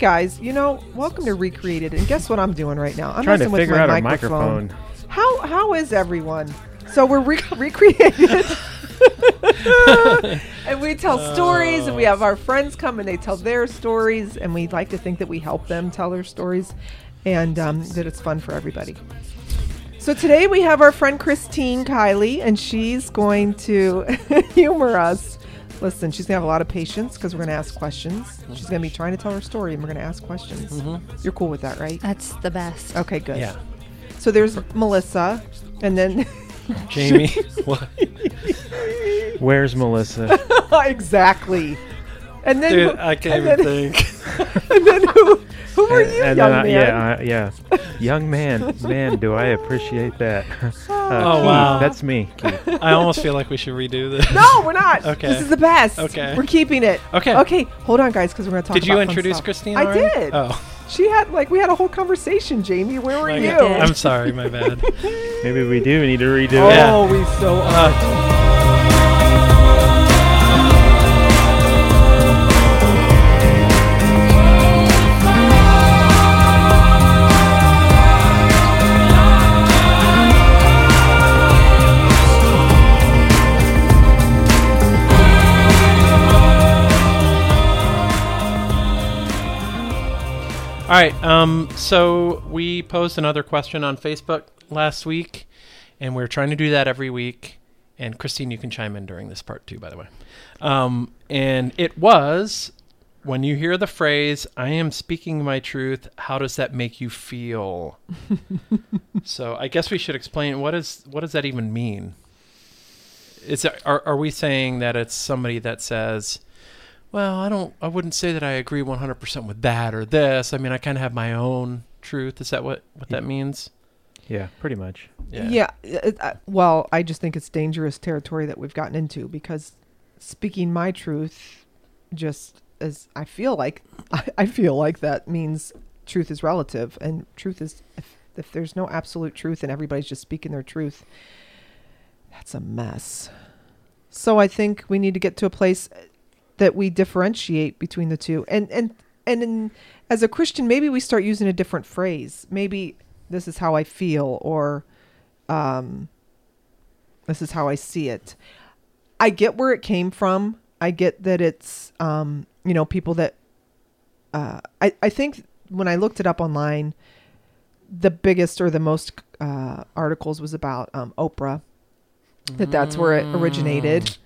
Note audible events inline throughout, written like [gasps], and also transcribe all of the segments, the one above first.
Guys, you know, welcome to Recreated. And guess what I'm doing right now? I'm trying to messing with figure my out our microphone. microphone. How how is everyone? So we're re- [laughs] recreated. [laughs] and we tell stories and we have our friends come and they tell their stories and we like to think that we help them tell their stories and um, that it's fun for everybody. So today we have our friend Christine Kiley and she's going to [laughs] humor us. Listen, she's gonna have a lot of patience because we're gonna ask questions. She's gonna be trying to tell her story and we're gonna ask questions. Mm-hmm. You're cool with that, right? That's the best. Okay, good. Yeah. So there's Melissa, and then [laughs] Jamie. [laughs] what? Where's Melissa? [laughs] exactly. And then Dude, who, I can't and even then, think. and then who, who are you, And young I- man? yeah, I- yeah. [laughs] Young man, man, do I appreciate that. [laughs] Uh, Oh, Keith, wow. That's me. Keith. [laughs] I almost feel like we should redo this. No, we're not. Okay. This is the best. Okay. We're keeping it. Okay. Okay. Hold on, guys, because we're gonna talk. Did you about fun introduce stuff. Christine I already? did. Oh. She had like we had a whole conversation, Jamie. Where were my you? I'm sorry, my bad. Maybe we do need to redo Oh, it. Yeah. we so. Uh, All right. Um. So we posed another question on Facebook last week, and we're trying to do that every week. And Christine, you can chime in during this part too, by the way. Um. And it was when you hear the phrase "I am speaking my truth." How does that make you feel? [laughs] so I guess we should explain what is what does that even mean? Is it, are are we saying that it's somebody that says? Well, I don't. I wouldn't say that I agree 100% with that or this. I mean, I kind of have my own truth. Is that what what that means? Yeah, pretty much. Yeah. it- uh, well, I just think it's dangerous territory that we've gotten into because speaking my truth just as I feel like I, [laughs] I feel like that means truth is relative and truth is if, if there's no absolute truth and everybody's just speaking their truth that's a mess. So I think we need to get to a place that we differentiate between the two. And and and in, as a Christian, maybe we start using a different phrase. Maybe this is how I feel, or um, this is how I see it. I get where it came from. I get that it's um, you know people that uh, I I think when I looked it up online, the biggest or the most uh, articles was about um, Oprah. That that's where it originated.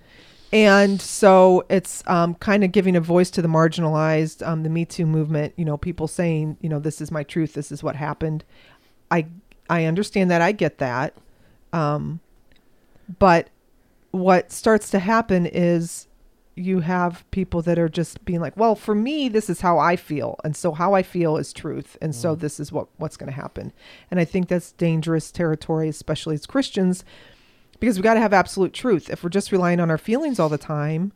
And so it's um, kind of giving a voice to the marginalized, um, the Me Too movement. You know, people saying, you know, this is my truth. This is what happened. I I understand that. I get that. Um, but what starts to happen is you have people that are just being like, well, for me, this is how I feel, and so how I feel is truth, and so this is what what's going to happen. And I think that's dangerous territory, especially as Christians, because we got to have absolute truth. If we're just relying on our feelings all the time,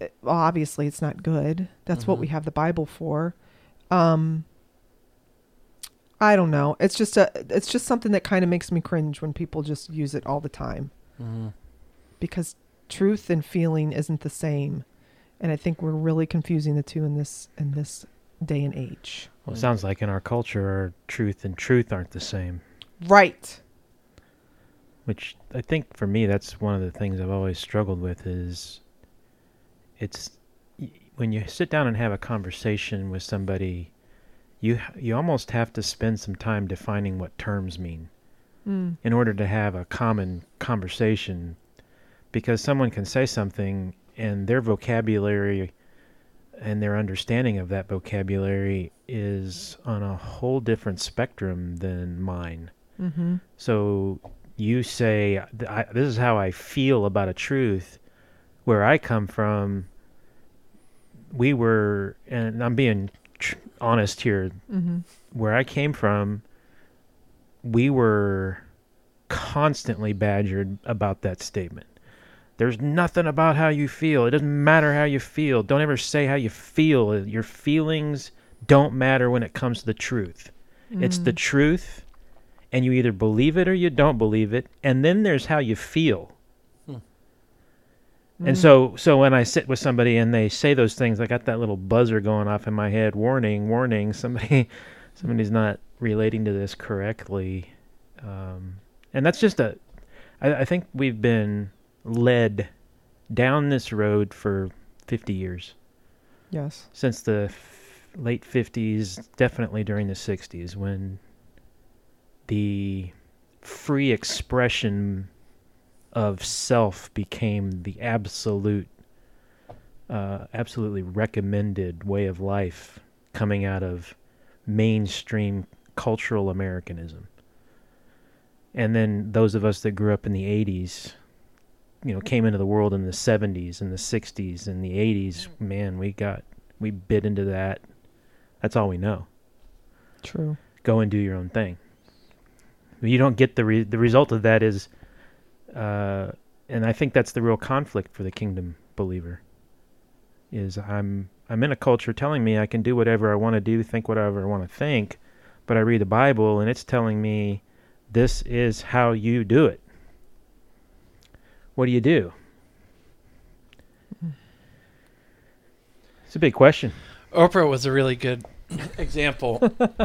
it- well, obviously it's not good. That's what we have the Bible for. Um, I don't know. It's just a. It's just something that kind of makes me cringe when people just use it all the time Mm-hmm. because truth and feeling isn't the same, and I think we're really confusing the two in this in this day and age. Well, it sounds like in our culture, truth and truth aren't the same. Right. Which I think for me, that's one of the things I've always struggled with is it's when you sit down and have a conversation with somebody, you you almost have to spend some time defining what terms mean Mm. in order to have a common conversation because someone can say something and their vocabulary and their understanding of that vocabulary is on a whole different spectrum than mine. Mm-hmm. So you say, This is how I feel about a truth. Where I come from, we were, and I'm being tr- honest here, Mm-hmm. where I came from, we were constantly badgered about that statement. There's nothing about how you feel. It doesn't matter how you feel. Don't ever say how you feel. Your feelings don't matter when it comes to the truth. It's the truth, and you either believe it or you don't believe it. And then there's how you feel. Hmm. And so, so when I sit with somebody and they say those things, I got that little buzzer going off in my head. Warning, warning! [laughs] Somebody, somebody's not relating to this correctly. Um, and that's just a. I, I think we've been led down this road for 50 years Yes. since the f- late 50s, definitely during the 60s, when the free expression of self became the absolute, uh, absolutely recommended way of life coming out of mainstream cultural Americanism. And then those of us that grew up in the 80s, you know, came into the world in the 70s and the 60s and the 80s, man, we got we bit into that. That's all we know. True. Go and do your own thing. You don't get the re- the result of that is, uh, and I think that's the real conflict for the kingdom believer. Is I'm I'm in a culture telling me I can do whatever I want to do, think whatever I want to think, but I read the Bible and it's telling me this is how you do it. What do you do? It's a big question. Oprah was a really good [laughs] example.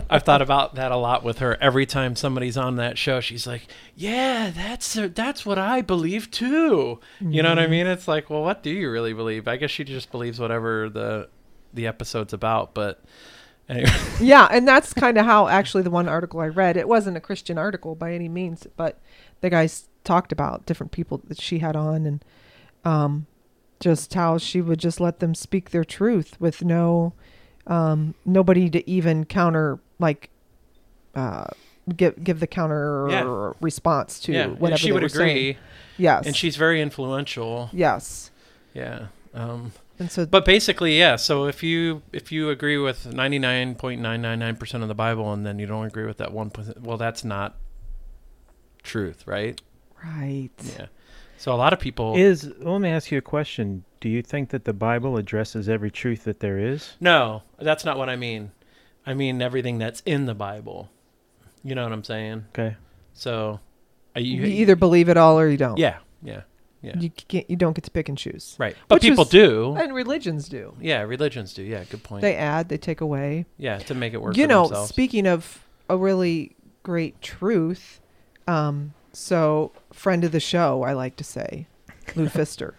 I've thought about that a lot with her. Every time somebody's on that show, she's like, "Yeah, that's that's what I believe too." You know what I mean? It's like, well, what do you really believe? I guess she just believes whatever the the episode's about. But anyway, [laughs] Yeah, and that's kind of how actually the one article I read, it wasn't a Christian article by any means, but the guys talked about different people that she had on and um just how she would just let them speak their truth with no um nobody to even counter like uh give give the counter Yeah. response to yeah, whatever and she they would agree, saying. Yes. and she's very influential. yes. Yeah. Um, And so But basically, yeah. So if you if you agree with ninety nine point nine nine nine percent of the Bible, and then you don't agree with that one percent, well, that's not truth, right? right. Yeah. So a lot of people. Is let me ask you a question. Do you think that the Bible addresses every truth that there is? no, that's not what I mean. I mean everything that's in the Bible. You know what I'm saying? Okay. So, are You, you, either believe it all or you don't. Yeah. Yeah. Yeah. You can't you don't get to pick and choose. Right. But Which people is- do. And religions do. Yeah. Religions do. Yeah. Good point. They add, they take away. yeah. To make it work. you for know, themselves. speaking of a really great truth, um, so friend of the show, I like to say, Lou [laughs] Pfister.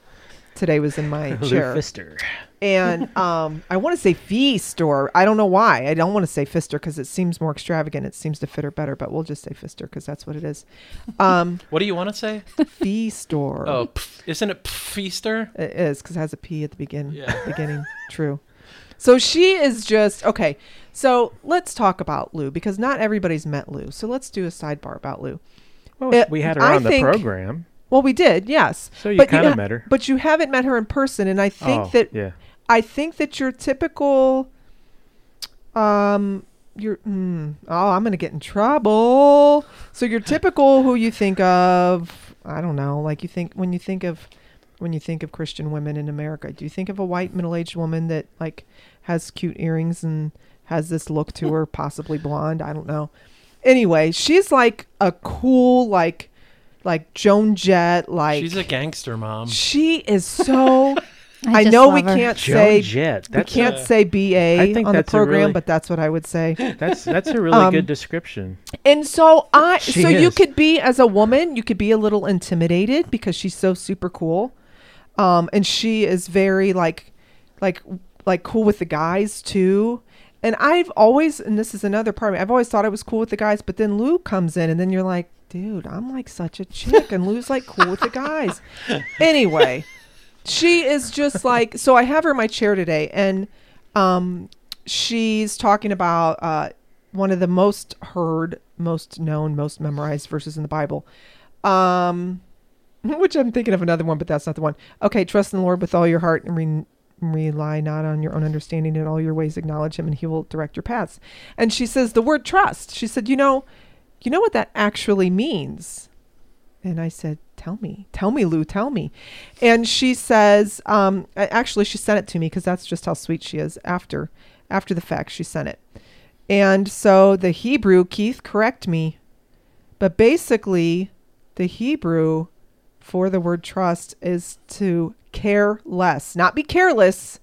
Today was in my [laughs] chair, Lou Pfister. and um, I want to say Feast, or I don't know why. I don't want to say Pfister because it seems more extravagant. It seems to fit her better, but we'll just say Pfister because that's what it is. Um, [laughs] what do you want to say? Feast or Oh, pff, isn't it Feaster? It is because it has a P at the begin Yeah. beginning. True. So she is just okay. So let's talk about Lou because not everybody's met Lou. So let's do a sidebar about Lou. Well, It- we had her I on the program, Well, we did, yes, so you kind of ha- met her. but you haven't met her in person, and I think oh, that yeah. I think that your typical, um, your mm, oh, I'm gonna get in trouble. So your typical who you think of, I don't know, like you think when you think of when you think of Christian women in America, do you think of a white middle-aged woman that like has cute earrings and has this look to her, possibly blonde? I don't know. Anyway, she's like a cool like like Joan Jett, like She's a gangster mom. she is [laughs] so I, just know we her. can't Joan say Jett. we That's can't a- say BA on the program, really- but that's what I would say. [laughs] that's that's a really Um, good description. And so I [laughs] She so you could be as a woman, you could be a little intimidated because she's so super cool. Um and she is very like like like cool with the guys too. And I've always and this is another part of me, I've always thought I was cool with the guys, but then Lou comes in and then you're like, dude, I'm like such a chick and Lou's like cool with the guys. [laughs] Anyway, she is just like so i have her in my chair today and um she's talking about uh one of the most heard most known most memorized verses in the bible um [laughs] which i'm thinking of another one but that's not the one okay trust in the lord with all your heart and re- rely not on your own understanding in all your ways acknowledge him and he will direct your paths and she says the word trust she said you know you know what that actually means and I said, "Tell me, tell me, Lou, tell me." And she says, um, "Actually, she sent it to me because that's just how sweet she is." After, after the fact, she sent it. And so the Hebrew, Keith, correct me, but basically, the Hebrew for the word trust is to care less, not be careless,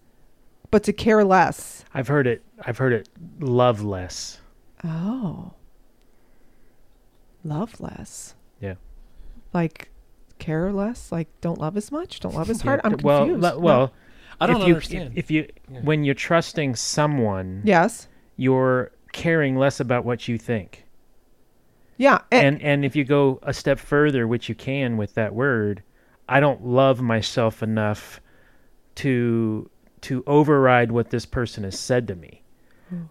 but to care less. I've heard it. I've heard it. Love less. Oh. Love less. Yeah. Like care less? Like don't love as much? Don't love as [laughs] Yeah, hard? I'm well, confused. le- well, I don't if you, understand. If you, Yeah. when you're trusting someone, yes. you're caring less about what you think. Yeah. And, and and if you go a step further, which you can with that word, I don't love myself enough to to override what this person has said to me.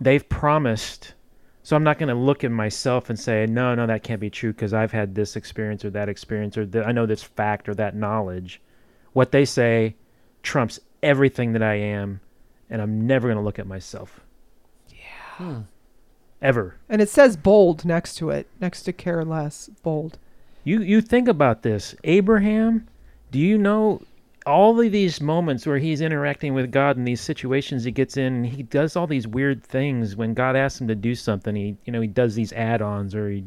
They've promised, so I'm not going to look at myself and say, no, no, that can't be true because I've had this experience or that experience or th- I know this fact or that knowledge. What they say trumps everything that I am, and I'm never going to look at myself Hmm. Ever. and it says bold next to it, next to care less, bold. You you think about this. Abraham, do you know all of these moments where he's interacting with God in these situations he gets in, he does all these weird things when God asks him to do something. He you know, he does these add-ons or he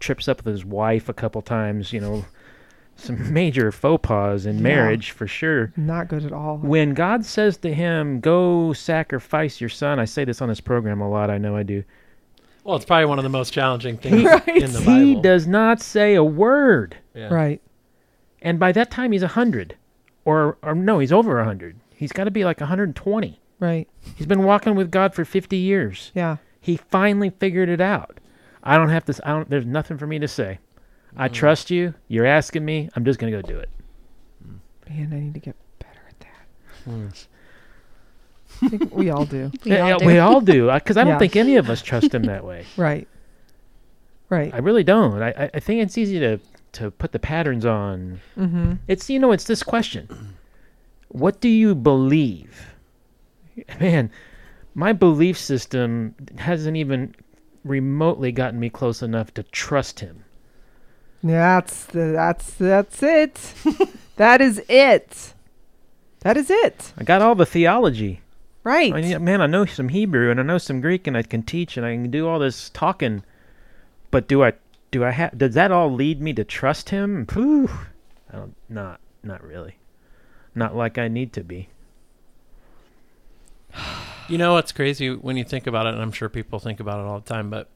trips up with his wife a couple times, you know, [laughs] some major faux pas in Yeah. marriage for sure. Not good at all. When God says to him, "Go sacrifice your son," I say this on this program a lot. I know I do. Well, it's probably one of the most challenging things [laughs] Right. in the Bible. He does not say a word. Yeah. Right. And by that time, he's a 100. Or, or no, he's over a 100. He's got to be like 120. Right. He's been walking with God for 50 years. Yeah. He finally figured it out. I don't have to, I don't, there's nothing for me to say. I Mm. trust you. You're asking me. I'm just going to go do it. Man, I need to get better at that. Hmm. I [laughs] think we all do. We Yeah, all do. we all do. Because I don't Yeah. think any of us trust him that way. [laughs] Right. Right. I really don't. I, I, I think it's easy to, to put the patterns on. mm-hmm. It's, you know, it's this question What do you believe? Man, my belief system hasn't even remotely gotten me close enough to trust him. That's the, that's that's it. [laughs] that is it. That is it. I got all the theology. Right. I mean, man, I know some Hebrew and I know some Greek and I can teach and I can do all this talking. But do I do I have does that all lead me to trust him? Phew. I don't not not really. Not like I need to be. You know what's crazy when you think about it, and I'm sure people think about it all the time, but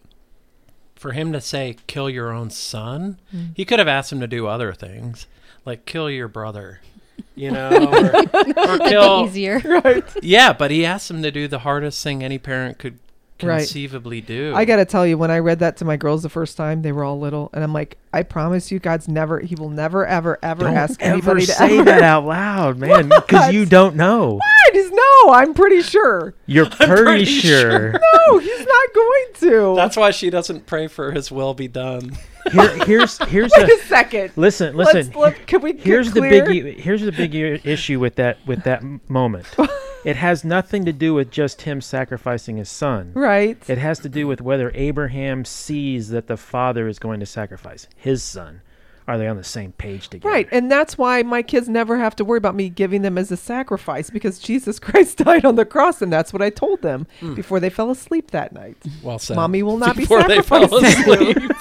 for him to say, kill your own son, Mm. he could have asked him to do other things, like kill your brother, you know, or, [laughs] or kill. easier. [laughs] right. Yeah, but he asked him to do the hardest thing any parent could Right. conceivably do. I got to tell you, when I read that to my girls the first time, they were all little, and I'm like, I promise you, God's never, He will never, ever, ever Don't ask ever anybody to say ever. [laughs] that out loud, man, because you don't know. I just know. I'm pretty sure. You're [laughs] pretty, pretty sure. No, He's not going to. That's why she doesn't pray for his will be done. Here, here's [laughs] here's Wait a a second. listen. Listen. Let's, let, can we get here's the clear? big i- here's the big issue with that with that moment. It has nothing to do with just him sacrificing his son. Right. It has to do with whether Abraham sees that the father is going to sacrifice his son. Are they on the same page together? Right, and that's why my kids never have to worry about me giving them as a sacrifice because Jesus [laughs] Christ died on the cross, and that's what I told them Hmm. before they fell asleep that night. Well said. Mommy will not be Before they fell asleep. [laughs]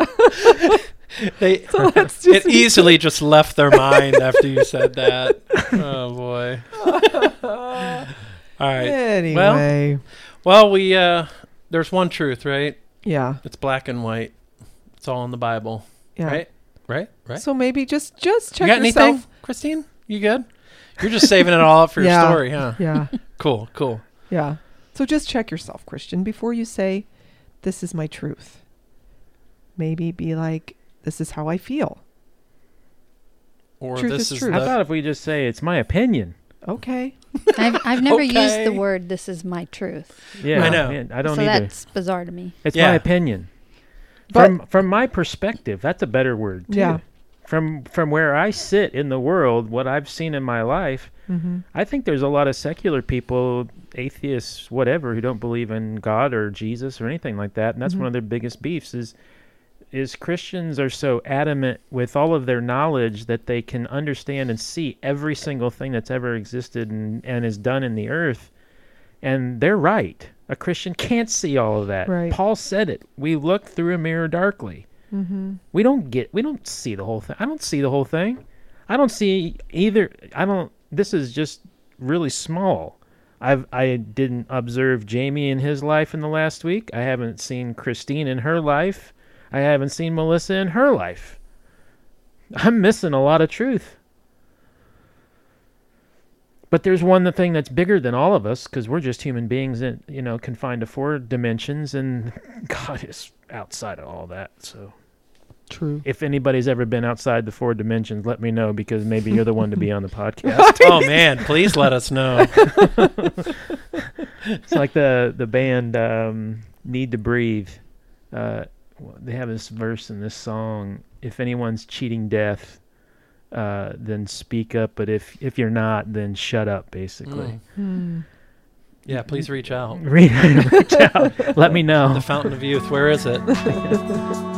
[laughs] they, [laughs] So [laughs] just it easily just left their mind after you said that. [laughs] Oh boy. All right. Anyway, Well, we uh there's one truth, right? yeah, It's black and white. It's all in the Bible, yeah. right? Right? Right? So maybe just just check you got yourself. anything, Christine? You good? You're just saving it all up for Yeah. your story, huh? Yeah, Cool, cool. yeah. So just check yourself, Christian, before you say, "This is my truth." Maybe be like, "This is how I feel." Or Truth this is is, truth. How the about if we just say it's my opinion? Okay. [laughs] I've, I've never used the word "this is my truth," Yeah, I know. man, I don't so either. that's bizarre to me. It's Yeah. my opinion. But- from from my perspective, that's a better word. Too. Yeah. From from where I sit in the world, what I've seen in my life, Mm-hmm. I think there's a lot of secular people, atheists, whatever, who don't believe in God or Jesus or anything like that, and that's Mhm. one of their biggest beefs is is Christians are so adamant with all of their knowledge that they can understand and see every single thing that's ever existed and, and is done in the earth. And they're right. A Christian can't see all of that. Right. Paul said it. We look through a mirror darkly. Mm-hmm. We don't get we don't see the whole thing. I don't see the whole thing. I don't see either. I don't. This is just really small. I've I didn't observe Jamie in his life in the last week. I haven't seen Christine in her life. I haven't seen Melissa in her life. I'm missing a lot of truth. But there's one thing that's bigger than all of us because we're just human beings that you know confined to four dimensions, and [laughs] God is outside of all that. So True. if anybody's ever been outside the four dimensions, let me know because maybe you're the one to be on the [laughs] podcast. oh man, please let us know. [laughs] it's like the the band um, Need to Breathe. Uh, they have this verse in this song: "If anyone's cheating death, uh, then speak up. But if if you're not, then shut up." Basically, Mm. Hmm. Yeah, please reach out. reach, [laughs] reach out. Let me know. The Fountain of Youth, where is it? [laughs]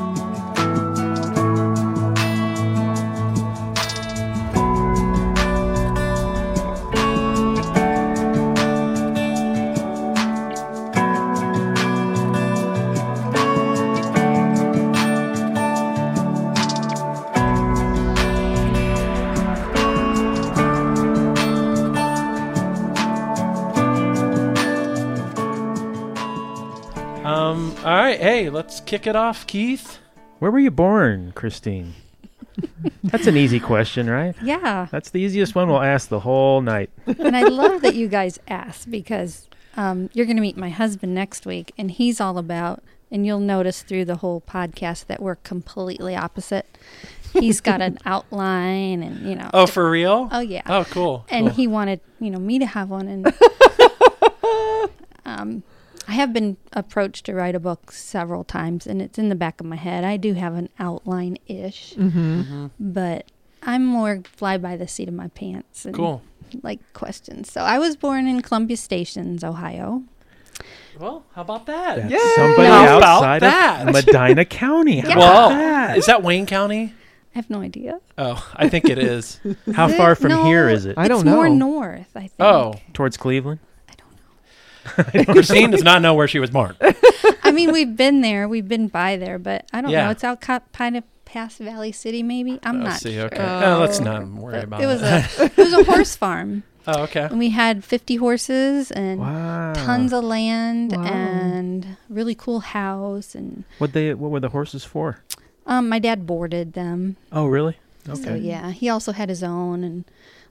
kick it off, Keith. Where were you born, Christine? [laughs] That's an easy question, right? Yeah. That's the easiest one we'll ask the whole night. and I love that you guys ask because um, you're going to meet my husband next week, and he's all about, and you'll notice through the whole podcast that we're completely opposite. He's got an [laughs] outline, and you know. Oh, for real? Oh, yeah. Oh, cool. and cool. he wanted you know me to have one and [laughs] um, i have been approached to write a book several times and it's in the back of my head i do have an outline ish Mm-hmm. Mhm. but i'm more fly by the seat of my pants and Cool. like questions so i was born in columbia stations ohio Well, how about that? That's Yay! somebody How about outside that? of Medina [laughs] County. How Yeah. about Well, that? is that Wayne County? i have no idea Oh, I think it is. How Is far it? from No, here is it? I don't it's more north i think Oh, Towards Cleveland? [laughs] Christine does not know where she was born. i mean we've been there we've been by there but i don't Yeah. know it's out ca- kind of past valley city maybe i'm Oh, not see, sure okay. Oh, let's not worry But about it was it. a it was a horse farm [laughs] oh, okay. and we had 50 horses and Wow. tons of land Wow. and really cool house and What they what were the horses for? um my dad boarded them Oh, really? Okay. so yeah he also had his own and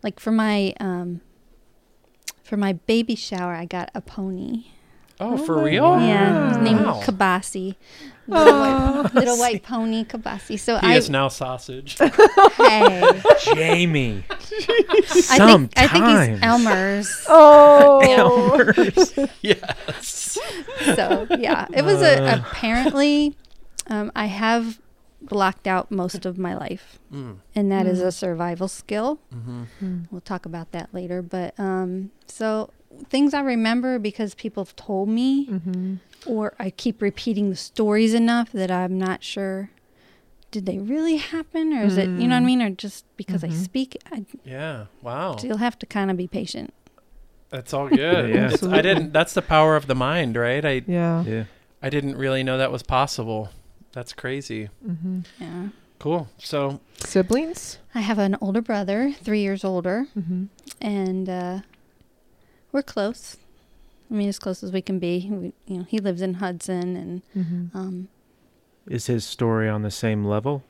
like for my um for my baby shower i got a pony Oh, Oh for my real? God. yeah his name Wow. Kabasi little, Oh. white, little white pony Kabasi so He i is now sausage. [laughs] hey Jamie. I think I think he's Elmer's. [laughs] Oh. [laughs] Elmer's. yes. So yeah, it was a Uh. apparently. Um, I have blocked out most of my life, Mm. and that is Mm. a survival skill. hmm Hmm. We'll talk about that later. But um, so things I remember because people have told me, Mm-hmm. or I keep repeating the stories enough that I'm not sure. Did they really happen, or is it you know what I Mm. mean, or just because I Mhm. speak? I, Yeah. Wow. so you'll have to kind of be patient. That's all good. Yeah. It's- I didn't. That's the power of the mind, right? I Yeah. Yeah. I didn't really know that was possible. That's crazy. Mm-hmm. Yeah. Cool. So Siblings. I have an older brother, three years older. Mm-hmm. and uh, we're close. I mean, as close as we can be. We, you know, he lives in Hudson, and Mm-hmm. um, Is his story on the same level?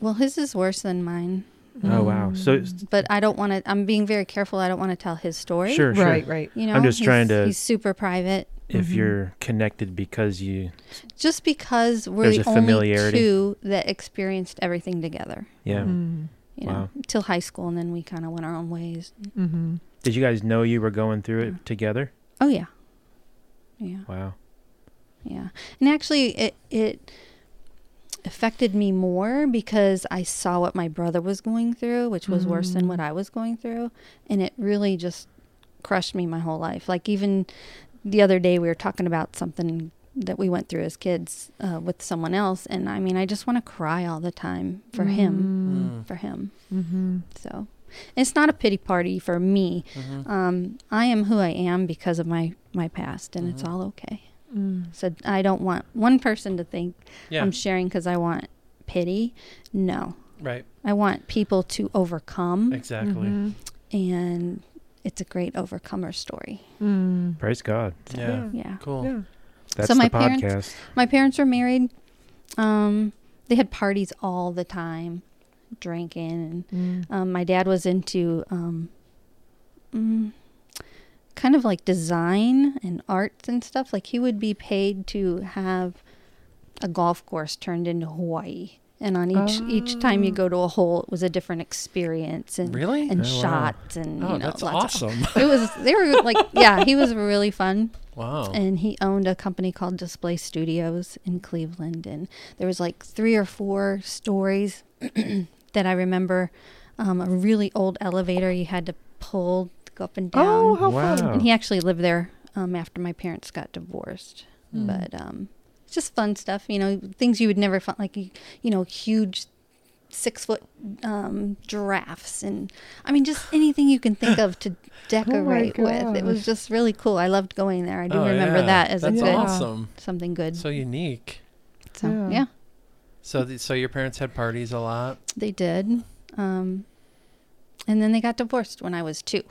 well, his is worse than mine. Oh wow. So it's- But I don't want to. I'm being very careful. I don't want to tell his story. sure, sure. Right. Right. You know, I'm just trying to- He's super private. If Mhm. you're connected because you Just because we're There's the a only two that experienced everything together. yeah. Mm-hmm. You know, Wow. till high school, and then we kind of went our own ways. Mm-hmm. Did you guys know you were going through it Yeah. together? Oh yeah, yeah. Wow. Yeah. And actually it it affected me more because I saw what my brother was going through, which was worse than Mm. what I was going through, and it really just crushed me my whole life. Like even the other day we were talking about something that we went through as kids uh, with someone else and I mean I just want to cry all the time for him, Mm. for him. Mm-hmm. So it's not a pity party for me. Mhm. Um, I am who I am because of my my past, and it's Mhm. all okay. Mm. So I don't want one person to think yeah. I'm sharing because I want pity. No, right. I want people to overcome, Exactly. Mhm. and it's a great overcomer story. Mm. Praise God. Yeah. Yeah. Cool. Yeah. That's So my the parents- podcast. My parents were married. Um, they had parties all the time, drinking, and Mm. um, my dad was into um, mm, kind of like design and arts and stuff. Like he would be paid to have a golf course turned into Hawaii. And on each each time you Oh. go to a hole, it was a different experience and Really? and Oh, wow. shots and Oh, you know that's lots of- awesome. [laughs] it was they were like [laughs] yeah he was really fun wow. and he owned a company called Display Studios in Cleveland, and there was like three or four stories [clears throat] that I remember. Um, a really old elevator you had to pull to go up and down, Oh, how Wow. fun. and he actually lived there um, after my parents got divorced. Mm. But um, it's just fun stuff, you know, things you would never find, like you you know, huge six foot um, giraffes, and I mean, just anything you can think of to [laughs] decorate with. It was just really cool. I loved going there. I do Oh, remember yeah. that as That's a good awesome. something good. So unique. So Yeah. yeah, So, th- so your parents had parties a lot. they did. Um, and then they got divorced when I was two.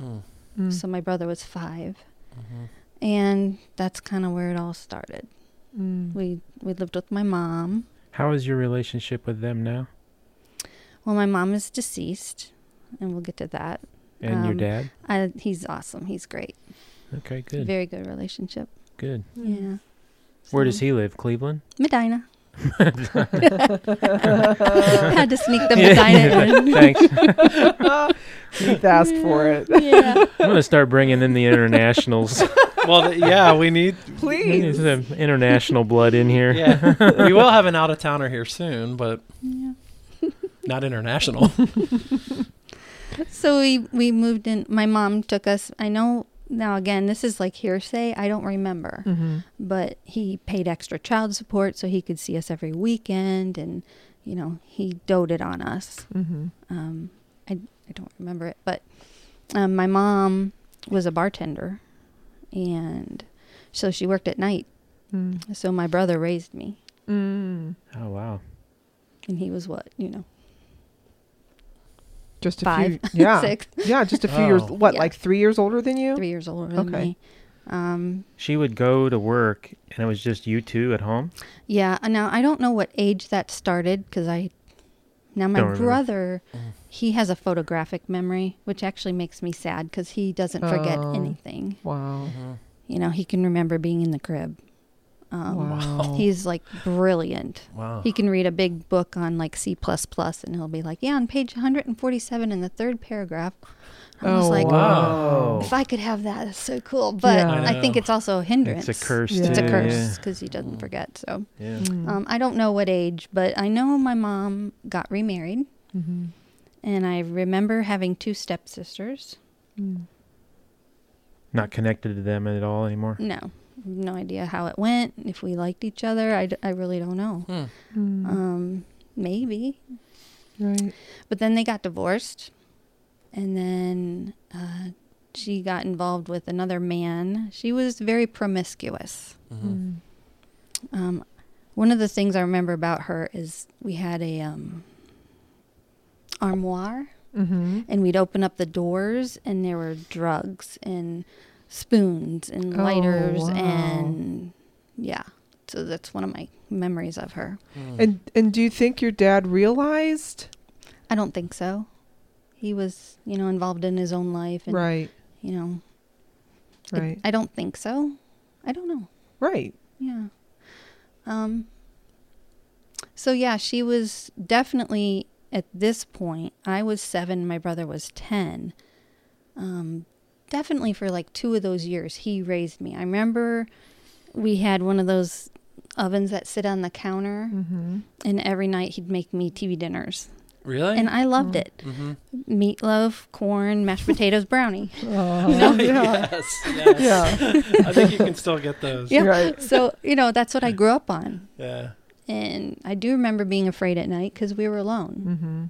Mm. Mm. So my brother was 5 Mhm. and that's kind of where it all started. Mm. We we lived with my mom. How is your relationship with them now? Well, my mom is deceased, and we'll get to that. And your Um, dad? I, he's awesome. He's great. Okay, good. Very good relationship. Good. Yeah. Where does he live? Cleveland? Medina. Had to sneak them the Medina in. Thanks. [laughs] Keith asked for it. yeah. I'm going to start bringing in the internationals. Well, th- yeah, we need. We need Please. some international blood in here. Yeah, we will have an out of towner here soon, but Yeah. not international. [laughs] So we we moved in. My mom took us. I know now. Again, this is like hearsay. I don't remember, Mm-hmm. but he paid extra child support so he could see us every weekend, and you know he doted on us. Mm-hmm. Um, I I don't remember it, but um, my mom was a bartender, and so she worked at night. Mm. So my brother raised me, Mm. Oh, wow. and he was what you know Just a five, few. Yeah. [laughs] six, Yeah, just a few years. Oh. What, Yeah. like three years older than you? three years older than Okay. me. Um, She would go to work, and it was just you two at home? Yeah. uh, Now I don't know what age that started because I. Now my Don't brother, Mm. he has a photographic memory, which actually makes me sad because he doesn't forget Oh. anything. Wow. Mhm. You know, he can remember being in the crib. Um, wow. He's like brilliant. Wow. He can read a big book on like C plus plus, and he'll be like, "Yeah, on page 147 in the third paragraph." I was oh, like, wow. "If I could have that, that's so cool." But Yeah. I I, think it's also a hindrance. It's a curse, Yeah. It's a curse because he doesn't forget. So. Yeah. yeah. Mm. Um, I don't know what age, but I know my mom got remarried, mm-hmm. and I remember having two stepsisters. Mm. Not connected to them at all anymore? No, no idea how it went, if we liked each other. I, d- I really don't know. Hmm. Mm. Um, maybe. right. But then they got divorced, and then uh, she got involved with another man. She was very promiscuous. Mhm. Mm. Um, one of the things I remember about her is we had a um, armoire. Mm-hmm. and we'd open up the doors and there were drugs and spoons and Oh, lighters wow. and yeah so that's one of my memories of her Hmm. And and do you think your dad realized? i don't think so he was you know involved in his own life and Right. you know I- Right. I, don't think so i don't know right. yeah um so yeah she was definitely at this point i was seven my brother was ten um definitely for like two of those years he raised me i remember we had one of those ovens that sit on the counter Mm-hmm. and every night he'd make me tv dinners Really? and i loved Mm. it mm-hmm. meatloaf corn mashed potatoes brownie [laughs] [laughs] Oh, [laughs] yeah. yes. Yes. Yeah. I think you can still get those. Yeah. Right. so you know that's what i grew up on Yeah. and i do remember being afraid at night because we were alone Mm-hmm.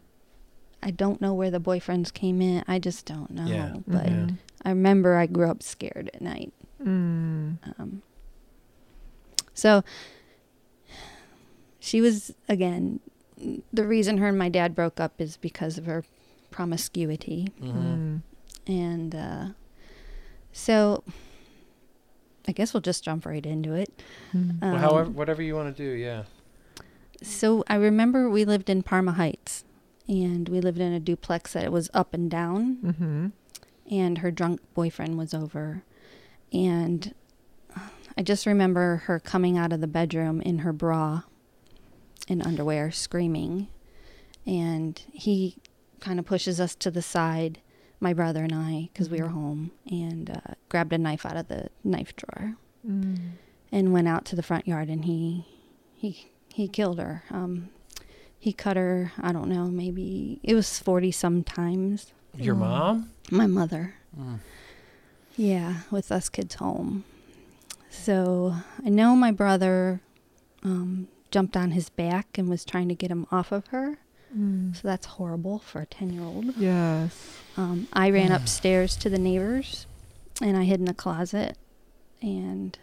I don't know where the boyfriends came in. I just don't know. Yeah. But Yeah. I remember I grew up scared at night. Mm. Um, so she was again the reason her and my dad broke up is because of her promiscuity. Mhm. Mm. And uh, so I guess we'll just jump right into it. Mm. Well, Um, however, whatever you want to do, yeah. So I remember we lived in Parma Heights and we lived in a duplex that it was up and down Mm-hmm. And her drunk boyfriend was over. And I just remember her coming out of the bedroom in her bra and underwear screaming. And he kind of pushes us to the side my brother and I because we were home and uh, grabbed a knife out of the knife drawer Mm. and went out to the front yard and he he he killed her. Um he cut her i don't know maybe it was 40 sometimes Your Oh. mom? my mother Mm. yeah with us kids home so i know my brother um jumped on his back and was trying to get him off of her Mm. so that's horrible for a 10 year old Yes. um, I ran upstairs to the neighbors and I hid in the closet. And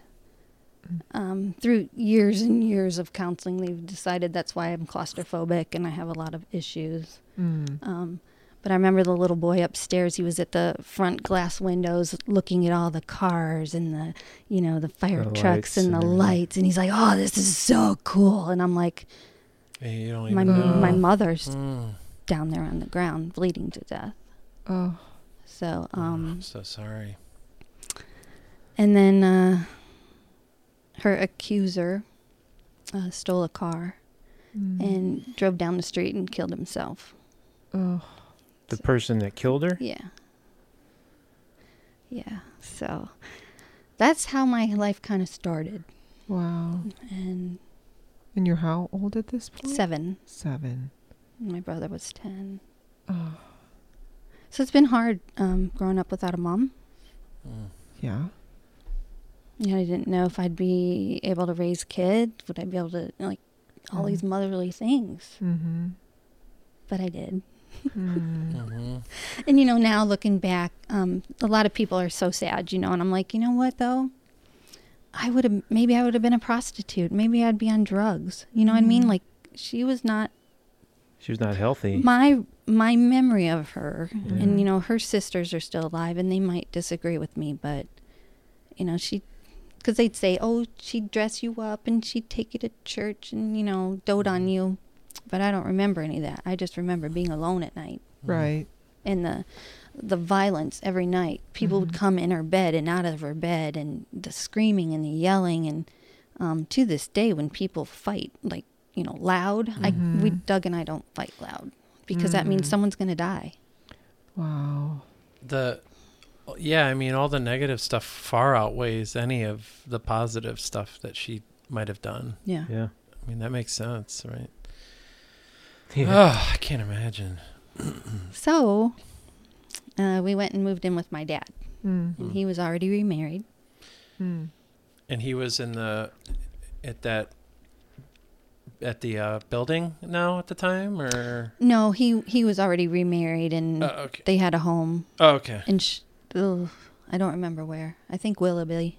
um, through years and years of counseling, they've decided that's why I'm claustrophobic and I have a lot of issues. Mm. Um, but I remember the little boy upstairs. He was at the front glass windows looking at all the cars and the, you know, the fire The trucks lights and and the everything. lights. And he's like, oh, this is so cool. And I'm like, Hey, you don't my, even know. my Oh. mother's Mm. down there on the ground bleeding to death. Oh. So, Oh, um, I'm so sorry. And then uh, her accuser uh, stole a car Mm. and drove down the street and killed himself. Oh. The person that killed her? Yeah. Yeah. So that's how my life kind of started. Wow. And And you're how old at this point? seven. Seven. My brother was 10. Oh. So it's been hard um, growing up without a mom. Mm. Yeah. You know, I didn't know if I'd be able to raise kids. Would I be able to, like, all Mhm. these motherly things? Mm-hmm. But I did. Mm. hmm [laughs] And you know, now looking back, um, a lot of people are so sad, you know, and I'm like, you know what though? I would have maybe I would have been a prostitute. Maybe I'd be on drugs. You know what I mean? Mhm. Like she was not She was not healthy. my my memory of her. Yeah. And you know, her sisters are still alive and they might disagree with me, but you know, she cuz they'd say, "Oh, she'd dress you up and she'd take you to church and, you know, dote on you." But I don't remember any of that. I just remember being alone at night Right. and the the violence every night. People would Mhm. come in her bed and out of her bed, and the screaming and the yelling. And um, to this day, when people fight, like you know, loud, I we. Doug and I don't fight loud because that means Mhm. someone's gonna die. Wow. The yeah, I mean, all the negative stuff far outweighs any of the positive stuff that she might have done. Yeah. Yeah. I mean, that makes sense, right? Yeah. Oh, I can't imagine. [clears throat] So uh, we went and moved in with my dad, Mm. and he was already remarried. Mm. And he was in the at that at the uh, building now at the time, or No, he he was already remarried, and oh, okay, they had a home. oh, okay, And sh- ugh, I don't remember where. I think Willoughby.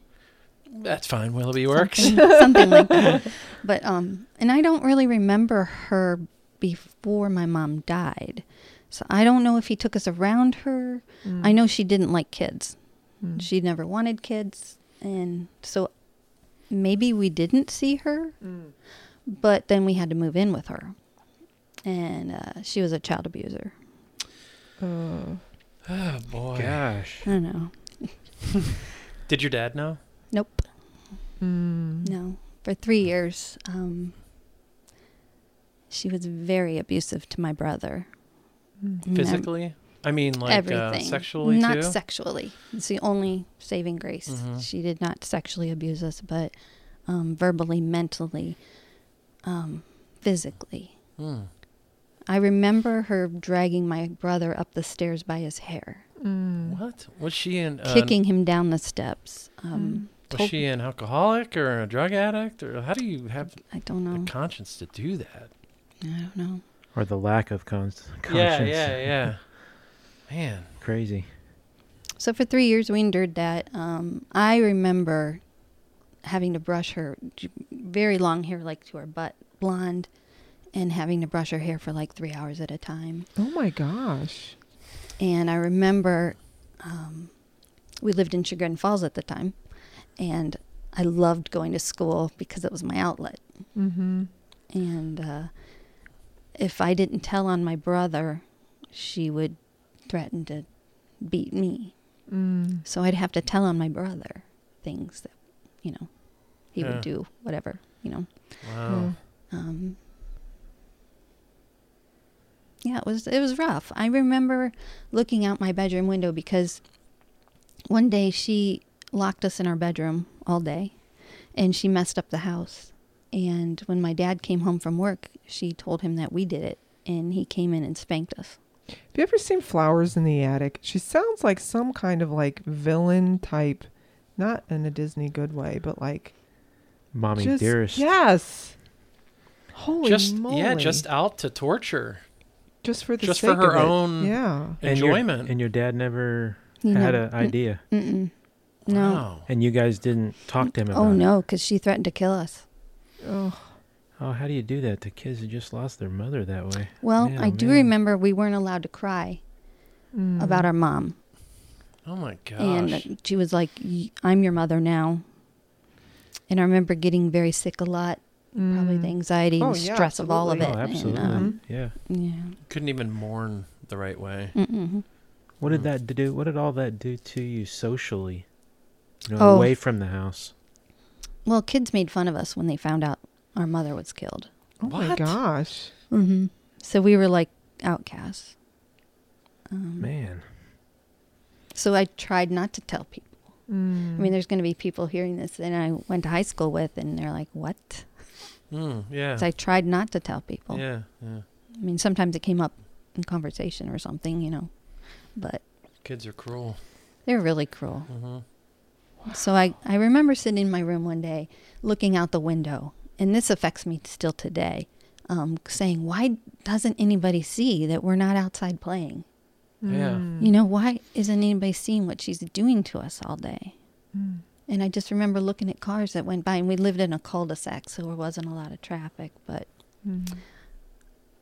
that's fine. Willoughby works. something, [laughs] something like [laughs] that. But um, and I don't really remember her before my mom died, so I don't know if he took us around her. Mm. I know she didn't like kids; Mm. she never wanted kids, and so maybe we didn't see her. Mm. But then we had to move in with her, and uh, she was a child abuser. Uh, Oh boy. Gosh. I don't know. [laughs] Did your dad know? Nope. mm. No. For three years, um, she was very abusive to my brother. Mm. And Physically? I mean, like uh, everything. sexually not too. sexually. It's the only saving grace. Mhm. She did not sexually abuse us, but um, verbally, mentally, um, physically. Hmm. I remember her dragging my brother up the stairs by his hair, Mm. What was she in? Uh, kicking him down the steps. Um, Was she an alcoholic or a drug addict, or how do you have I don't know. the conscience to do that? I don't know. Or the lack of cons- Yeah, conscience. yeah, [laughs] yeah. Man, Crazy. So for three years, we endured that. Um, I remember having to brush her very long hair, like to her butt, blonde, and having to brush her hair for like three hours at a time. Oh my gosh. And I remember um, we lived in Chagrin Falls at the time, and I loved going to school because it was my outlet. Mm-hmm. And uh, if I didn't tell on my brother, she would threaten to beat me. Mm. So I'd have to tell on my brother things that, you know, he Yeah. would do, whatever, you know. Wow. Um, yeah, it was it was rough. I remember looking out my bedroom window because one day she locked us in our bedroom all day, and she messed up the house. And when my dad came home from work, she told him that we did it, and he came in and spanked us. Have you ever seen Flowers in the Attic? She sounds like some kind of like villain type, not in a Disney good way, but like Mommy just dearest. yes. Holy just moly! yeah, just out to torture. just for the just sake for her of it. own yeah. And your- enjoyment. And your dad never He had an idea. Mm-mm. No. Wow. And you guys didn't talk to him oh, about it. Oh no, because she threatened to kill us. Oh, Oh, how do you do that to kids who just lost their mother that way? Well, Man, I oh, do man. remember we weren't allowed to cry mm. about our mom. Oh my gosh. And she was like, I'm your mother now. And I remember getting very sick a lot, probably Mm. the anxiety Oh, and yeah, stress of all of it. Oh, absolutely. And, um, yeah. yeah. Couldn't even mourn the right way. Mm-mm. What did Mm. that do? What did all that do to you socially? You know, Oh. away from the house. Well, kids made fun of us when they found out our mother was killed. Oh my What? gosh. Mm-hmm. So we were like outcasts. Um, Man. So I tried not to tell people. Mm. I mean, there's going to be people hearing this that I went to high school with, and they're like, "What?" Mm, yeah. So I tried not to tell people. yeah. Yeah. I mean, sometimes it came up in conversation or something, you know, but Kids are cruel. they're really cruel. Hmm So I, I remember sitting in my room one day looking out the window, and this affects me still today, um, saying, Why doesn't anybody see that we're not outside playing? Yeah. Mm. You know, why isn't anybody seeing what she's doing to us all day? Mm. And I just remember looking at cars that went by, and we lived in a cul de sac, so there wasn't a lot of traffic. But Mm.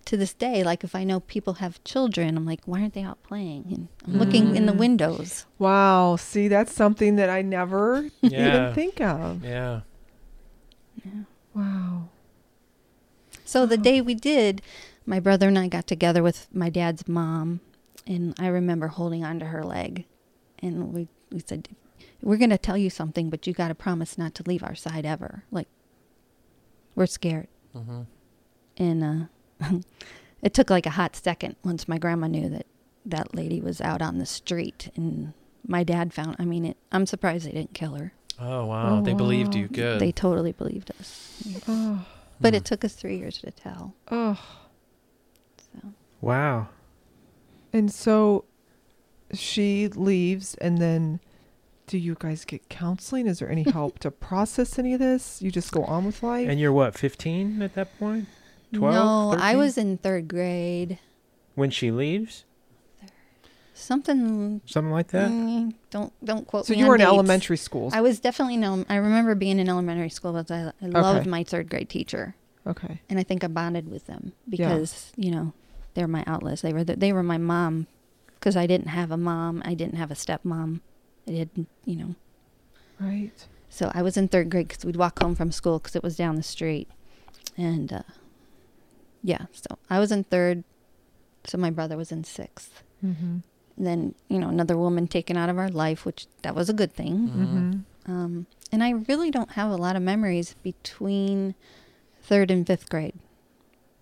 To this day, like if I know people have children, I'm like, Why aren't they out playing? And I'm looking in the Mm. windows. Wow. See, that's something that I never Yeah. even think of. Yeah. Wow. So the day we did, my brother and I got together with my dad's mom, and I remember holding onto her leg, and we we said, "We're going to tell you something, but you got to promise not to leave our side ever. Like, we're scared." hmm And uh, [laughs] it took like a hot second once my grandma knew that that lady was out on the street, and my dad found. I mean, it, I'm surprised they didn't kill her. Oh wow. Oh, they believed you. Good. They totally believed us, Oh. but Hmm. it took us three years to tell. Oh. So. Wow. And so she leaves and then do you guys get counseling? Is there any help [laughs] to process any of this? You just go on with life? And you're what, 15 at that point? 12, no, I was in third grade. When she leaves? Something. Something like that? mm, don't don't quote so me you were in dates. elementary school. I was definitely no. I remember being in elementary school because I, I loved Okay. my third grade teacher, okay. and I think I bonded with them because you know they're my outlets. They were the, they were my mom because I didn't have a mom. I didn't have a stepmom. I didn't you know. Right. So I was in third grade because we'd walk home from school because it was down the street, and uh, yeah. So I was in third. So my brother was in sixth. Mm-hmm. then you know another woman taken out of our life which that was a good thing Mm-hmm. um, and i really don't have a lot of memories between third and fifth grade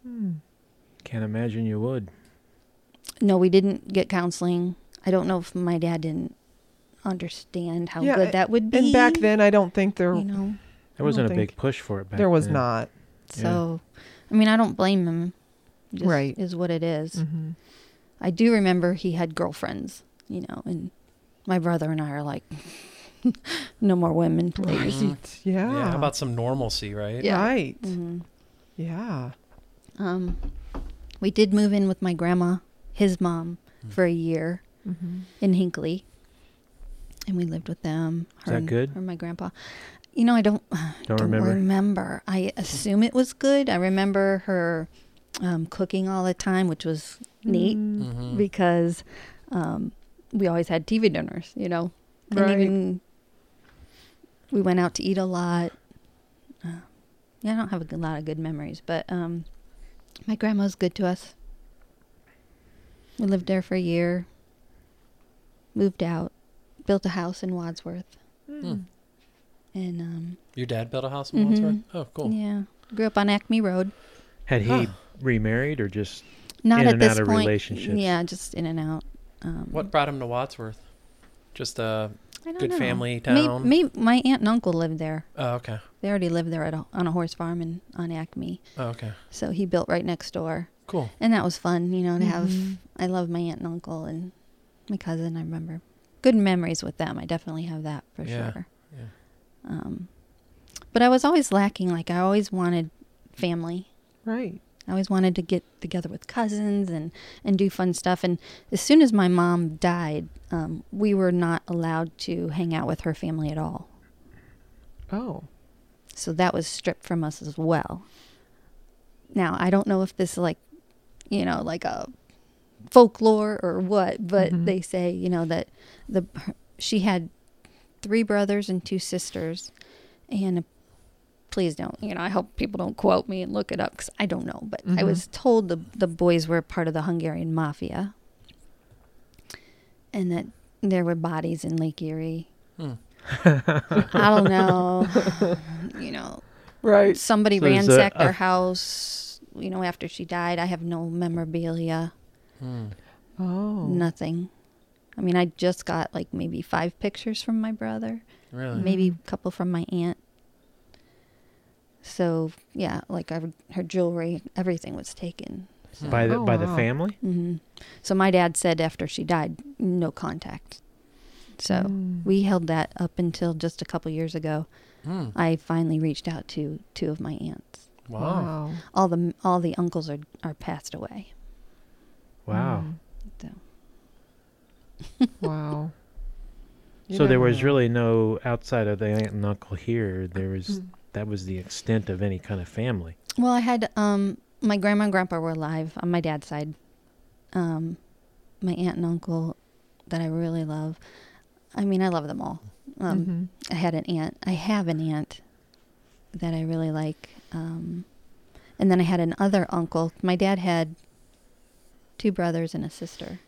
Mm. Can't imagine you would. no we didn't get counseling i don't know if my dad didn't understand how Yeah, good that would be And back then, I don't think there you know There wasn't a big push for it back then. there was then. not. so i mean i don't blame him It just Right. is what it is. Mm-hmm. i do remember he had girlfriends you know and my brother and i are like [laughs] no more women please. Right. Yeah. Yeah. How about some normalcy, right? Yeah. Right. Mhm. Yeah. Um, we did move in with my grandma, his mom, Mm. for a year Mm-hmm. in Hinckley, and we lived with them. Is that and- good? Or my grandpa. You know, I don't [sighs] Don't don't remember. remember. I assume it was good. I remember her um, cooking all the time, which was neat Mm, Mm-hmm. because um, we always had TV dinners, you know. And Right. even we went out to eat a lot. Uh, yeah, I don't have a good- lot of good memories, but um, my grandma was good to us. We lived there for a year, moved out, built a house in Wadsworth, mm. And um, Your dad built a house in Mhm. Wadsworth? Oh, cool. yeah, grew up on Acme Road. Had he Huh. remarried or just Not In at and this out of point. relationships. Yeah, just in and out. Um, What brought him to Wadsworth? Just a good know. family May- town? may- my aunt and uncle lived there. Oh, okay. They already lived there at a, on a horse farm in, on Acme. Oh, okay. So he built right next door. Cool. And that was fun, you know, to have. Mhm. I love my aunt and uncle and my cousin. I remember good memories with them. I definitely have that for Yeah, sure. Um, but I was always lacking. Like, I always wanted family. Right. I always wanted to get together with cousins and, and do fun stuff. And as soon as my mom died, um, we were not allowed to hang out with her family at all. Oh. So that was stripped from us as well. Now, I don't know if this is like, you know, like a folklore or what, but Mhm. they say, you know, that the she had three brothers and two sisters and please don't, you know, I hope people don't quote me and look it up cuz I don't know, but I Mhm. was told the the boys were part of the Hungarian mafia and that there were bodies in Lake Erie. Hmm. I don't [laughs] know. you know, Right. somebody So there's a- ransacked a- our house, you know, after she died. I have no memorabilia, Hmm. Oh. nothing. I mean, I just got like maybe five pictures from my brother, Really? maybe Mhm. a couple from my aunt. So, yeah, like her, her jewelry, everything was taken. So, by the Oh, by the wow. family? hmm so my dad said after she died, no contact. So Mm. we held that up until just a couple years ago. Hmm. I finally reached out to two of my aunts. Wow. Wow. All the all the uncles are are passed away. Wow. Mm. Wow. You [laughs] So there never was know. really no outside of the aunt and uncle here. There was Mm. that was the extent of any kind of family. Well, I had um my grandma and grandpa were alive on my dad's side. Um, my aunt and uncle that I really love. I mean, I love them all. Um, Mhm. I had an aunt. I have an aunt that I really like. Um, and then I had another uncle. My dad had two brothers and a sister,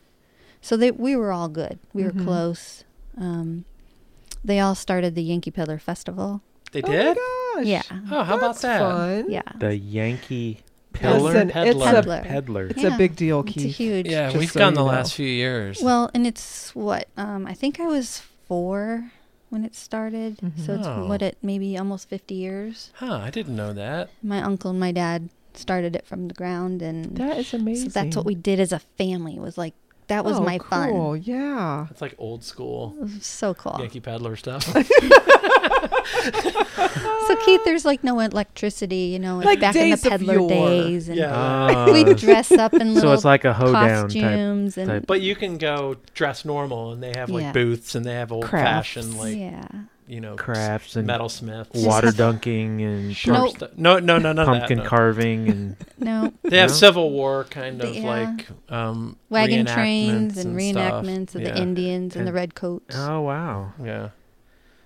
so they we were all good. We Mhm. were close. Um, they all started the Yankee Peddler Festival. They Oh my did? gosh. Yeah. Oh, how about that? Fun. Yeah, The Yankee Pillar Listen, it's Peddler. a Peddler. Peddler. it's Yeah. a big deal, it's a huge. Yeah, Just we've so gone you the know. last few years. Well, and it's what um, I think I was four when it started, Mhm. so it's Oh. what it maybe almost fifty years. huh, I didn't know that. My uncle and my dad started it from the ground, and That is so amazing. that's what we did as a family. Was like that was oh, my fun. cool. Yeah. It's like old school so cool. Yankee Peddler stuff. [laughs] So Keith, there's like no electricity, you know, Like back in the days of peddler days, and Yeah. Ah. we we dress up in [laughs] little so it's like a hoedown type. costumes and But you can go dress normal, and they have like Yeah. booths, and they have old fashioned like yeah. You know crafts and metal metalsmiths, water [laughs] dunking and Nope. stuff. No, no, no, no. pumpkin that, no. carving and [laughs] No They have No? Civil War kind of Yeah. like um, wagon trains and, and stuff. reenactments of yeah. the Indians and the And- red coats. oh wow, Yeah,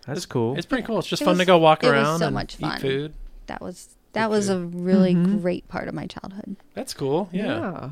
that's cool. it's pretty cool. It's just It fun to go walk it was around so and much fun. eat food. that was that was a really Mhm. great part of my childhood. That's cool. Yeah, Yeah.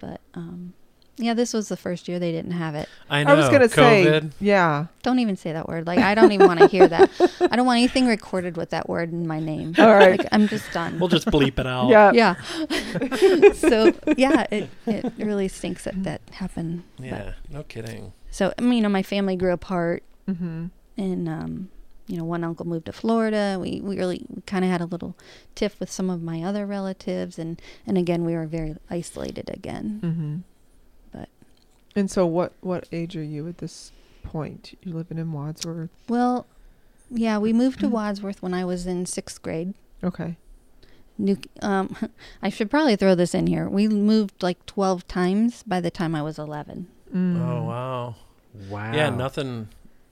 But um, yeah, this was the first year they didn't have it. I know. I was gonna say, yeah. Don't even say that word. Like I don't even want to hear that. [laughs] I don't want anything recorded with that word in my name. All right. Like I'm just done. We'll just bleep it out. Yeah. yeah. [laughs] so yeah, it it really stinks that that happened. But- Yeah. No kidding. so I mean, you know, my family grew apart, Mm-hmm. and um, you know, one uncle moved to Florida. We we really kind of had a little tiff with some of my other relatives, and and again, we were very isolated again. Mm-hmm. But- And so, what what age are you at this point? You're living in Wadsworth? Well, yeah, we moved to Mhm. Wadsworth when I was in sixth grade. Okay. New, um, [laughs] I should probably throw this in here. We moved like twelve times by the time I was eleven. Mm. Oh wow. wow. Yeah. Nothing.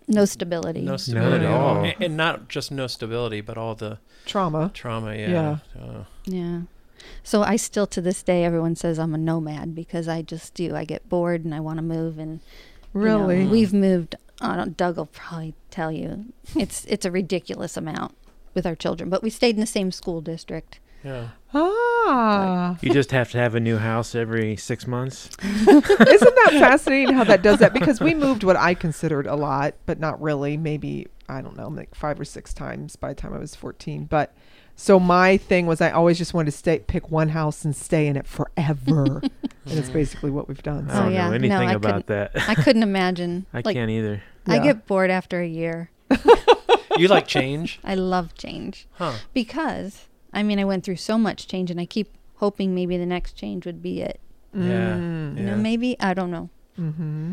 No stability. No stability at all. And, and not just no stability, but all the Trauma. trauma. Yeah. Yeah. Uh, Yeah. So I still to this day everyone says I'm a nomad because I just do. I get bored and I want to move and you know, Really? we've moved I don't Doug will probably tell you. It's it's a ridiculous amount with our children, but we stayed in the same school district. Yeah. Ah. You just have to have a new house every six months. [laughs] Isn't that fascinating how that does that? Because we moved what I considered a lot, but not really. Maybe, I don't know, like five or six times by the time I was 14. But so my thing was I always just wanted to stay, pick one house and stay in it forever. [laughs] and it's basically what we've done. I Oh, don't yeah. know anything I about that. I couldn't imagine. [laughs] I like can't either. I Yeah. get bored after a year. [laughs] You like change? I love change Huh. because I mean I went through so much change and I keep hoping maybe the next change would be it. Yeah. Mm. You know, maybe I don't know. Mm-hmm.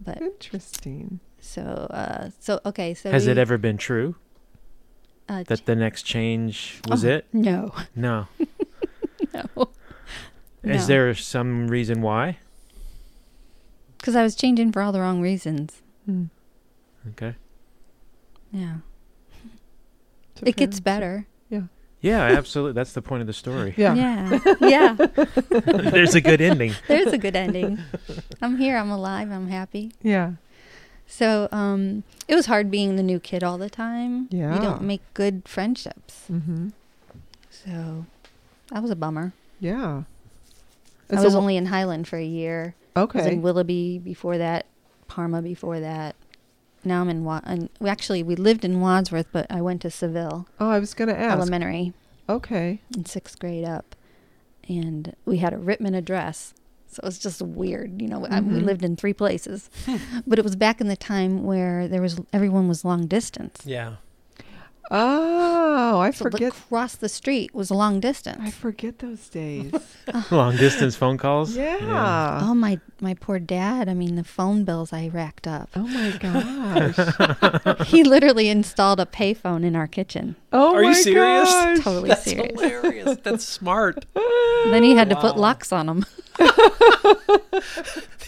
But Interesting. so uh so okay, so Has we, it ever been true uh, that the next change was Oh, it? No. [laughs] No. [laughs] No. Is there some reason why? Cuz I was changing for all the wrong reasons. Mm. Okay. Yeah. It's a It gets better. Yeah, Yeah, absolutely. That's the point of the story. Yeah. Yeah. [laughs] yeah. There's a good ending. There's a good ending. I'm here, I'm alive, I'm happy. Yeah. So, um it was hard being the new kid all the time. Yeah. You don't make good friendships. Mm-hmm. So, that was a bummer. Yeah. I And was so- only in Highland for a year. I was okay. in Willoughby before that, Parma before that. Now I'm in Wa- and we actually we lived in Wadsworth, but I went to Seville Oh, I was going to ask. Elementary Okay. in sixth grade up, and we had a Rittman address. So it was just weird, you know. I, we Mhm. lived in three places, [laughs] but it was back in the time where there was everyone was long distance. Yeah. Oh, I So forget. across the street was long distance. I forget those days. [laughs] [laughs] Long distance phone calls. yeah. oh my my poor dad! I mean, the phone bills I racked up. Oh my [laughs] gosh. he literally installed a payphone in our kitchen. Oh Are you serious? gosh. Totally That's serious. hilarious. That's smart. Then he had to put locks on them.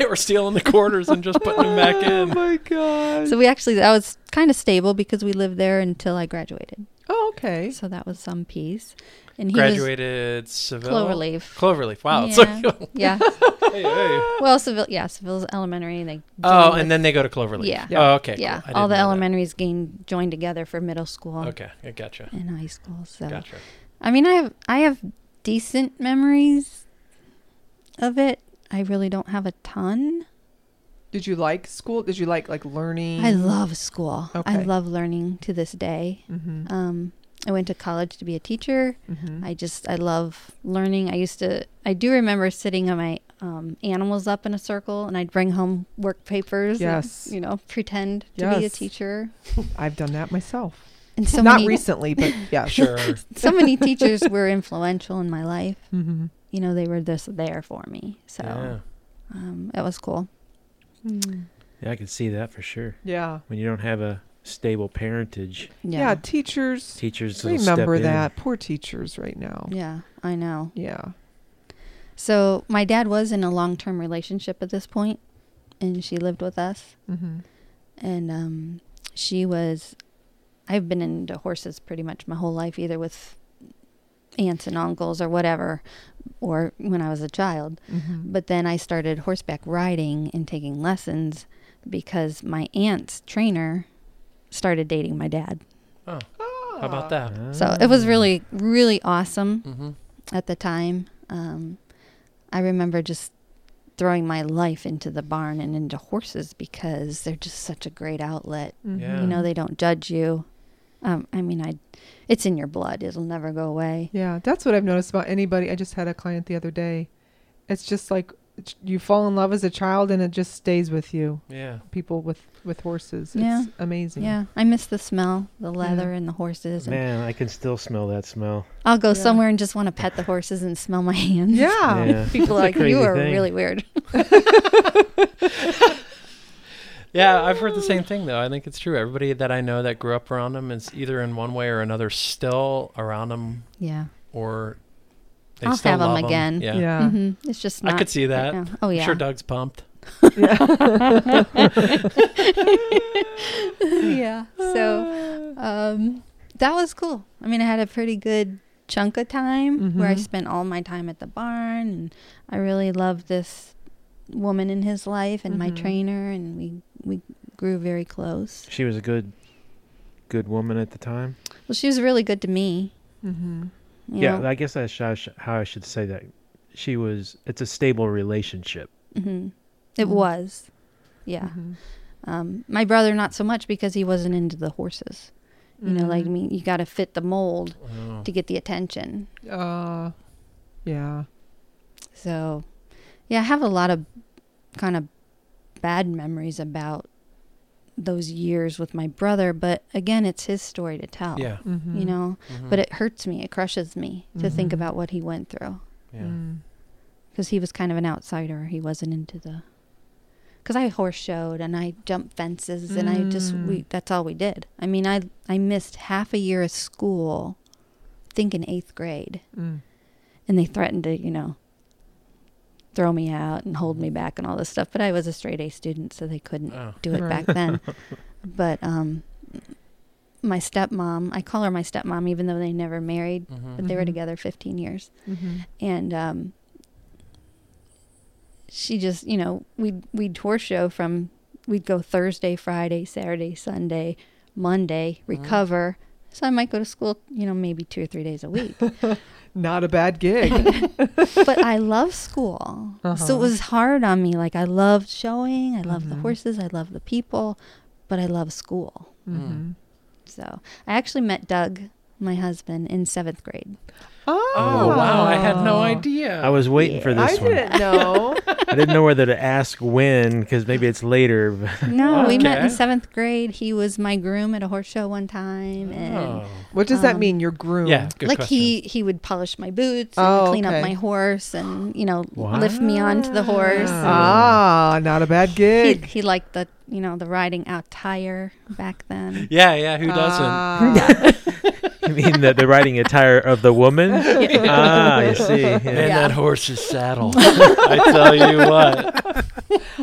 They were stealing the quarters and just putting them back [laughs] oh in. Oh my gosh. So we actually that was kind of stable because we lived there until I graduated. oh, okay. So that was some peace. And he Graduated was Seville. Cloverleaf. Cloverleaf. Wow. Yeah. So, [laughs] Yeah. [laughs] hey, hey. well, Seville. Yeah, Seville's elementary. They Oh, joined with- and then they go to Cloverleaf. Yeah. Oh, okay. yeah, I all the know elementaries gained joined together for middle school Okay, I gotcha. and high school. So Gotcha. I mean, I have I have decent memories of it. I really don't have a ton. Did you like school? Did you like like learning? I love school. I love learning to this day. Mm-hmm. Um, I went to college to be a teacher. mm-hmm. I just I love learning. I used to I do remember sitting on my um, animals up in a circle, and I'd bring home work papers. and, Yes. you know, pretend to be a teacher. [laughs] I've done that myself. And so Not many recently, but [laughs] yeah. Sure. so many teachers were influential in my life. Mm-hmm. You know, they were just there for me. So Yeah. um, it was cool. Yeah, I can see that for sure. Yeah. When you don't have a stable parentage, Yeah. Yeah. teachers. teachers will step Remember in. that. Poor teachers right now. Yeah, I know. Yeah. So my dad was in a long term relationship at this point, and she lived with us. Mm-hmm. and um, she was i've been into horses pretty much my whole life either with aunts and uncles or whatever or when i was a child Mm-hmm. but then i started horseback riding and taking lessons because my aunt's trainer started dating my dad Oh, how about that? so it was Ah. really really awesome Mm-hmm. at the time um, i remember just throwing my life into the barn and into horses because they're just such a great outlet Mm-hmm. Yeah. you know they don't judge you um, i mean i it's in your blood it'll never go away Yeah, that's what I've noticed about anybody. I just had a client the other day. It's just like you fall in love as a child and it just stays with you. Yeah. People with with horses. Yeah. It's amazing. yeah i miss the smell the leather and the horses and Man, I can still smell that smell. i'll go Yeah. somewhere and just want to pet the horses and smell my hands Yeah. Yeah. [laughs] people are like you are thing. really weird [laughs] [laughs] Yeah, I've heard the same thing though. I think it's true. Everybody that I know that grew up around them is either in one way or another still around them, yeah or they I'll still have 'em love 'em. again. Yeah. Yeah. hmm it's just not. I could see that. right now. oh I'm yeah sure Doug's pumped. yeah [laughs] yeah. so um that was cool i mean i had a pretty good chunk of time where I Mhm. spent all my time at the barn and I really loved this woman in his life and my Mhm. trainer and we we grew very close. She was a good, good woman at the time. Well, she was really good to me. Mm-hmm. yeah, know. I guess that's how I how I should say that. She was. It's a stable relationship. hmm It Mhm. was. Yeah. Mm-hmm. Um, my brother not so much because he wasn't into the horses. You know, Mm-hmm. like I mean, you got to fit the mold Oh. to get the attention. Uh, yeah. So, yeah, I have a lot of kind of bad memories about those years with my brother, but again, it's his story to tell. Yeah. Mm-hmm. You know, Mhm. but it hurts me, it crushes me to think Mhm. about what he went through yeah. Mm. because he was kind of an outsider. He wasn't into the because I horse showed and I jumped fences and I just Mm. we that's all we did. I mean, I I missed half a year of school, I think in eighth grade, Mm. and they threatened to you know throw me out and hold me back and all this stuff. But I was a straight A student, so they couldn't Oh. do it Right. back then. [laughs] but um, my stepmom, I call her my stepmom, even though they never married, Mhm. but they were Mhm. together 15 years Mm-hmm. and um, she just you know we'd we'd horse show from we'd go Thursday, Friday, Saturday, Sunday, Monday, Mm-hmm. Recover. So I might go to school, you know, maybe two or three days a week. [laughs] Not a bad gig. [laughs] but I love school, so Uh-huh. it was hard on me. Like I loved showing, I loved the Mhm. horses, I loved the people, but I love school. mm-hmm. So I actually met Doug, my husband, in seventh grade. Oh, Oh wow! I had no idea. I was waiting for this I one. didn't know. [laughs] I didn't know whether to ask when because maybe it's later. but- No, we met in seventh grade. He was my groom at a horse show one time, and Oh. what does that Um, mean? Your groom? Yeah. Good like question. he he would polish my boots and Oh, clean okay. up my horse and you know lift me onto the horse. and Ah, not a bad he, gig. he liked the you know the riding out tire back then. [laughs] Yeah, yeah. Who doesn't? Ah. [laughs] you mean the, the riding attire of the woman? [laughs] Ah, I see. and Yeah. Yeah. that horse's saddle. I tell you what.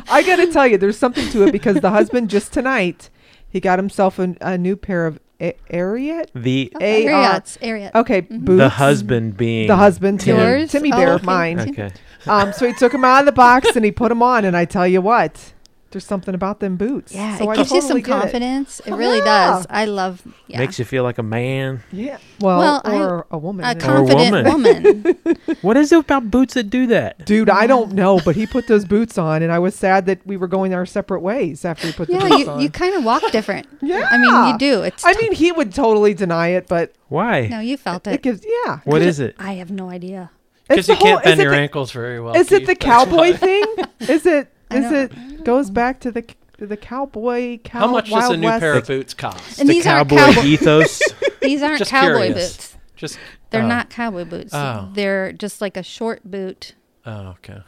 I got to tell you, there's something to it because the husband just tonight he got himself a, a new pair of a- Ariat. The A- Ariats, Ariat. Okay, Mhm. boots. the husband being The husband, Timmy, Yours? Timmy Oh, Bear, okay. mine. Okay. Um, so he took him out of the box and he put him on, and I tell you what, there's something about them boots. Yeah, so it I gives you some get it. confidence. It, Oh, really yeah. does. I love. Yeah. Makes you feel like a man. Yeah. Well, Well, or a woman. a in it. com- confident woman. [laughs] What is it about boots that do that? Dude, I don't know, but he put those boots on, and I was sad that we were going our separate ways after he put the yeah, boots you, on. you kind of walk different. [laughs] yeah. I mean, you do. It's I mean, he would totally deny it, but Why? no, you felt it it. gives yeah. What is it? I have no idea. Because you whole- can't bend your the- ankles very well. Is it the cowboy thing? [laughs] Is it? I Is don't- it goes back to the the cowboy cow? How much does a new West? pair of boots cost? And the these aren't cowboy cowboy- ethos. [laughs] These aren't Just cowboy curious. boots. Just They're oh. not cowboy boots. Oh. They're just like a short boot. Oh, okay.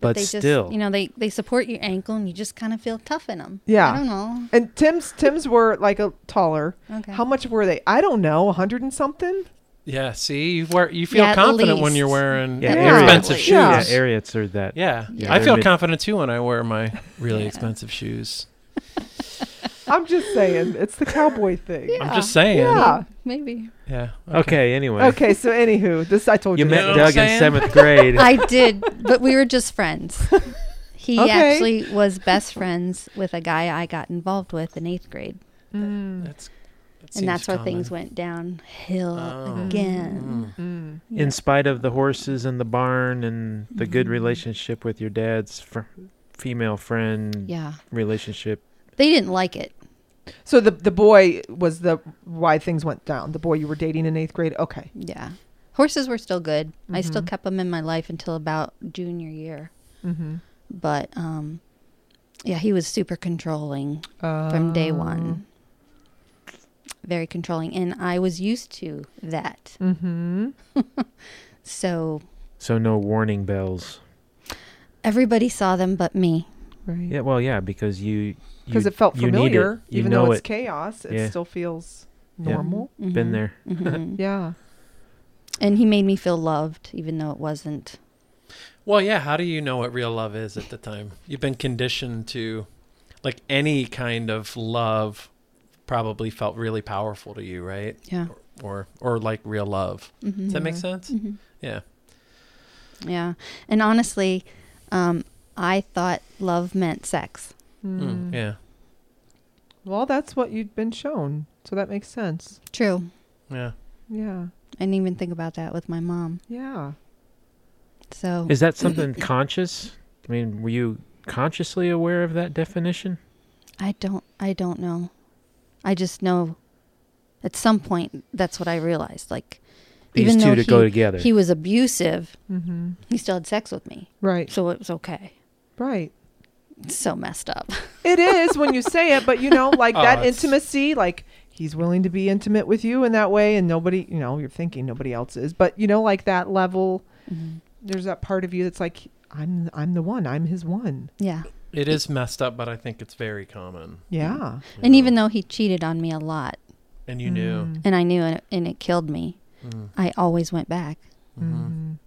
but they still. just, you know, they they support your ankle, and you just kind of feel tough in them. Yeah. I don't know. And Tim's Tim's were like a taller. Okay. How much were they? I don't know, a hundred and something. Yeah. See, you wear you feel Yeah, at confident when least. you're wearing yeah, Yeah. expensive Ariats. shoes. Yeah. Yeah, Ariats are that. Yeah, Yeah. I they're feel mid- confident too when I wear my really Yeah. expensive shoes. [laughs] I'm just saying, it's the cowboy thing. I'm just saying. Yeah. Maybe. Yeah. Okay. anyway. Okay, so anywho, this I told you. You this. met know what I'm Doug in saying? seventh grade. [laughs] I did, but we were just friends. [laughs] He Okay. actually was best friends with a guy I got involved with in eighth grade, Mm, That's. That and that's seems where common. things went downhill Oh. again. Mm. mm. in spite of the horses and the barn and the good Mhm. relationship with your dad's fr- female friend Yeah, relationship. they didn't like it. So the the boy was the why things went down. The boy you were dating in eighth grade. Okay. Yeah, horses were still good. I still Mhm. kept them in my life until about junior year. Mm-hmm. but um yeah he was super controlling from day Um, one very controlling and i was used to that Mm-hmm. [laughs] so So no warning bells. everybody saw them but me Right. Yeah, well, yeah, because you Because it felt you need familiar, it. You even know though it's it. chaos. It Yeah. still feels Yeah. normal. Been there. Mhm. [laughs] Yeah. and he made me feel loved even though it wasn't Well, yeah. How do you know what real love is at the time? You've been conditioned to, like, any kind of love probably felt really powerful to you, right? yeah or or like real love. Mhm. Does that make Yeah. sense? Mhm. Yeah. Yeah. And honestly, um, I thought love meant sex. Mm. Mm, yeah. Well, that's what you'd been shown, so that makes sense. True. Yeah. Yeah. I didn't even think about that with my mom. Yeah. So Is that [coughs] something conscious? I mean, were you consciously aware of that definition? I don't I don't know. I just know at some point that's what I realized. Like These even two though to he, go together. he was abusive, Mm-hmm. he still had sex with me. Right. So it was okay. Right. It's so messed up. [laughs] It is when you say it, but you know, like [laughs] Oh, that intimacy, like he's willing to be intimate with you in that way, and nobody, you know, you're thinking nobody else is, but you know, like that level, Mhm. there's that part of you that's like, I'm, I'm the one, I'm his one. Yeah. It is messed up, but I think it's very common. Yeah. you And know. even though he cheated on me a lot and you knew. Mm. and I knew it and it killed me, Mm. I always went back, Mhm. Mhm.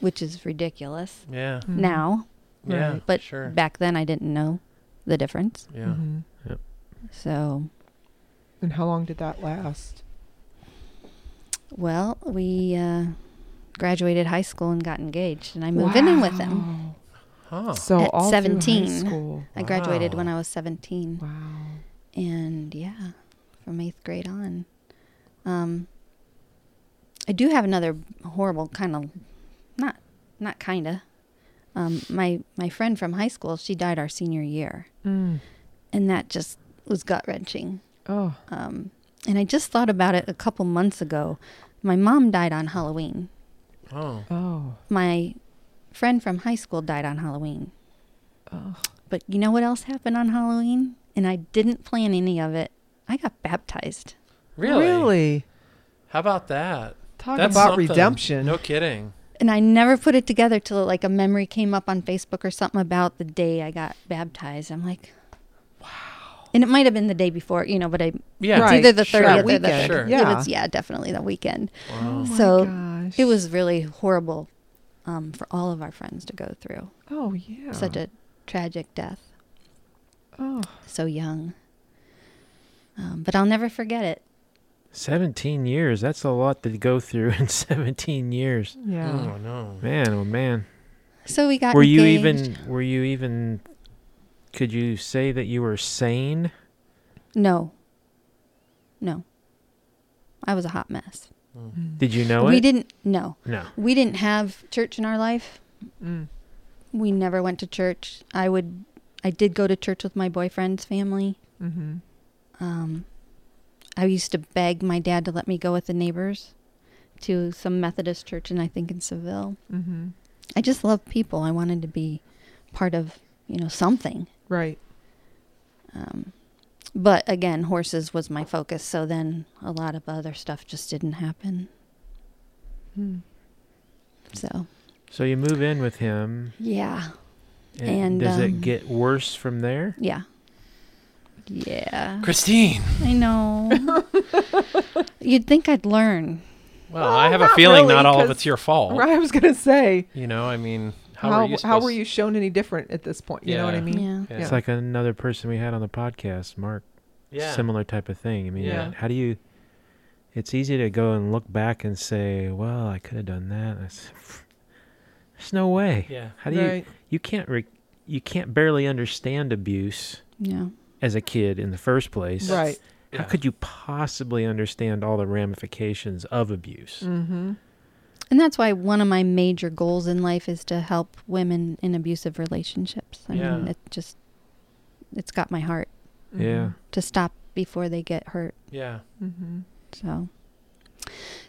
which is ridiculous Yeah. Mhm. now. Yeah. Right. But sure. back then I didn't know the difference. Yeah. Mhm. So, And how long did that last? well, we uh, graduated high school and got engaged, and I moved in with him. Wow. Huh. So At all through high 17. school. I graduated Wow. when I was 17. Wow. And yeah, from eighth grade on. Um, I do have another horrible kind of, not, not kinda. Um, my my friend from high school, she died our senior year, Mm. and that just was gut wrenching. Oh. Um, and I just thought about it a couple months ago. My mom died on Halloween. Oh. Oh. My friend from high school died on Halloween. Oh. But you know what else happened on Halloween? And I didn't plan any of it. I got baptized. Really? Really? How about that? Talk That's about something. redemption. No kidding. And I never put it together till like a memory came up on Facebook or something about the day I got baptized. I'm like, wow. And it might have been the day before, you know, but I Yeah. Right. either the sure. 30th or the Weekend. Sure. It Yeah. was, yeah, definitely the weekend. Oh Wow. my So, gosh. It was really horrible um, for all of our friends to go through. Oh yeah. Such a tragic death. Oh. So young. Um, but I'll never forget it. 17 years. That's a lot to go through [laughs] in 17 years. Yeah. Oh no. Man, oh man. So we got Were you even were you even could you say that you were sane? No. No. I was a hot mess. Mm. Did you know we it? didn't no. No. We didn't have church in our life. Mm. We never went to church. I would I did go to church with my boyfriend's family. Mm-hmm. Um I used to beg my dad to let me go with the neighbors to some Methodist church and I think in Seville. Mm-hmm. I just love people. I wanted to be part of, you know, something. Right. Um, but again, horses was my focus. So then a lot of other stuff just didn't happen. Mm. So So you move in with him yeah, and, And, does um, it get worse from there? yeah, yeah. Christine. I know. [laughs] You'd think I'd learn. Well, Well, I have a feeling really, not all of it's your fault. [laughs] Right. I was gonna say. You know, I mean, how, How were you how were you shown any different at this point? You know what I mean? Yeah. Yeah. It's like another person we had on the podcast, Mark. Yeah. Similar type of thing. I mean, Yeah. how do you it's easy to go and look back and say, "Well, I could have done that." That's, there's no way. Yeah. How do you you can't re- you can't barely understand abuse Yeah. as a kid in the first place. Right. How Yeah. could you possibly understand all the ramifications of abuse? Mm-hmm. And that's why one of my major goals in life is to help women in abusive relationships. I Yeah. mean, it just, it's got my heart Yeah. to stop before they get hurt. Yeah. Mm-hmm. So,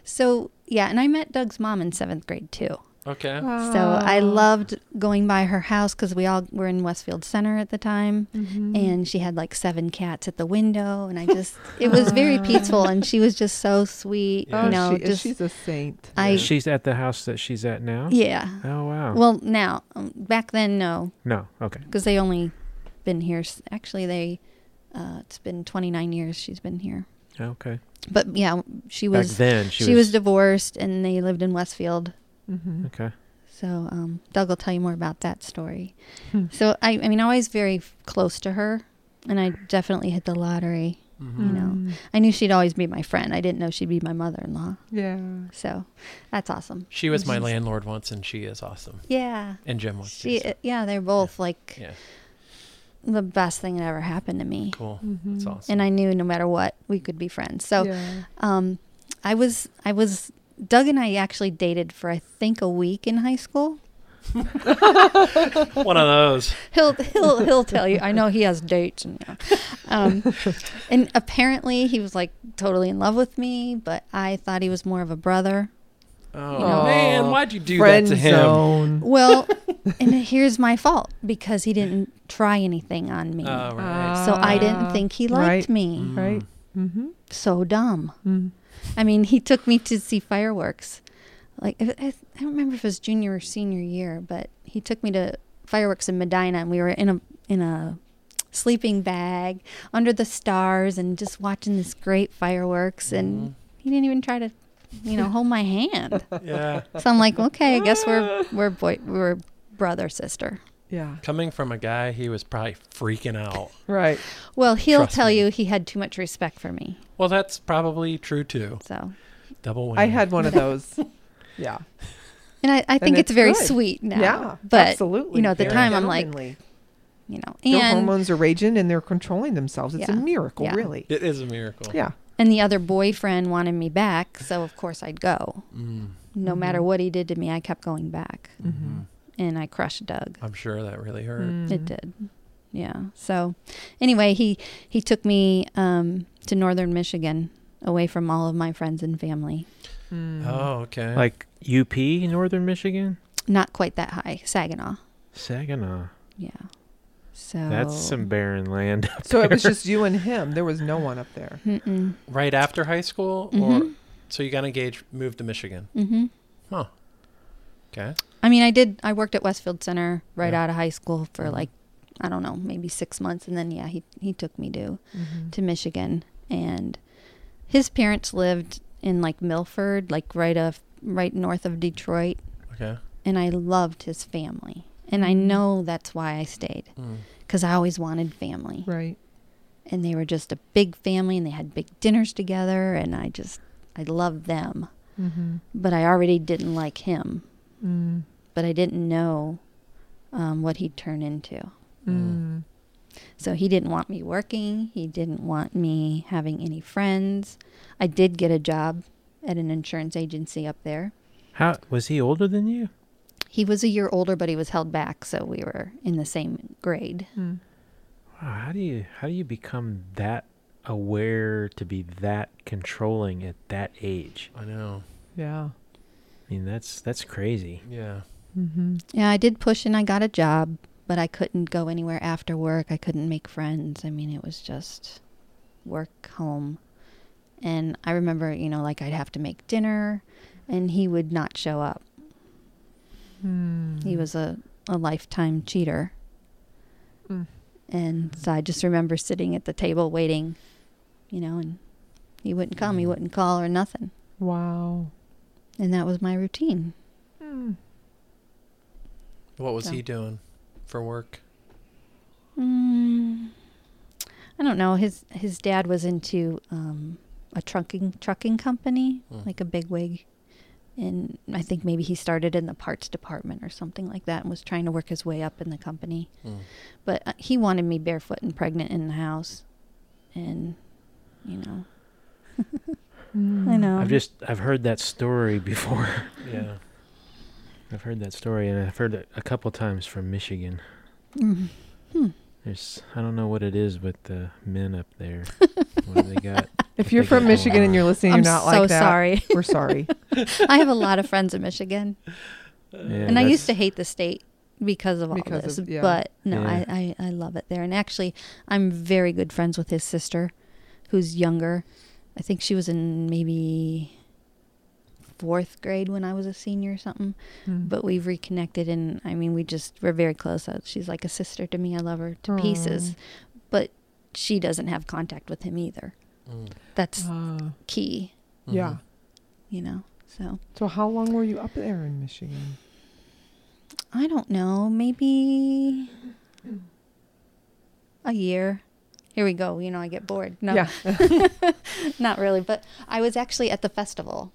so yeah, and I met Doug's mom in seventh grade too. Okay. So. I loved going by her house because we all were in Westfield Center at the time, Mm-hmm. and she had like seven cats at the window, and I just it was very [laughs] peaceful, and she was just so sweet, Yeah. oh, you know, she, just she's a saint. I She's at the house that she's at now? yeah. Oh, wow. Well, now um, back then no, no. Okay. because they only been here. Actually, they uh, it's been 29 years she's been here. Okay. But yeah, she was Back was then she, she, was, divorced, and they lived in Westfield. Mm-hmm. Okay. So um, Doug will tell you more about that story. Hmm. So I, I mean, I was very f- close to her, and I definitely hit the lottery Mhm. You know. Mm. I knew she'd always be my friend. I didn't know she'd be my mother-in-law. Yeah. So that's awesome. She was my landlord once, and she is awesome. Yeah. And Jim was. too, so- yeah, they're both like yeah, the best thing that ever happened to me. cool. Mhm. That's awesome. And I knew no matter what, we could be friends. So, yeah. um, I was, I was, Doug and I actually dated for I think a week in high school. [laughs] One of those. He'll, he'll, he'll tell you. I know he has dates and, yeah. um, and apparently he was like totally in love with me, but I thought he was more of a brother. Oh know. man, why'd you do Friend that to him? zone. Well, [laughs] and here's my fault because he didn't try anything on me. Oh right. so I Ah, didn't think he liked right. me. Mm. Right. Mm-hmm. So dumb. Mm. I mean, he took me to see fireworks. Like I, I I don't remember if it was junior or senior year, but he took me to fireworks in Medina, and we were in a in a sleeping bag under the stars and just watching this great fireworks. And mm-hmm. he didn't even try to, you know, hold my hand. [laughs] Yeah. So I'm like, okay, I guess we're we're boy we're brother sister. Yeah. Coming from a guy, he was probably freaking out. [laughs] Right. Well, he'll Trust tell me. you he had too much respect for me. Well, that's probably true too. So, Double win. I had one of [laughs] those. Yeah. and I, I think it's it's, very good. sweet now. Yeah. but absolutely. you know, at the Very time, I'm like, you know, Their hormones are raging and they're controlling themselves. It's a miracle, Yeah. really. It is a miracle. Yeah. and the other boyfriend wanted me back, so of course I'd go. Mm. No matter Mhm. what he did to me, I kept going back, Mm-hmm. And I crushed Doug. I'm sure that really hurt. Mm-hmm. It did. Yeah. So anyway, he he took me um, to northern Michigan, away from all of my friends and family. Mm. Oh, okay. Like UP, Northern Michigan, Not quite that high, Saginaw. Saginaw. Yeah. So That's some barren land. Up So it was just you and him. There was no one up there. Mm-mm. right after high school, or Mhm. so you got engaged, moved to Michigan. Mm-hmm. Huh. Okay. I mean, I did. I worked at Westfield Center right Yeah. out of high school for Mhm. like, I don't know, maybe six months, and then yeah, he he took me to Mm-hmm. to Michigan, and his parents lived in like Milford, like right of right north of Detroit, Okay. and I loved his family, and I Mhm. know that's why I stayed Mm. because I always wanted family, Right. and they were just a big family, and they had big dinners together, and I just I loved them, Mm-hmm. but I already didn't like him, Mm. But I didn't know um, what he'd turn into. Mm. So he didn't want me working. He didn't want me having any friends. I did get a job at an insurance agency up there. How was he older than you? He was a year older, but he was held back, so we were in the same grade. Mm. Wow, how do you how do you become that aware to be that controlling at that age? I know. Yeah. I mean, that's that's crazy. Yeah. Mm-hmm. Yeah, I did push and I got a job, but I couldn't go anywhere after work. I couldn't make friends. I mean, it was just work, home. And I remember, you know, like I'd have to make dinner and he would not show up. He was a, a lifetime cheater. Mm. And so I just remember sitting at the table waiting, you know, and he wouldn't come, he wouldn't call or nothing. Wow. And that was my routine. Mm. What was So. he doing for work? Mm, I don't know. His his dad was into um, a trucking trucking company, Mm. like a big wig. And I think maybe he started in the parts department or something like that and was trying to work his way up in the company. Mm. But uh, he wanted me barefoot and pregnant in the house. And, you know, [laughs] Mm. I know. I've just I've heard that story before. Yeah. I've heard that story, and I've heard it a couple times from Michigan. Mhm. There's I don't know what it is with the men up there. [laughs] what do they got? If you're from Michigan and you're listening, I'm you're not so like that. sorry. [laughs] We're sorry. I have a lot of friends in Michigan. Yeah, and I used to hate the state because of all Because this. of- yeah. But no, Yeah. I, I, I love it there. And actually, I'm very good friends with his sister, who's younger. I think she was in maybe fourth grade when I was a senior or something. Mm. But we've reconnected, and I mean, we just we're very close. Uh, She's like a sister to me. I love her to pieces. But she doesn't have contact with him either. Mm. That's Ah, key, yeah. Mhm. you know. So So how long were you up there in Michigan? I don't know, maybe a year. here we go. You know, I get bored. No, Yeah. [laughs] not really. But I was actually at the festival,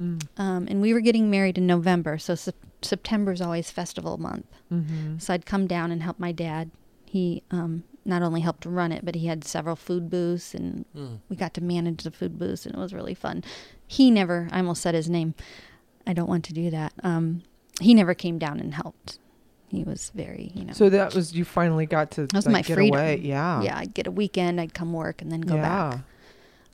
Mm. um, and we were getting married in November. So sep- September is always festival month. Mm-hmm. So I'd come down and help my dad. He um, not only helped run it, but he had several food booths, and Mm. we got to manage the food booths, and it was really fun. He never, I almost said his name. I don't want to do that. Um, he never came down and helped. He was very, you know. So that was you finally got to. That was like, my get freedom. away. Yeah. yeah, I'd get a weekend, I'd come work, and then go yeah. back.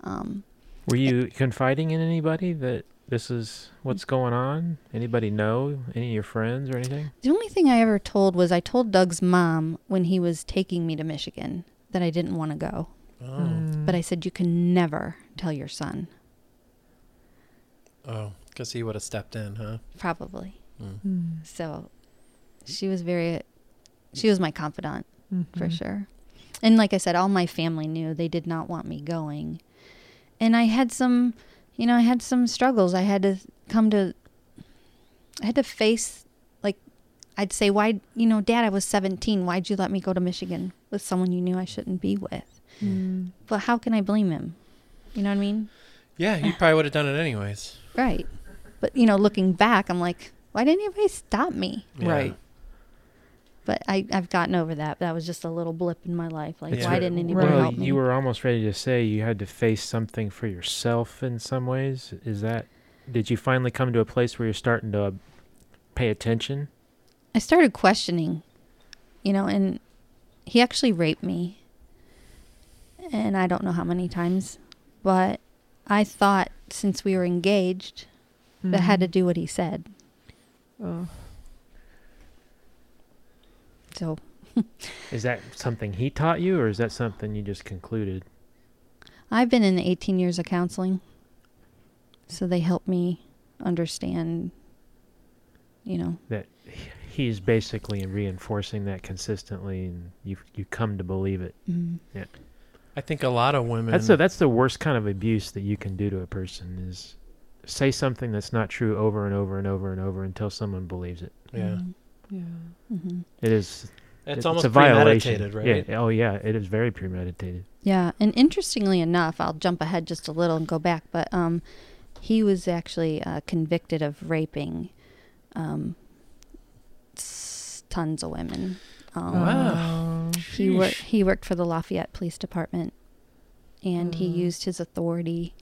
Um, Were you confiding in anybody that this is what's going on? Anybody know? Any of your friends or anything? the only thing I ever told was I told Doug's mom when he was taking me to Michigan that I didn't want to go. Oh. Mm. But I said, You can never tell your son. Oh, because he would have stepped in, huh? Probably. Mm. Mm. So she was very, she was my confidant for Mhm. sure. And like I said, all my family knew they did not want me going. And I had some, you know, I had some struggles. I had to come to, I had to face, like, I'd say, why, you know, dad, I was 17. Why'd you let me go to Michigan with someone you knew I shouldn't be with? Mm. But how can I blame him? You know what I mean? Yeah, you probably would have done it anyways. Right. But, you know, looking back, I'm like, why didn't anybody stop me? Yeah. Right. But I, I've gotten over that. That was just a little blip in my life. Like, It's why right. didn't anybody Well, help me? you were almost ready to say you had to face something for yourself in some ways. Is that? Did you finally come to a place where you're starting to pay attention? I started questioning, you know, and he actually raped me. And I don't know how many times, but I thought since we were engaged, that I had to Mhm. do what he said. Oh. So [laughs] Is that something he taught you, or is that something you just concluded? I've been in 18 years of counseling. So they helped me understand, you know, That he's basically reinforcing that consistently, and you you come to believe it. mm, I think a lot of women. That's the that's the worst kind of abuse that you can do to a person is say something that's not true over and over and over and over until someone believes it. yeah. mhm, Yeah. mhm. It is It's it- almost a violation. premeditated, right? Yeah. Oh yeah, it is very premeditated. Yeah, and interestingly enough, I'll jump ahead just a little and go back, but um, he was actually uh, convicted of raping um, tons of women. Um, Wow. He worked. He worked for the Lafayette Police Department, and he Mm. used his authority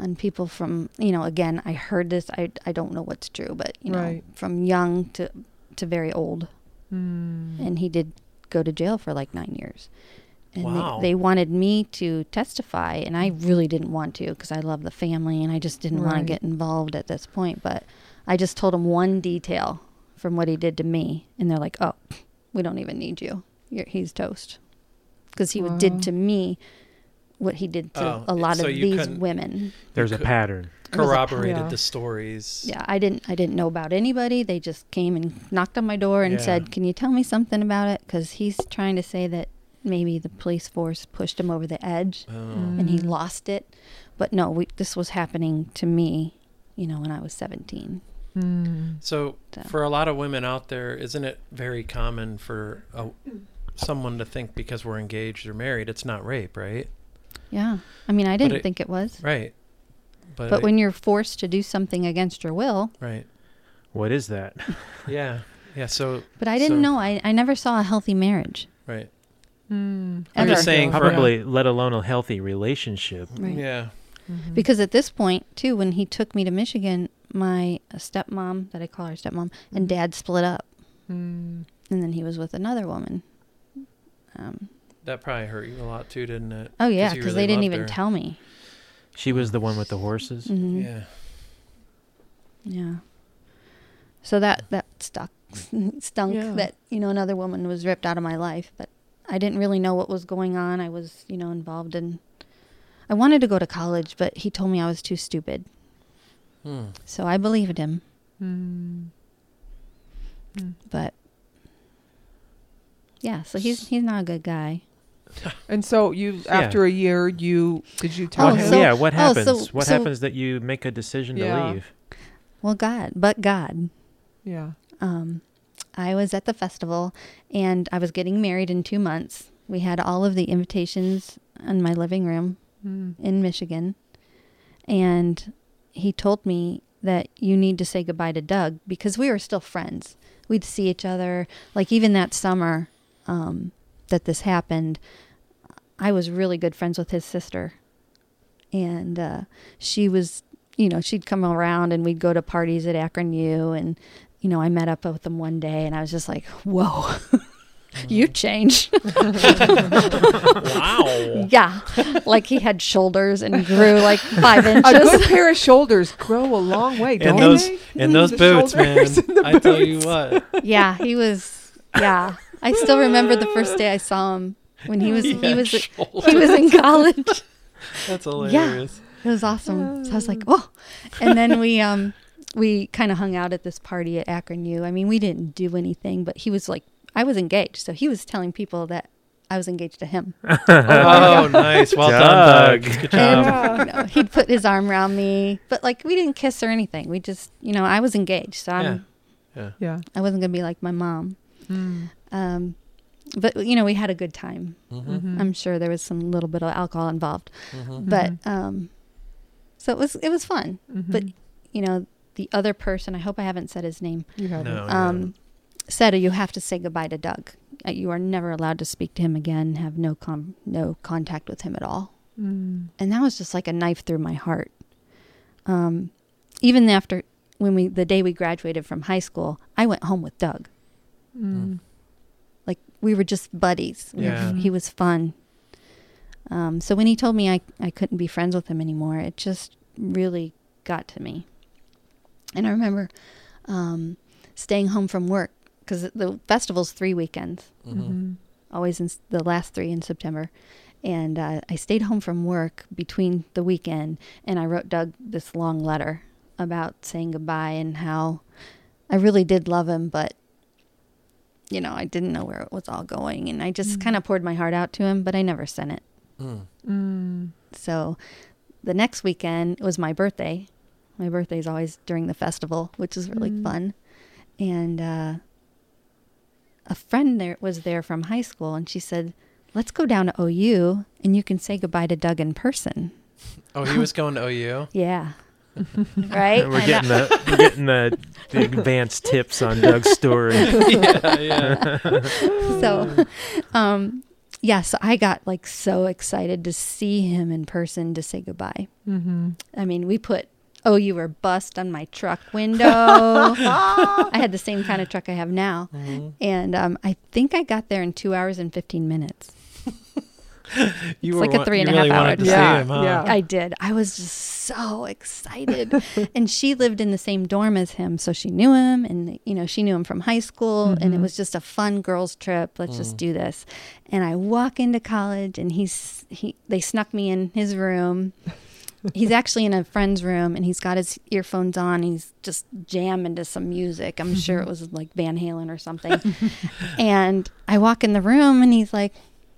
on people from you know. Again, I heard this. I I don't know what's true, but you know, Right. from young to to very old Mm. and he did go to jail for like nine years. And Wow. they, they wanted me to testify, and I really didn't want to because I love the family and I just didn't want to get involved at this point. But I just told them one detail from what he did to me, and they're like, "Oh, we don't even need you. You're, he's toast," because he Wow. did to me what he did to Oh, a lot so of these women. There's a pattern. It was a- Corroborated Yeah. the stories. Yeah, I didn't. I didn't know about anybody. They just came and knocked on my door and Yeah. said, "Can you tell me something about it?" Because he's trying to say that maybe the police force pushed him over the edge Oh. and he lost it. But no, we, this was happening to me, you know, when I was seventeen. Mm. So, So- for a lot of women out there, isn't it very common for a, someone to think because we're engaged or married, it's not rape, right? Yeah, I mean, I didn't it- think it was. Right. But, But it- when you're forced to do something against your will, right, What is that? [laughs] yeah, yeah. So, but I didn't So- know. I, I never saw a healthy marriage. right, Mm. I'm just saying, for, Probably, let alone a healthy relationship. Right. yeah, Mhm. Because at this point, too, when he took me to Michigan, my stepmom, that I call her stepmom, and Mhm. dad split up. Mm. And then he was with another woman. Um, that probably hurt you a lot too, didn't it? oh, yeah, because really they didn't even her. tell me. She was the one with the horses. Mhm. Yeah, Yeah. So that that stuck, [laughs] stunk. Yeah. That you know another woman was ripped out of my life, but I didn't really know what was going on. I was you know involved in. I wanted to go to college, but he told me I was too stupid. Hmm. So I believed him, Mm. Mm. but yeah. So he's he's not a good guy. [laughs] And so you, Yeah. after a year, you did you tell Oh, What- him? so- yeah, what oh, happens? so- what so- happens that you make a decision Yeah. to leave? Well, God, but God. yeah. Um, I was at the festival, and I was getting married in two months. We had all of the invitations in my living room Mm. in Michigan. And he told me that you need to say goodbye to Doug because we were still friends. We'd see each other. Like even that summer um, that this happened, I was really good friends with his sister. And uh, she was, you know, she'd come around and we'd go to parties at Akron U. And, you know, I met up with them one day and I was just like, whoa, [laughs] you change. wow. [laughs] Yeah, like he had shoulders and grew [laughs] like five inches. A good pair of shoulders grow a long way, don't And those they? and those The boots, man. shoulders and the I tell you what. yeah, he was. Yeah, I still remember the first day I saw him when he was he had was shoulders. he was in college. [laughs] That's hilarious. Yeah, It was awesome. So I was like, oh, and then we um we kind of hung out at this party at Akron U. I mean, we didn't do anything, but he was like, I was engaged, so he was telling people that I was engaged to him. [laughs] Oh, nice. Well done, Doug. Doug. Good [laughs] And job. you know, he'd put his arm around me, but like we didn't kiss or anything. We just, you know, I was engaged, so I'm Yeah. Yeah. I wasn't gonna be like my mom. Mm. Um, but you know, we had a good time. Mm-hmm. Mhm. I'm sure there was some little bit of alcohol involved, Mm-hmm. but um, so it was it was fun. Mhm. But you know, the other person, I hope I haven't said his name, you have No. it. um, said you have to say goodbye to Doug. Uh, You are never allowed to speak to him again. Have no com- no contact with him at all. Mm. And that was just like a knife through my heart. Um, even after when we the day we graduated from high school, I went home with Doug. Mm. Like we were just buddies. We were- he was fun. Um, so when he told me I, I couldn't be friends with him anymore, it just really got to me. And I remember um, staying home from work because the festival's three weekends, Mm-hmm. Mhm. always in s- the last three in September. And uh, I stayed home from work between the weekend, and I wrote Doug this long letter about saying goodbye and how I really did love him, but you know, I didn't know where it was all going, and I just Mm. kind of poured my heart out to him, but I never sent it. Mm. Mm. So the next weekend was my birthday. My birthday is always during the festival, which is really Mm. fun. And uh, a friend there was there from high school, and she said, "Let's go down to OU, and you can say goodbye to Doug in person." Oh, he was going to OU. [laughs] Yeah, [laughs] right. We're getting the we're getting the, the [laughs] advanced tips on Doug's story. [laughs] yeah, yeah. so um yeah so i got like so excited to see him in person to say goodbye Mhm. i mean we put oh you were bust on my truck window i had the same kind of truck i have now Mhm. and um, i think i got there in two hours and 15 minutes [laughs] You It's were like a wa- three and you a half really hour drive. Yeah, him, huh? yeah. i did i was just so excited [laughs] and she lived in the same dorm as him so she knew him and you know she knew him from high school and it Mhm. was just a fun girls trip let's Mm. just do this and i walk into college and he's he they snuck me in his room [laughs] he's actually in a friend's room and he's got his earphones on he's just jamming to some music i'm sure it was like van halen or something and i walk in the room and he's like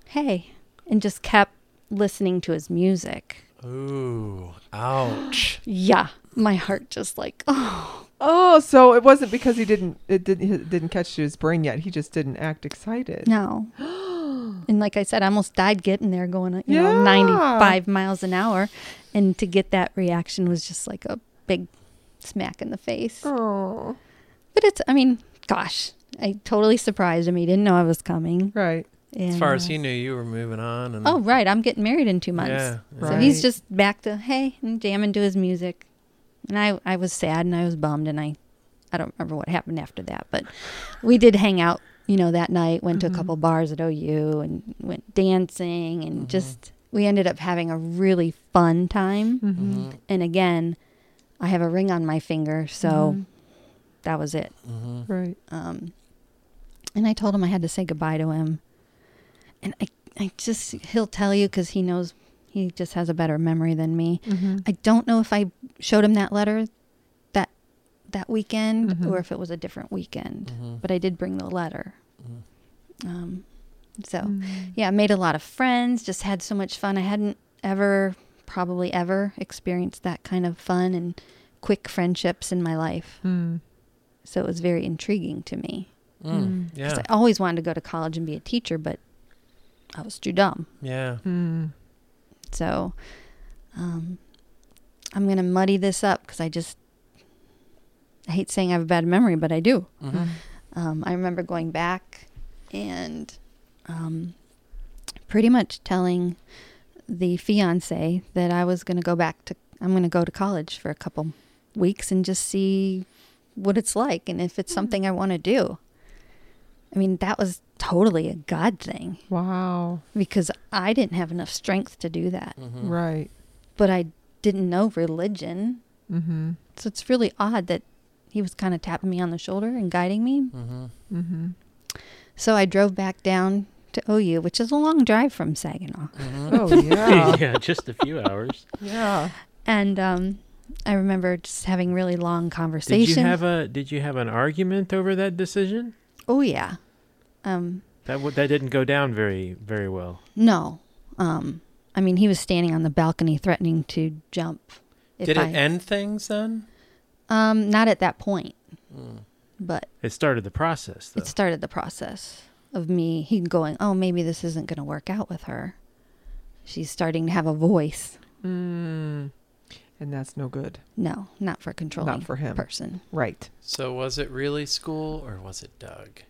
hey and just kept listening to his music Ooh, ouch. [gasps] yeah, my heart just like, oh, [sighs] Oh, so it wasn't because he didn't it didn't it didn't catch to his brain yet. He just didn't act excited. no. [gasps] and like I said, I almost died getting there going, you Yeah. know, 95 miles an hour. And to get that reaction was just like a big smack in the face. Oh, But it's, I mean, gosh, I totally surprised him. He didn't know I was coming. right. And, As far as he knew, you were moving on. And Oh, right. I'm getting married in two months. Yeah. So Right. he's just back to, hey, and jamming to his music. And I, I was sad and I was bummed and I, I don't remember what happened after that, but we did hang out, you know, that night, went to Mhm. a couple bars at OU and went dancing and Mhm. just, we ended up having a really fun time. Mm-hmm. Mhm. And again, I have a ring on my finger, so Mhm. that was it. Right. Um, and I told him I had to say goodbye to him. And I, I just, he'll tell you because he knows he just has a better memory than me. Mm-hmm. I don't know if I showed him that letter that that weekend Mhm. or if it was a different weekend, Mhm. but I did bring the letter. Mhm. Um, so Mm. yeah, I made a lot of friends. Just had so much fun. I hadn't ever, probably ever, experienced that kind of fun and quick friendships in my life. Mm. So it was very intriguing to me. Mm. Mm. 'Cause Yeah. I always wanted to go to college and be a teacher, but I was too dumb. Yeah. Mm. So um, I'm going to muddy this up because I just, I hate saying I have a bad memory, but I do. Mhm. Um, I remember going back and um, pretty much telling the fiance that I was going to go back to, I'm going to go to college for a couple weeks and just see what it's like and if it's something I want to do. I mean, that was totally a God thing Wow. because I didn't have enough strength to do that, Mhm. Right. but I didn't know religion. Mm-hmm. So it's really odd that he was kind of tapping me on the shoulder and guiding me. Mhm. Mm-hmm. So I drove back down to OU, which is a long drive from Saginaw. Mhm. Oh [laughs] yeah. [laughs] yeah, just a few hours. yeah. And um, I remember just having really long conversations. Did conversations. you have a Did you have an argument over that decision? oh yeah. Um, That w- that didn't go down very very well. no. Um, I mean, he was standing on the balcony threatening to jump. If Did I, it end things then? Um, not at that point, Mm. but It started the process though. it started the process of me he going, oh, maybe this isn't going to work out with her. She's starting to have a voice. Mm. And that's no good. No, not for a controlling Not for him. person. Right. So was it really school or was it Doug?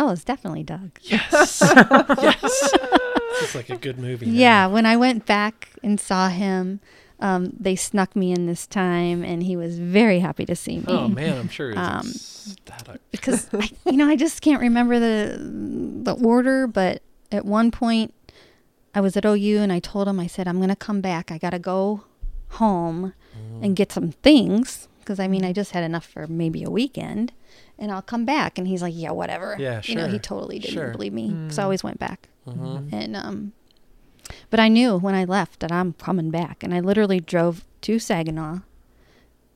Oh, it's definitely Doug. Yes. [laughs] yes. This is like a good movie. now. Yeah, when I went back and saw him, um, they snuck me in this time, and he was very happy to see me. Oh man, I'm sure. It's Um, ecstatic. because I, you know I just can't remember the the order, but at one point I was at OU and I told him I said I'm going to come back. I got to go home Mm. and get some things because I mean I just had enough for maybe a weekend, and I'll come back. And he's like, yeah, whatever. Yeah, You know, he totally didn't Sure. believe me, so I Mm. always went back. Mhm. And um, but I knew when I left that I'm coming back, and I literally drove to Saginaw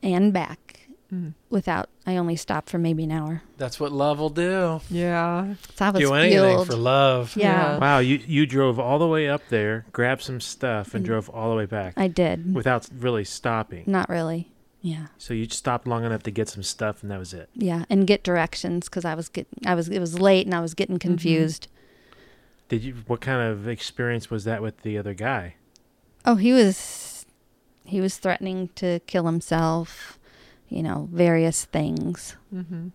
and back Mm. without. I only stopped for maybe an hour. That's what love will do. Yeah. So I was Do anything fueled. for love. Yeah, Wow, you you drove all the way up there, grabbed some stuff, and Mm. drove all the way back I did. without really stopping. Not really. Yeah, So you stopped long enough to get some stuff, and that was it. yeah, and get directions because I was getting. I was. It was late, and I was getting confused. Did you? What kind of experience was that with the other guy? Oh, he was. He was threatening to kill himself. You know, various things. Mm-hmm.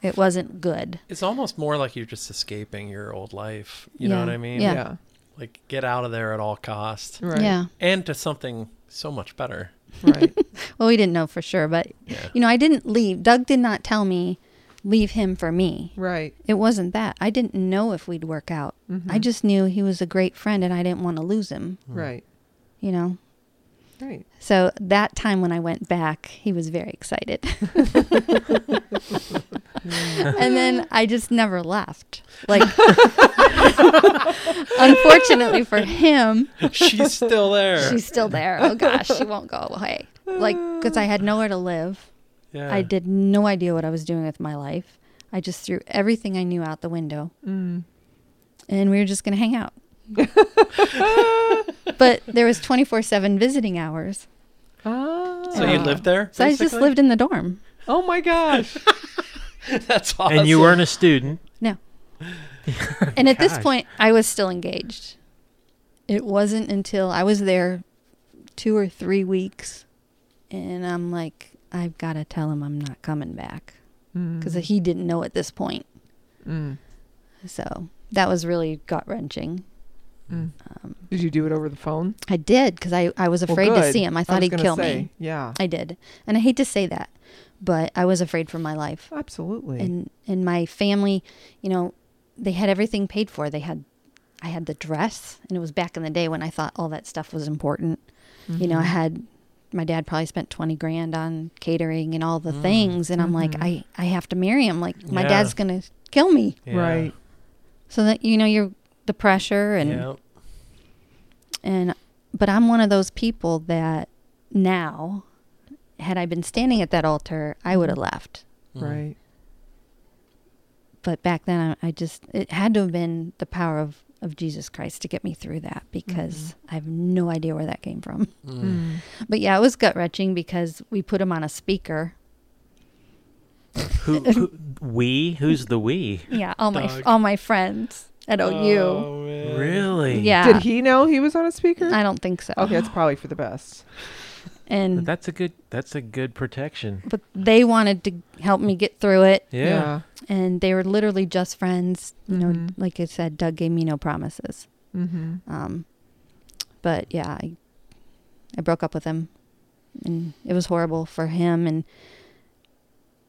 It wasn't good. It's almost more like you're just escaping your old life. You know what I mean? Yeah. Yeah. Like get out of there at all costs Right. Yeah. and to something so much better. Right. Well, we didn't know for sure, but Yeah. you know, I didn't leave. Doug did not tell me leave him for me. right. It wasn't that. I didn't know if we'd work out. Mhm. I just knew he was a great friend and I didn't want to lose him, Right. you know. Right. So that time when I went back, he was very excited. [laughs] and then I just never left. Like [laughs] unfortunately for him, She's still there. she's still there. Oh gosh, she won't go away. Like cuz I had nowhere to live. yeah. I did no idea what I was doing with my life. I just threw everything I knew out the window Mm. and we were just going to hang out. [laughs] but there was 24/7 visiting hours. Ah. So you lived there? So I just lived in the dorm. Oh my gosh. [laughs] [laughs] That's awesome. And you weren't a student. No. and at this point, I was still engaged. It wasn't until I was there two or three weeks, and I'm like, I've got to tell him I'm not coming back because Mm. he didn't know at this point. Mm. So that was really gut wrenching. Mm. Um, Did you do it over the phone? I did because I, I was Well, afraid to see him. I I thought was he'd kill say, me. Yeah. I did, and I hate to say that, but I was afraid for my life. Absolutely. and and my family you know they had everything paid for they had i had the dress and it was back in the day when i thought all that stuff was important you know i Mhm. had my dad probably spent 20 grand on catering and all the Mm. things and i'm like Mhm. i i have to marry him like my Yeah. dad's gonna kill me Yeah. Right. so that you know you're the pressure and Yeah. and but i'm one of those people that now had i been standing at that altar i would have left Mhm. Right. but back then I, I just it had to have been the power of of Jesus Christ to get me through that because I have no idea where that came from. Mm. [laughs] But yeah, it was gut wrenching because we put him on a speaker. Who, [laughs] who we? Who's the we? Yeah, all my all my friends. at OU. Oh, man. Really? Yeah. Did he know he was on a speaker? I don't think so. okay, it's probably for the best. [laughs] And That's a good. That's a good protection. but they wanted to help me get through it, Yeah. and they were literally just friends. You know, Mhm. like I said, Doug gave me no promises. Mm-hmm. Um, but yeah, I, I broke up with him, and it was horrible for him. And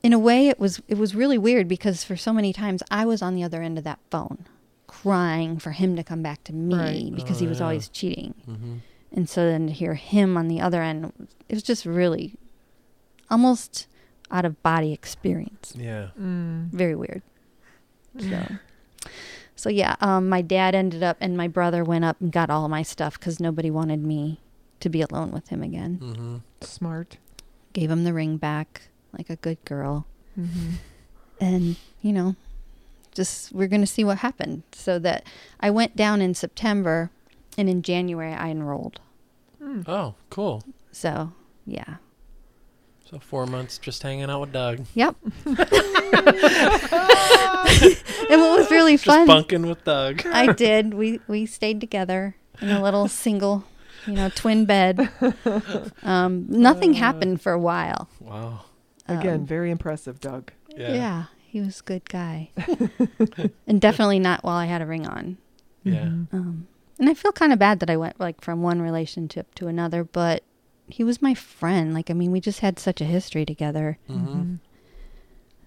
in a way, it was it was really weird because for so many times I was on the other end of that phone, crying for him to come back to me Right. because Oh, he was yeah. always cheating. Mhm. And so then to hear him on the other end, it was just really almost out of body experience. Yeah. Mm. Very weird. [laughs] So, so yeah, um, my dad ended up, and my brother went up and got all my stuff because nobody wanted me to be alone with him again. Mm-hmm. Smart. Gave him the ring back like a good girl, Mm-hmm. and you know, just we're gonna see what happened. So that I went down in September, and in January I enrolled. Mm. Oh, cool. So yeah, So four months just hanging out with Doug. yep. [laughs] and what was really Just fun, bunking with Doug. [laughs] I did. We we stayed together in a little [laughs] single, you know, twin bed. Um, nothing happened for a while. Wow. Again, Um, very impressive, Doug. Yeah. yeah. he was a good guy, and definitely not while I had a ring on. Yeah. Mhm. Um, and I feel kind of bad that I went like from one relationship to another, but he was my friend. Like, I mean, we just had such a history together. Mm-hmm.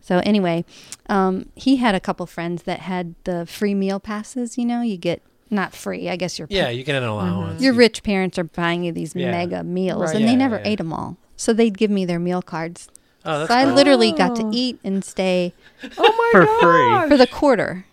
So anyway, um, he had a couple friends that had the free meal passes. You know, you get not free. I guess your Yeah, you get an allowance. your You- rich parents are buying you these Yeah. mega meals, Right. and they never yeah. ate them all. So they'd give me their meal cards. Oh, that's so I cool. literally got to Oh. eat and stay Oh my For gosh. free. for the quarter.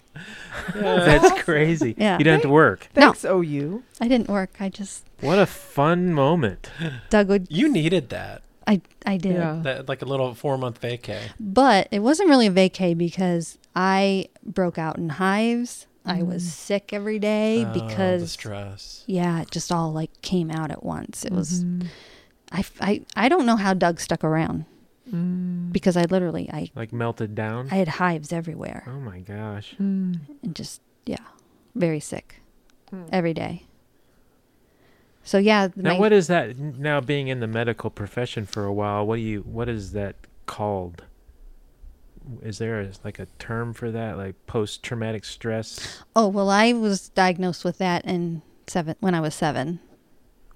That's crazy. Yeah. You don't have to work. No. Thanks, OU. I didn't work. I just What a fun moment. Doug would. You needed that. I I did. Yeah. That like a little four month vacay. But it wasn't really a vacay because I broke out in hives. I was Mm. sick every day Oh, the because stress. yeah, it just all like came out at once. It was Mhm. I, f- I I don't know how Doug stuck around Mm. because I literally I Like melted down. I had hives everywhere oh my gosh. Mm. and just yeah, very sick Mm. every day. So yeah, Now, my- what is that? Now, being in the medical profession for a while, what do you? What is that called? Is there a, like a term for that, like post-traumatic stress? oh well, I was diagnosed with that in seven when I was seven.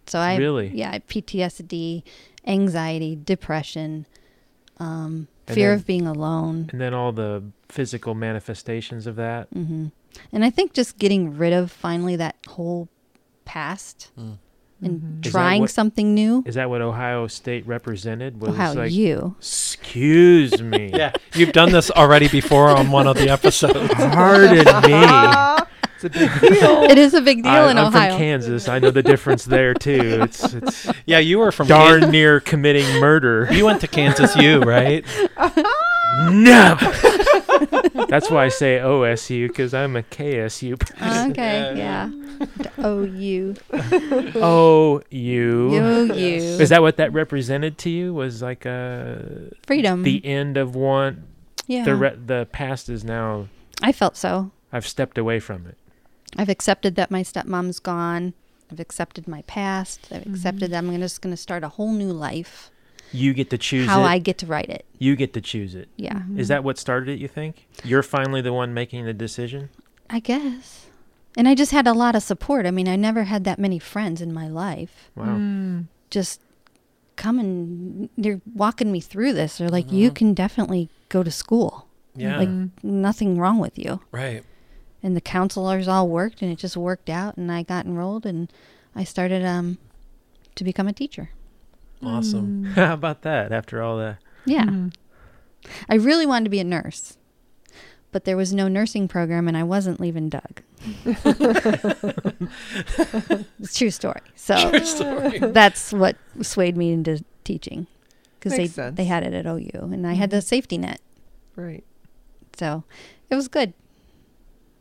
So I Really? yeah, I PTSD, anxiety, depression, um, fear then- of being alone. And then all the physical manifestations of that. hmm And I think just getting rid of finally that whole past Mm. and Mhm. Trying what- something new. Is that what Ohio State represented? Was Oh, how like, you? excuse me, [laughs] Yeah, you've done this already before on one of the [laughs] episodes. pardon me. [laughs] it's a big deal. [laughs] It is a big deal I, in I'm Ohio. from Kansas. I know the difference there too. [laughs] It's it's Yeah, you were from darn Kan- near committing murder. [laughs] You went to Kansas U, right? No. That's why I say OSU because I'm a KSU. person. okay, Yeah. yeah. The OU. You. You, Yes. you. Is that what that represented to you? Was like a Freedom. the end of one. yeah. The re- the past is now. I felt so. I've stepped away from it. I've accepted that my stepmom's gone. I've accepted my past. I've Mhm. accepted that I'm gonna, just going to start a whole new life. You get to choose How it. I get to write it. you get to choose it. Yeah, Is that what started it? You think you're finally the one making the decision? I guess. And I just had a lot of support. I mean, I never had that many friends in my life. Wow. Mm. Just coming, they're walking me through this. They're like, you Mhm. can definitely go to school. Yeah, Like- Mm. Nothing wrong with you. right. And the counselors all worked and it just worked out and I got enrolled and I started um to become a teacher. Awesome. Mm. [laughs] How about that? After all that, Yeah. Mhm. I really wanted to be a nurse. But there was no nursing program and I wasn't leaving Doug. [laughs] it's a true story. So True story. [laughs] that's what swayed me into teaching because they sense. they had it at OU and I had the safety net. Right. So it was good.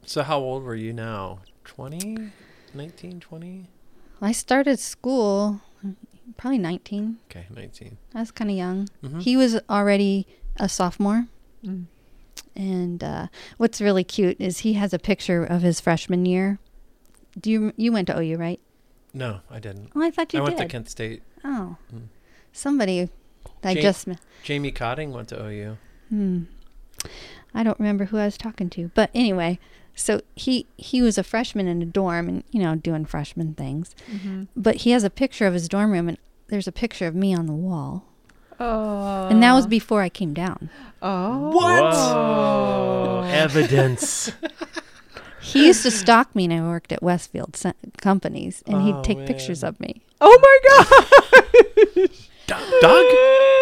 So how old were you now? 20? 19, 20? I started school probably 19. Okay, 19. I was kind of young. Mhm. He was already a sophomore Mm. And uh, what's really cute is he has a picture of his freshman year. Do you you went to OU, right? No, I didn't. Oh, I thought you I went to Kent State. Oh, Mm. somebody I Ja- just met. Jamie Cotting went to OU. Hmm. I don't remember who I was talking to, but anyway, so he he was a freshman in a dorm and you know doing freshman things. Mm-hmm. But he has a picture of his dorm room and there's a picture of me on the wall. Oh. and that was before I came down. Oh. Whoa, [laughs] evidence. He used to stalk me and I worked at Westfield Companies and Oh, he'd take man. pictures of me. Oh my [laughs] god. Doug?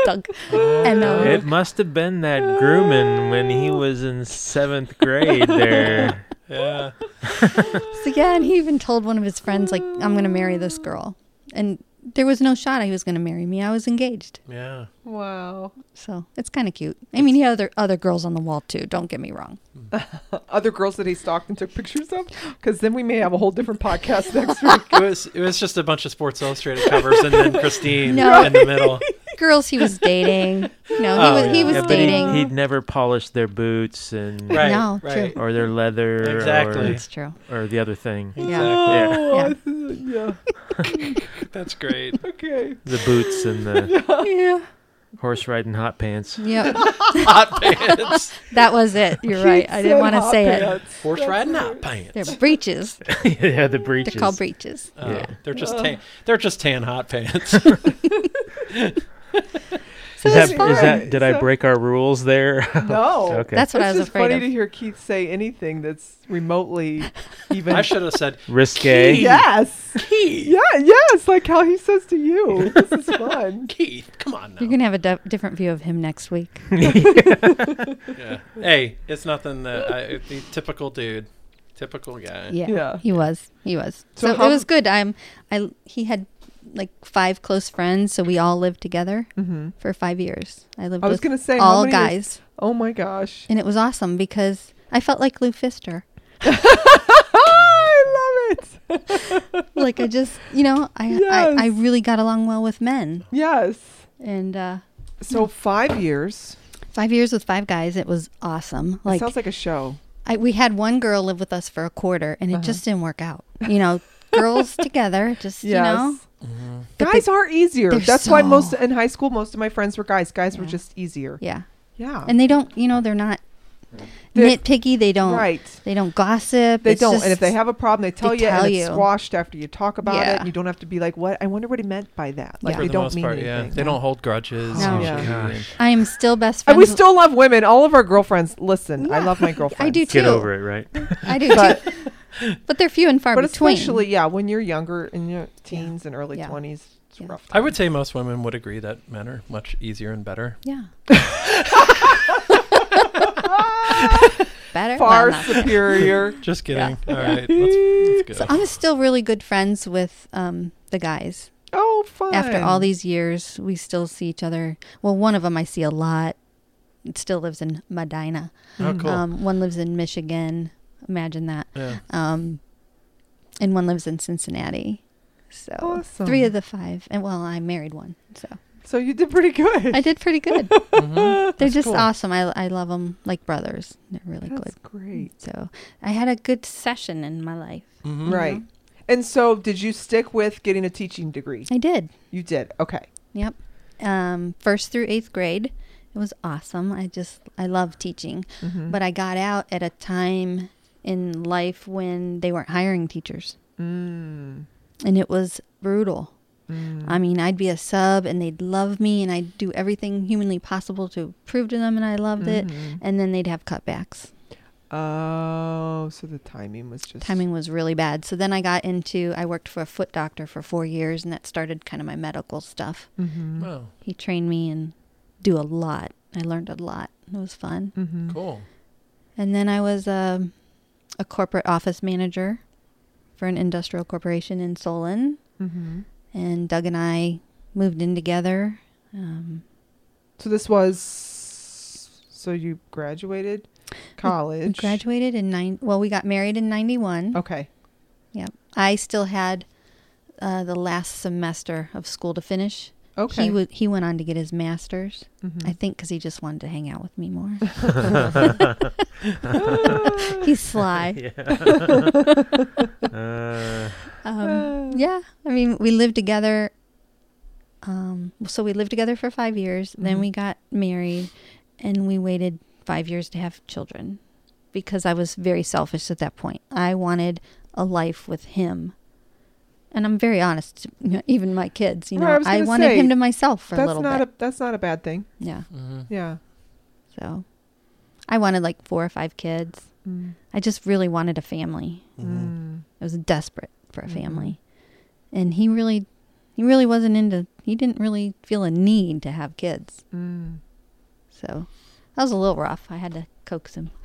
Doug. And uh, It must have been that grooming when he was in seventh grade there. [laughs] Yeah. [laughs] so yeah, and he even told one of his friends like I'm going to marry this girl. And there was no shot he was going to marry me. I was engaged. Yeah. Wow. So, it's kind of cute. I mean, he had other other girls on the wall too, don't get me wrong. [laughs] Other girls that he stalked and took pictures of, because then we may have a whole different podcast [laughs] next week. It was it was just a bunch of Sports Illustrated covers and then [laughs] Christine No. in the middle. Girls he was [laughs] dating. No, Oh, he was he was Yeah, but dating. he, he'd never polish their boots and Right. No, true. or their leather Exactly. That's true. or, or the other thing. Yeah. Oh, yeah. [laughs] That's great. Okay. The boots and the [laughs] Yeah. horse riding hot pants. Yep. Hot pants. That was it. You're right. I didn't want to say it. Horse riding hot pants. They're breeches. yeah, the breeches. They're called breeches. Oh, Yeah. They're just tan. They're just tan hot pants. [laughs] So Is that, it's is that did I break our rules there? [laughs] No. Okay. That's what I it's was just afraid funny of. to hear Keith say anything that's remotely [laughs] even. I should have said Risque. Yes. Keith. Yeah. Yes. Like how he says to you. This is fun. Keith, come on now. You're gonna have a different view of him next week. Yeah. Hey, it's nothing that I, the typical dude, typical guy. Yeah, Yeah. he was. He was. So So, it was good. I'm. I. He had like five close friends, so we all lived together hmm for five years. I lived I was with gonna say all many years- guys, Oh my gosh. and it was awesome because I felt like Lou Pfister. [laughs] I love it. [laughs] like I just, you know, I, Yes. I I really got along well with men, Yes. and uh, So five years. five years with five guys, it was awesome. Like, Like sounds like a show. I, we had one girl live with us for a quarter, and it Uh-huh. just didn't work out. You know, girls together, just Yes. you know, Mhm. Guys they- are easier. they're That's why most in high school, most of my friends were guys. Guys were just easier. yeah. Yeah. And they don't, you know, they're not They- nitpicky. They don't. right. They don't gossip. They It's don't. just- and if they have a problem, they tell you, tell and you. it's squashed after you talk about it. And you don't have to be like, "What? I wonder what he meant by that." Like Yeah. They the don't mean part, yeah. anything. They don't hold grudges. No. Yeah. Gosh. I am still best And friends. we still love women. All of our girlfriends. Listen, I love my girlfriends. [laughs] I do too. Get over it, right? I do But too. [laughs] But they're few and far but between. especially yeah, when you're younger in your teens and early Yeah. twenties, it's Yeah. rough. I would say most women would agree that men are much easier and better. yeah. [laughs] Better. far Well, superior. [laughs] Just kidding. Yeah. All right, let's, let's go. So I'm still really good friends with um, the guys. Oh, fun. After all these years, we still see each other. Well, one of them I see a lot. It still lives in Medina. oh, cool. Um, one lives in Michigan. Imagine that. yeah. Um, and one lives in Cincinnati. So Awesome. three of the five. And well, I married one. So So you did pretty good. I did pretty good. [laughs] Mhm. They're That's just cool. awesome. I, I love them like brothers. They're really That's good. great. So I had a good session in my life. Mhm. Right. And so, did you stick with getting a teaching degree? I did. You did. Okay. Yep. Um, first through eighth grade. It was awesome. I just, I love teaching. Mhm. But I got out at a time in life when they weren't hiring teachers. Mm. And it was brutal. Mm. I mean, I'd be a sub and they'd love me and I'd do everything humanly possible to prove to them and I loved it. Mhm. And then they'd have cutbacks. Oh, so the timing was just Timing was really bad. So then I got into, I worked for a foot doctor for four years and that started kind of my medical stuff. Mm-hmm. Wow. He trained me and do a lot. I learned a lot. It was fun. Mm-hmm. Cool. And then I was um a corporate office manager for an industrial corporation in Solon. Mm-hmm. And Doug and I moved in together. Um, So this was so you graduated we college. graduated in nine. Well, we got married in '91. Okay. Yep. I still had uh, the last semester of school to finish, Okay. He would. He went on to get his master's. Mhm. I think because he just wanted to hang out with me more. [laughs] He's sly. Yeah. [laughs] uh, Um, [sighs] yeah, I mean, we lived together. Um, so we lived together for five years. Then Mhm. we got married, and we waited five years to have children because I was very selfish at that point. I wanted a life with him, and I'm very honest. Even my kids, you know, Right, I I, wanted say, him to myself for a little not bit. a that's not a bad thing. yeah, hmm Yeah. so I wanted like four or five kids. Mm. I just really wanted a family. Mm. I was desperate for a Mhm. family. And he really he really wasn't into he didn't really feel a need to have kids. Mm. So that was a little rough. I had to coax him. [laughs]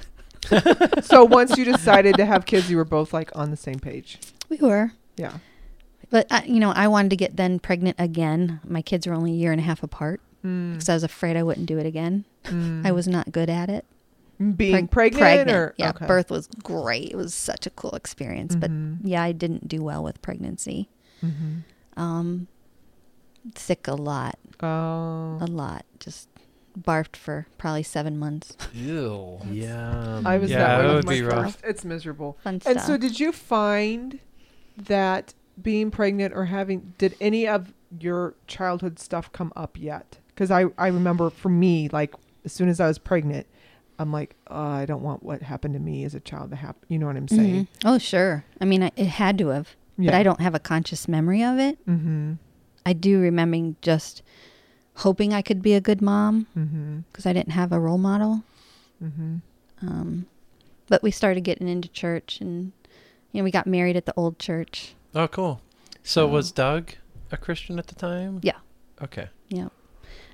So once you decided to have kids, you were both like on the same page. We were. Yeah. But I, you know, I wanted to get then pregnant again. My kids were only a year and a half apart Mm. because I was afraid I wouldn't do it again. Mm. I was not good at it. being Preg- pregnant, or yeah, okay. birth was great. It was such a cool experience, but Mhm. yeah, I didn't do well with pregnancy. Mhm. Um sick a lot. Oh, a lot. Just barfed for probably seven months. [laughs] Ew. yeah. I was Yeah, that way with would my be rough. first. It's miserable. Fun And stuff. so, did you find that being pregnant or having did any of your childhood stuff come up yet? Because I I remember for me, like as soon as I was pregnant, I'm like, oh, I don't want what happened to me as a child to happen. You know what I'm saying? Mhm. Oh, sure. I mean, I, it had to have, but I don't have a conscious memory of it. Mm-hmm. I do remember just hoping I could be a good mom Mm-hmm. because I didn't have a role model. Mm-hmm. Um, but we started getting into church, and you know, we got married at the old church. Oh, cool. So So- was Doug a Christian at the time? Yeah. Okay. Yeah.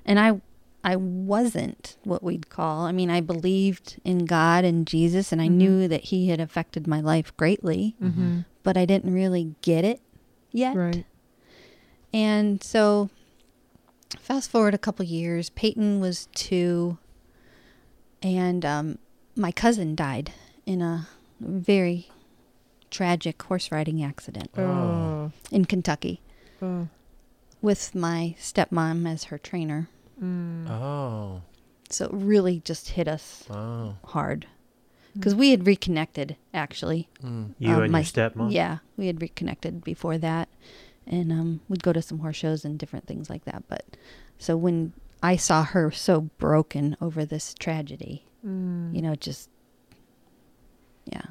And I I wasn't what we'd call. I mean, I believed in God and Jesus, and I Mhm. knew that He had affected my life greatly, Mm-hmm. but I didn't really get it yet. Right. And so, fast forward a couple years, Peyton was two, and um, my cousin died in a very tragic horse riding accident Oh. in Kentucky Oh. with my stepmom as her trainer. Mm. Oh. So it really just hit us Wow. hard because we had reconnected actually. Mm. you um, and my- your stepmom. Yeah, we had reconnected before that, and um, we'd go to some horse shows and different things like that. But so when I saw her so broken over this tragedy, Mm. you know, just yeah,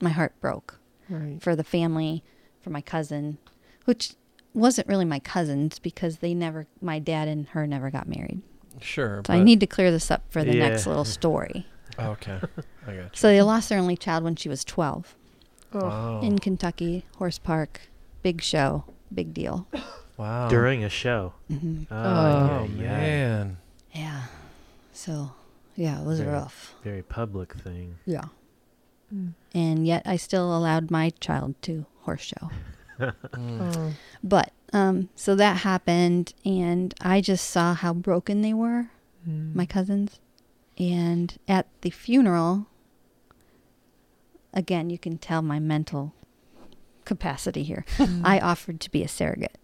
my heart broke Right. for the family, for my cousin, which wasn't really my cousins because they never, my dad and her never got married. Sure. So I need to clear this up for the Yeah. next little story. [laughs] Okay. I got you. So they lost their only child when she was 12 Oh. Wow. in Kentucky, Horse Park, big show, big deal. wow. During a show. hmm Oh, Oh, yeah, yeah. man. Yeah. So, yeah, it was Very- rough. Very public thing. Yeah. Mm. And yet I still allowed my child to horse show. [laughs] Mm. But, um, so that happened, and I just saw how broken they were, Mm. my cousins. And at the funeral, again, you can tell my mental capacity here. Mm. I offered to be a surrogate.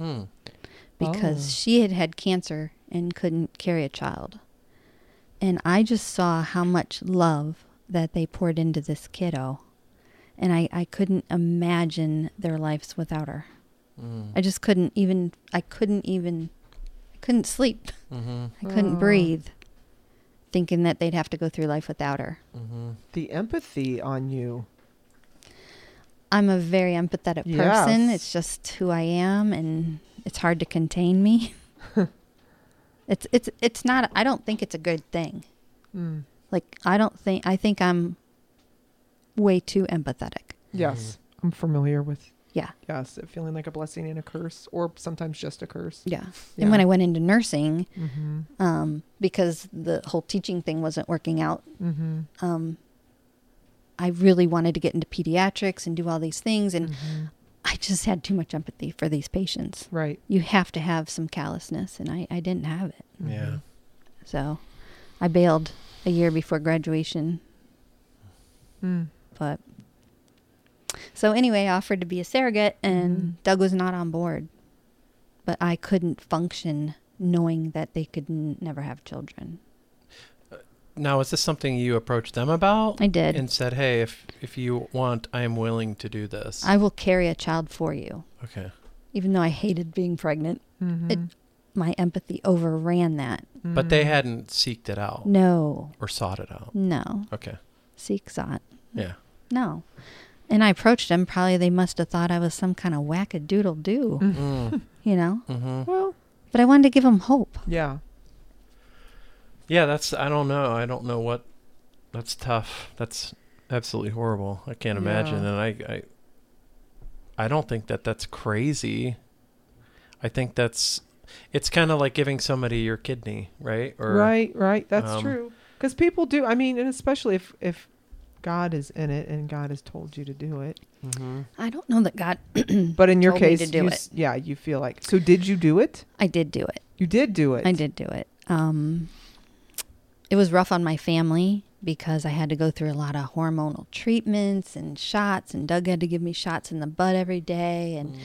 Mm. because Oh. she had had cancer and couldn't carry a child. And I just saw how much love that they poured into this kiddo. And I, I couldn't imagine their lives without her. Mm. I just couldn't even, I couldn't even, I couldn't sleep. Mm-hmm. I couldn't Oh. breathe thinking that they'd have to go through life without her. Mm-hmm. the empathy on you. I'm a very empathetic person. It's just who I am and it's hard to contain me. [laughs] it's it's it's not I don't think it's a good thing. Mm. Like I don't think I think I'm way too empathetic. Yes, I'm familiar with. Yeah. Yes, it feeling like a blessing and a curse, or sometimes just a curse. Yeah. Yeah. And when I went into nursing, Mm-hmm. um, because the whole teaching thing wasn't working out, Mm-hmm. um, I really wanted to get into pediatrics and do all these things, and Mm-hmm. I just had too much empathy for these patients. Right. You have to have some callousness, and I, I didn't have it. Yeah. So I bailed a year before graduation. Mm. But so anyway, I offered to be a surrogate, and Mhm. Doug was not on board. but I couldn't function knowing that they could n- never have children. Now, is this something you approached them about I did. and said, "Hey, if if you want, I am willing to do this." I will carry a child for you. okay. Even though I hated being pregnant, Mhm. My empathy overran that. But they hadn't seeked it out No, or sought it out. no. Okay. Seek sought. Yeah. No. And I approached them. Probably they must have thought I was some kind of wackadoodle do, Mm. [laughs] you know? hmm Well, But I wanted to give them hope. yeah. Yeah, that's. I don't know. I don't know what. That's tough. That's absolutely horrible. I can't imagine. Yeah. And I, I. I don't think that that's crazy. I think that's. It's kind of like giving somebody your kidney, right? Or right, right. That's um, true. Because people do. I mean, and especially if if God is in it and God has told you to do it. hmm I don't know that God, [clears throat] But in your Told case, to do you, it. yeah, you feel like. So did you do it? I did do it. You did do it. I did do it. Um, it was rough on my family because I had to go through a lot of hormonal treatments and shots, and Doug had to give me shots in the butt every day, and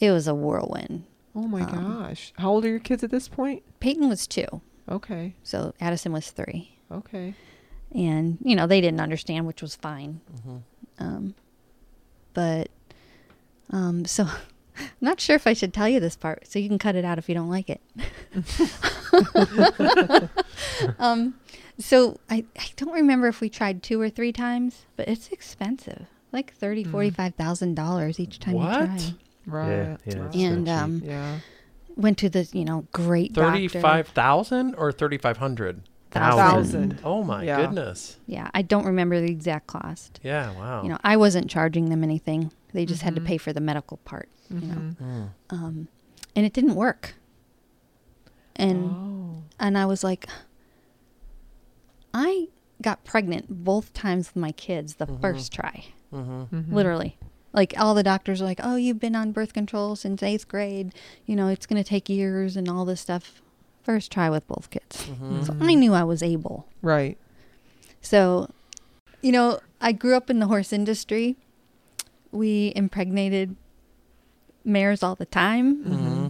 it was a whirlwind. Oh my Um, gosh. How old are your kids at this point? Peyton was two, Okay. so Addison was three, Okay. and you know they didn't understand, which was fine. hmm Um, but um, so I'm [laughs] not sure if I should tell you this part, so you can cut it out if you don't like it. [laughs] um, so I, I don't remember if we tried two or three times, but it's expensive, like thirty, Mm. forty-five thousand dollars each time you try. Right. Yeah, yeah, right. And um, yeah. went to the you know great doctor. Thirty-five thousand or thirty-five hundred? Thousand. Oh my Yeah. goodness! Yeah, I don't remember the exact cost. Yeah. Wow. You know, I wasn't charging them anything. They just had to Mhm. pay for the medical part. You know. Mm. um, and it didn't work. And oh. and I was like, I got pregnant both times with my kids the Mhm. first try, hmm Mhm. literally. Like all the doctors are like, "Oh, you've been on birth control since eighth grade. You know, it's going to take years and all this stuff." First try with both kids, hmm so. I knew I was able. Right. So, you know, I grew up in the horse industry. We impregnated mares all the time. hmm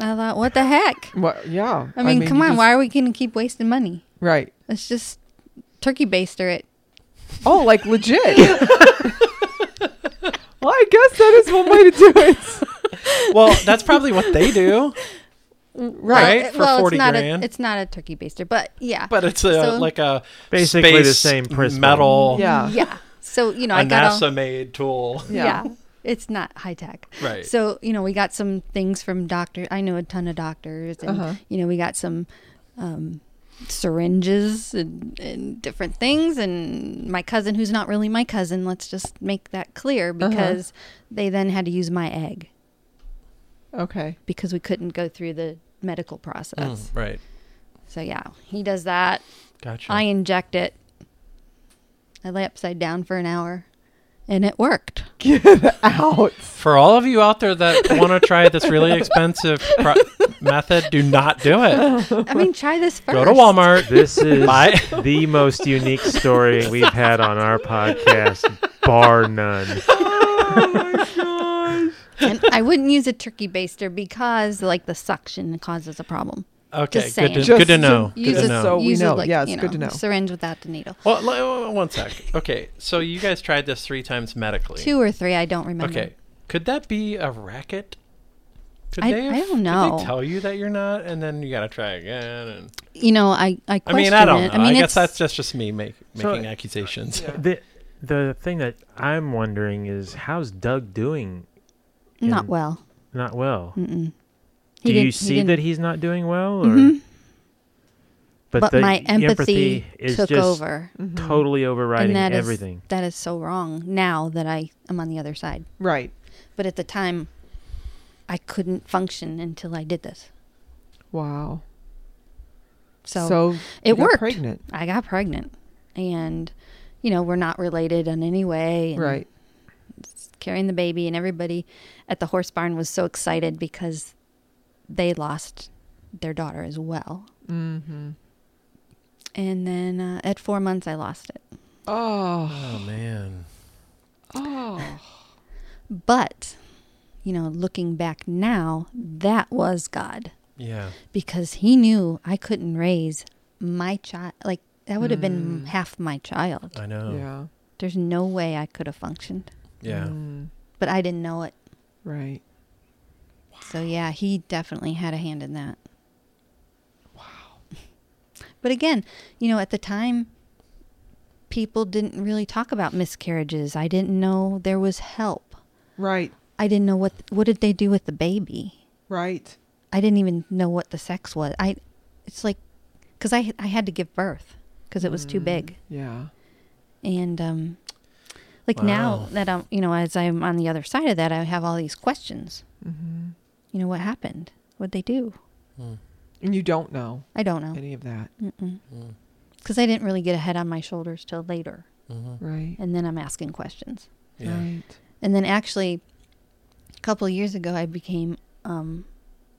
I thought, what the heck? What? Yeah. I mean, come on, just- why are we going to keep wasting money? Right. Let's just turkey baster it. Oh, like legit. [laughs] [laughs] well, I guess that is one way to do it. [laughs] Well, that's probably what they do, Right, Well, for well, 40 it's not grand. A, it's not a turkey baster, but yeah. but it's a, So- like a Basically the same principle. metal, Yeah. yeah. So, you know, a I got all, NASA-made tool. yeah. Yeah. It's not high tech. Right. So, you know, we got some things from doctors. I know a ton of doctors and Uh-huh. you know, we got some um syringes and, and different things and my cousin who's not really my cousin, let's just make that clear Uh-huh. because they then had to use my egg Okay. because we couldn't go through the medical process. Mm, right. So yeah, he does that. Gotcha. I inject it. I lay upside down for an hour, and it worked. [laughs] Get out. For all of you out there that [laughs] want to try this really expensive pro- method, do not do it. I mean, try this first. Go to Walmart. This is [laughs] Buy. the most unique story we've had on our podcast, bar none. Oh my gosh. And I wouldn't use a turkey baster because, like, the suction causes a problem. Okay, good to, saying. good to know. to- Good Use to it know. so we use know. It like, Yeah, it's you good to know. Syringe without the needle. well, l- one sec. Okay, so you guys tried this three times medically. Two or three, I don't remember. Okay, could that be a racket? Could I- they I have- don't Could know. they tell you that you're not, and then you got to try again? And You know, I I I question mean, I don't know. I, I mean, guess it's that's just just me make, So- making accusations. Yeah. The the thing that I'm wondering is how's Doug doing? not in- well. Not well. Mm-mm. Do you didn't- he see that he's not doing well, or Mhm. but, But, the my empathy, is took just over. Mhm. totally overriding that is- everything. That is so wrong now that I am on the other side. Right. But at the time, I couldn't function until I did this. Wow. So, you it worked. Pregnant. I got pregnant. And, you know, we're not related in any way. And Right. Carrying the baby, and everybody at the horse barn was so excited because they lost their daughter as well. Mm-hmm. And then uh, at four months, I lost it. Oh. Oh man. Oh. [sighs] But you know, looking back now, that was God Yeah. because He knew I couldn't raise my child. Like that would have been Mm. half my child. I know. Yeah. There's no way I could have functioned, Yeah. Mm, but I didn't know it. right. So yeah, He definitely had a hand in that. Wow. [laughs] But again, you know, at the time, people didn't really talk about miscarriages. I didn't know there was help. Right. I didn't know what what did they do with the baby. Right. I didn't even know what the sex was. I, it's like, because I I had to give birth because it was too Mm, big, Yeah. and um, like now that I'm, you know, as I'm on the other side of that, I have all these questions. hmm You know, what happened? What'd they do? Mm. And you don't know I don't know, any of that. because Mm. I didn't really get a head on my shoulders till later, Mhm. Right. and then I'm asking questions. Yeah. Right. And then actually, a couple of years ago, I became um,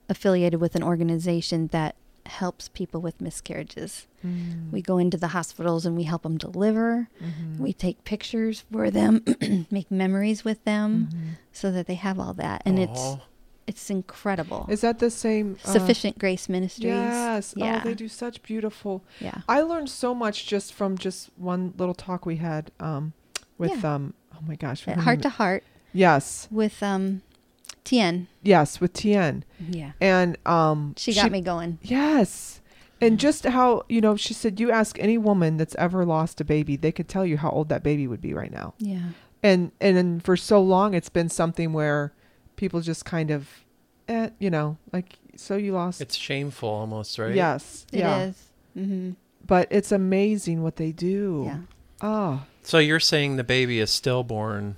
affiliated with an organization that helps people with miscarriages. Mm. We go into the hospitals and we help them deliver. Mhm. We take pictures for them, [clears throat] make memories with them, Mhm. so that they have all that, and it's Aw. It's incredible. Is that the same? uh, Sufficient Grace Ministries. Yes. Yeah. Oh, they do such beautiful. Yeah. I learned so much just from just one little talk we had um, with Yeah. um. Oh my gosh. Heart to Heart Yes. with um, Tien. Yes, with Tien, Yeah. and um. She got me going. Yes. And just how, you know, she said, you ask any woman that's ever lost a baby, they could tell you how old that baby would be right now. Yeah. And, and, and for so long, it's been something where people just kind of, eh, you know, like, so you lost. It's shameful almost, right? Yes. It yeah. is. Mm-hmm. But it's amazing what they do. Yeah. Oh, So you're saying the baby is stillborn,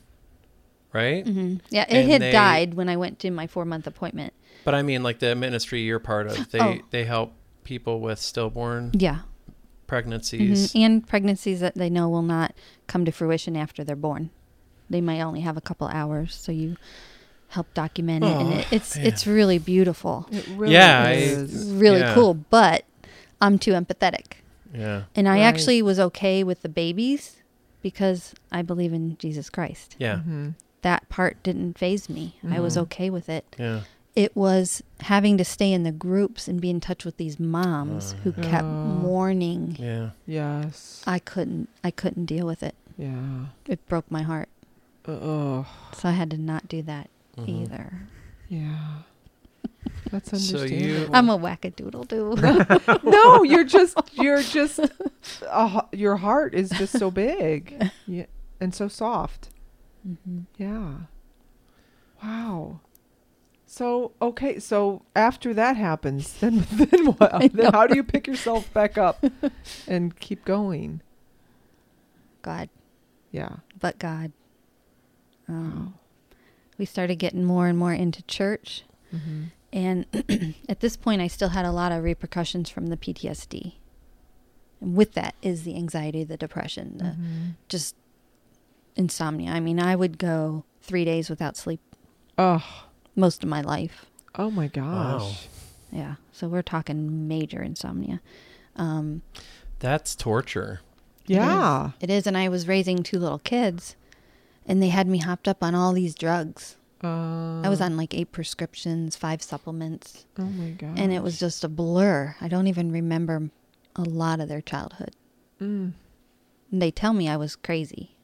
right? hmm Yeah. It And had they- died when I went to my four month appointment. But I mean, like the ministry you're part of, they Oh. they help people with stillborn Yeah. pregnancies. Mhm. And pregnancies that they know will not come to fruition after they're born. They might only have a couple hours, so you help document it, and it, it's man. it's really beautiful, it really Yeah, I- is. really Yeah. cool. But I'm too empathetic, Yeah, and I Right. actually was okay with the babies because I believe in Jesus Christ. yeah, Mhm. That part didn't faze me. I was Mhm. okay with it. yeah. It was having to stay in the groups and be in touch with these moms who kept Oh. mourning. Yeah. Yes. I couldn't. I couldn't deal with it. yeah. It broke my heart. Oh, So I had to not do that Mhm. either. yeah. That's [laughs] So understandable. you- I'm a wackadoodle doo. [laughs] no, you're just you're just uh, your heart is just so big, [laughs] yeah, and so soft. Mhm. Yeah. Wow. So okay, so after that happens, then then what? Then how do you pick yourself back up and keep going? God, Yeah. but God. Um, we started getting more and more into church, Mm-hmm. and [clears throat] at this point, I still had a lot of repercussions from the PTSD. And with that is the anxiety, the depression, the Mm-hmm. just insomnia. I mean, I would go three days without sleep Oh, most of my life. oh my gosh. Yeah, so we're talking major insomnia. Um, That's torture. Yeah. It is, and I was raising two little kids, and they had me hopped up on all these drugs. Uh, I was on like eight prescriptions, five supplements, Oh my god. and it was just a blur. I don't even remember a lot of their childhood. Mm. And they tell me I was crazy.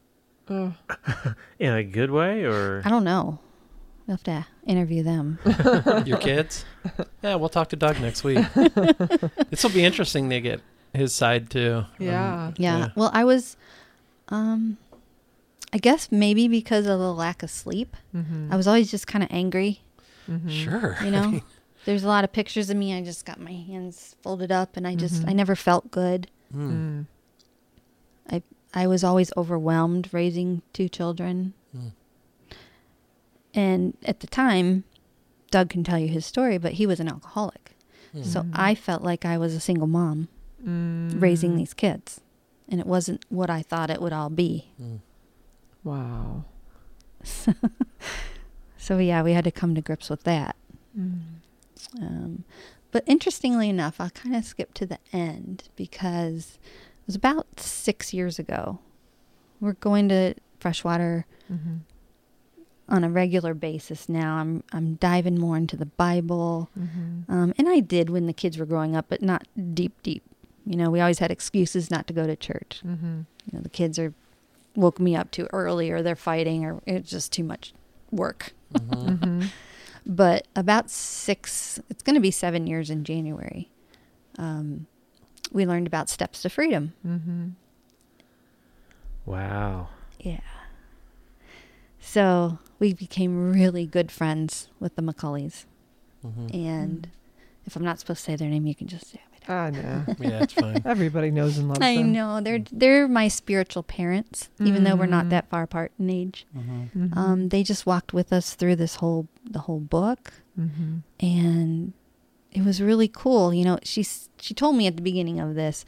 Oh. [laughs] In a good way, or I don't know. We'll have to interview them. [laughs] Your kids? [laughs] Yeah, we'll talk to Doug next week. this will be interesting to get his side too. Yeah. Um, Yeah. Well, I was, um, I guess maybe because of the lack of sleep, Mm-hmm. I was always just kind of angry. mm-hmm. Sure. You know, [laughs] there's a lot of pictures of me. I just got my hands folded up, and I just Mhm. I never felt good. Mm. Mm. I was always overwhelmed raising two children. Mm. And at the time, Doug can tell you his story, but he was an alcoholic. Mm. So Mhm. I felt like I was a single mom Mm. raising these kids. And it wasn't what I thought it would all be. Wow. [laughs] So yeah, we had to come to grips with that. Mm. Um, but interestingly enough, I'll kind of skip to the end because it was about six years ago. We're going to freshwater Mm-hmm. on a regular basis now. I'm I'm diving more into the Bible, Mm-hmm. um, and I did when the kids were growing up, but not deep, deep. You know, we always had excuses not to go to church. Mm-hmm. You know, the kids are woke me up too early, or they're fighting, or it's just too much work. Mhm. Mm-hmm. But about six, it's going to be seven years in January. Um, we learned about steps to freedom. Mm-hmm. Wow. Yeah. So we became really good friends with the McCulleys. Mhm. And if I'm not supposed to say their name, you can just say it. I know. Yeah, it's fine. Everybody knows and loves them. I them. know they're they're my spiritual parents, even though we're not Mhm. that far apart in age. Mhm. Mhm. Um, they just walked with us through this whole the whole book, Mhm. and it was really cool. You know, she she told me at the beginning of this,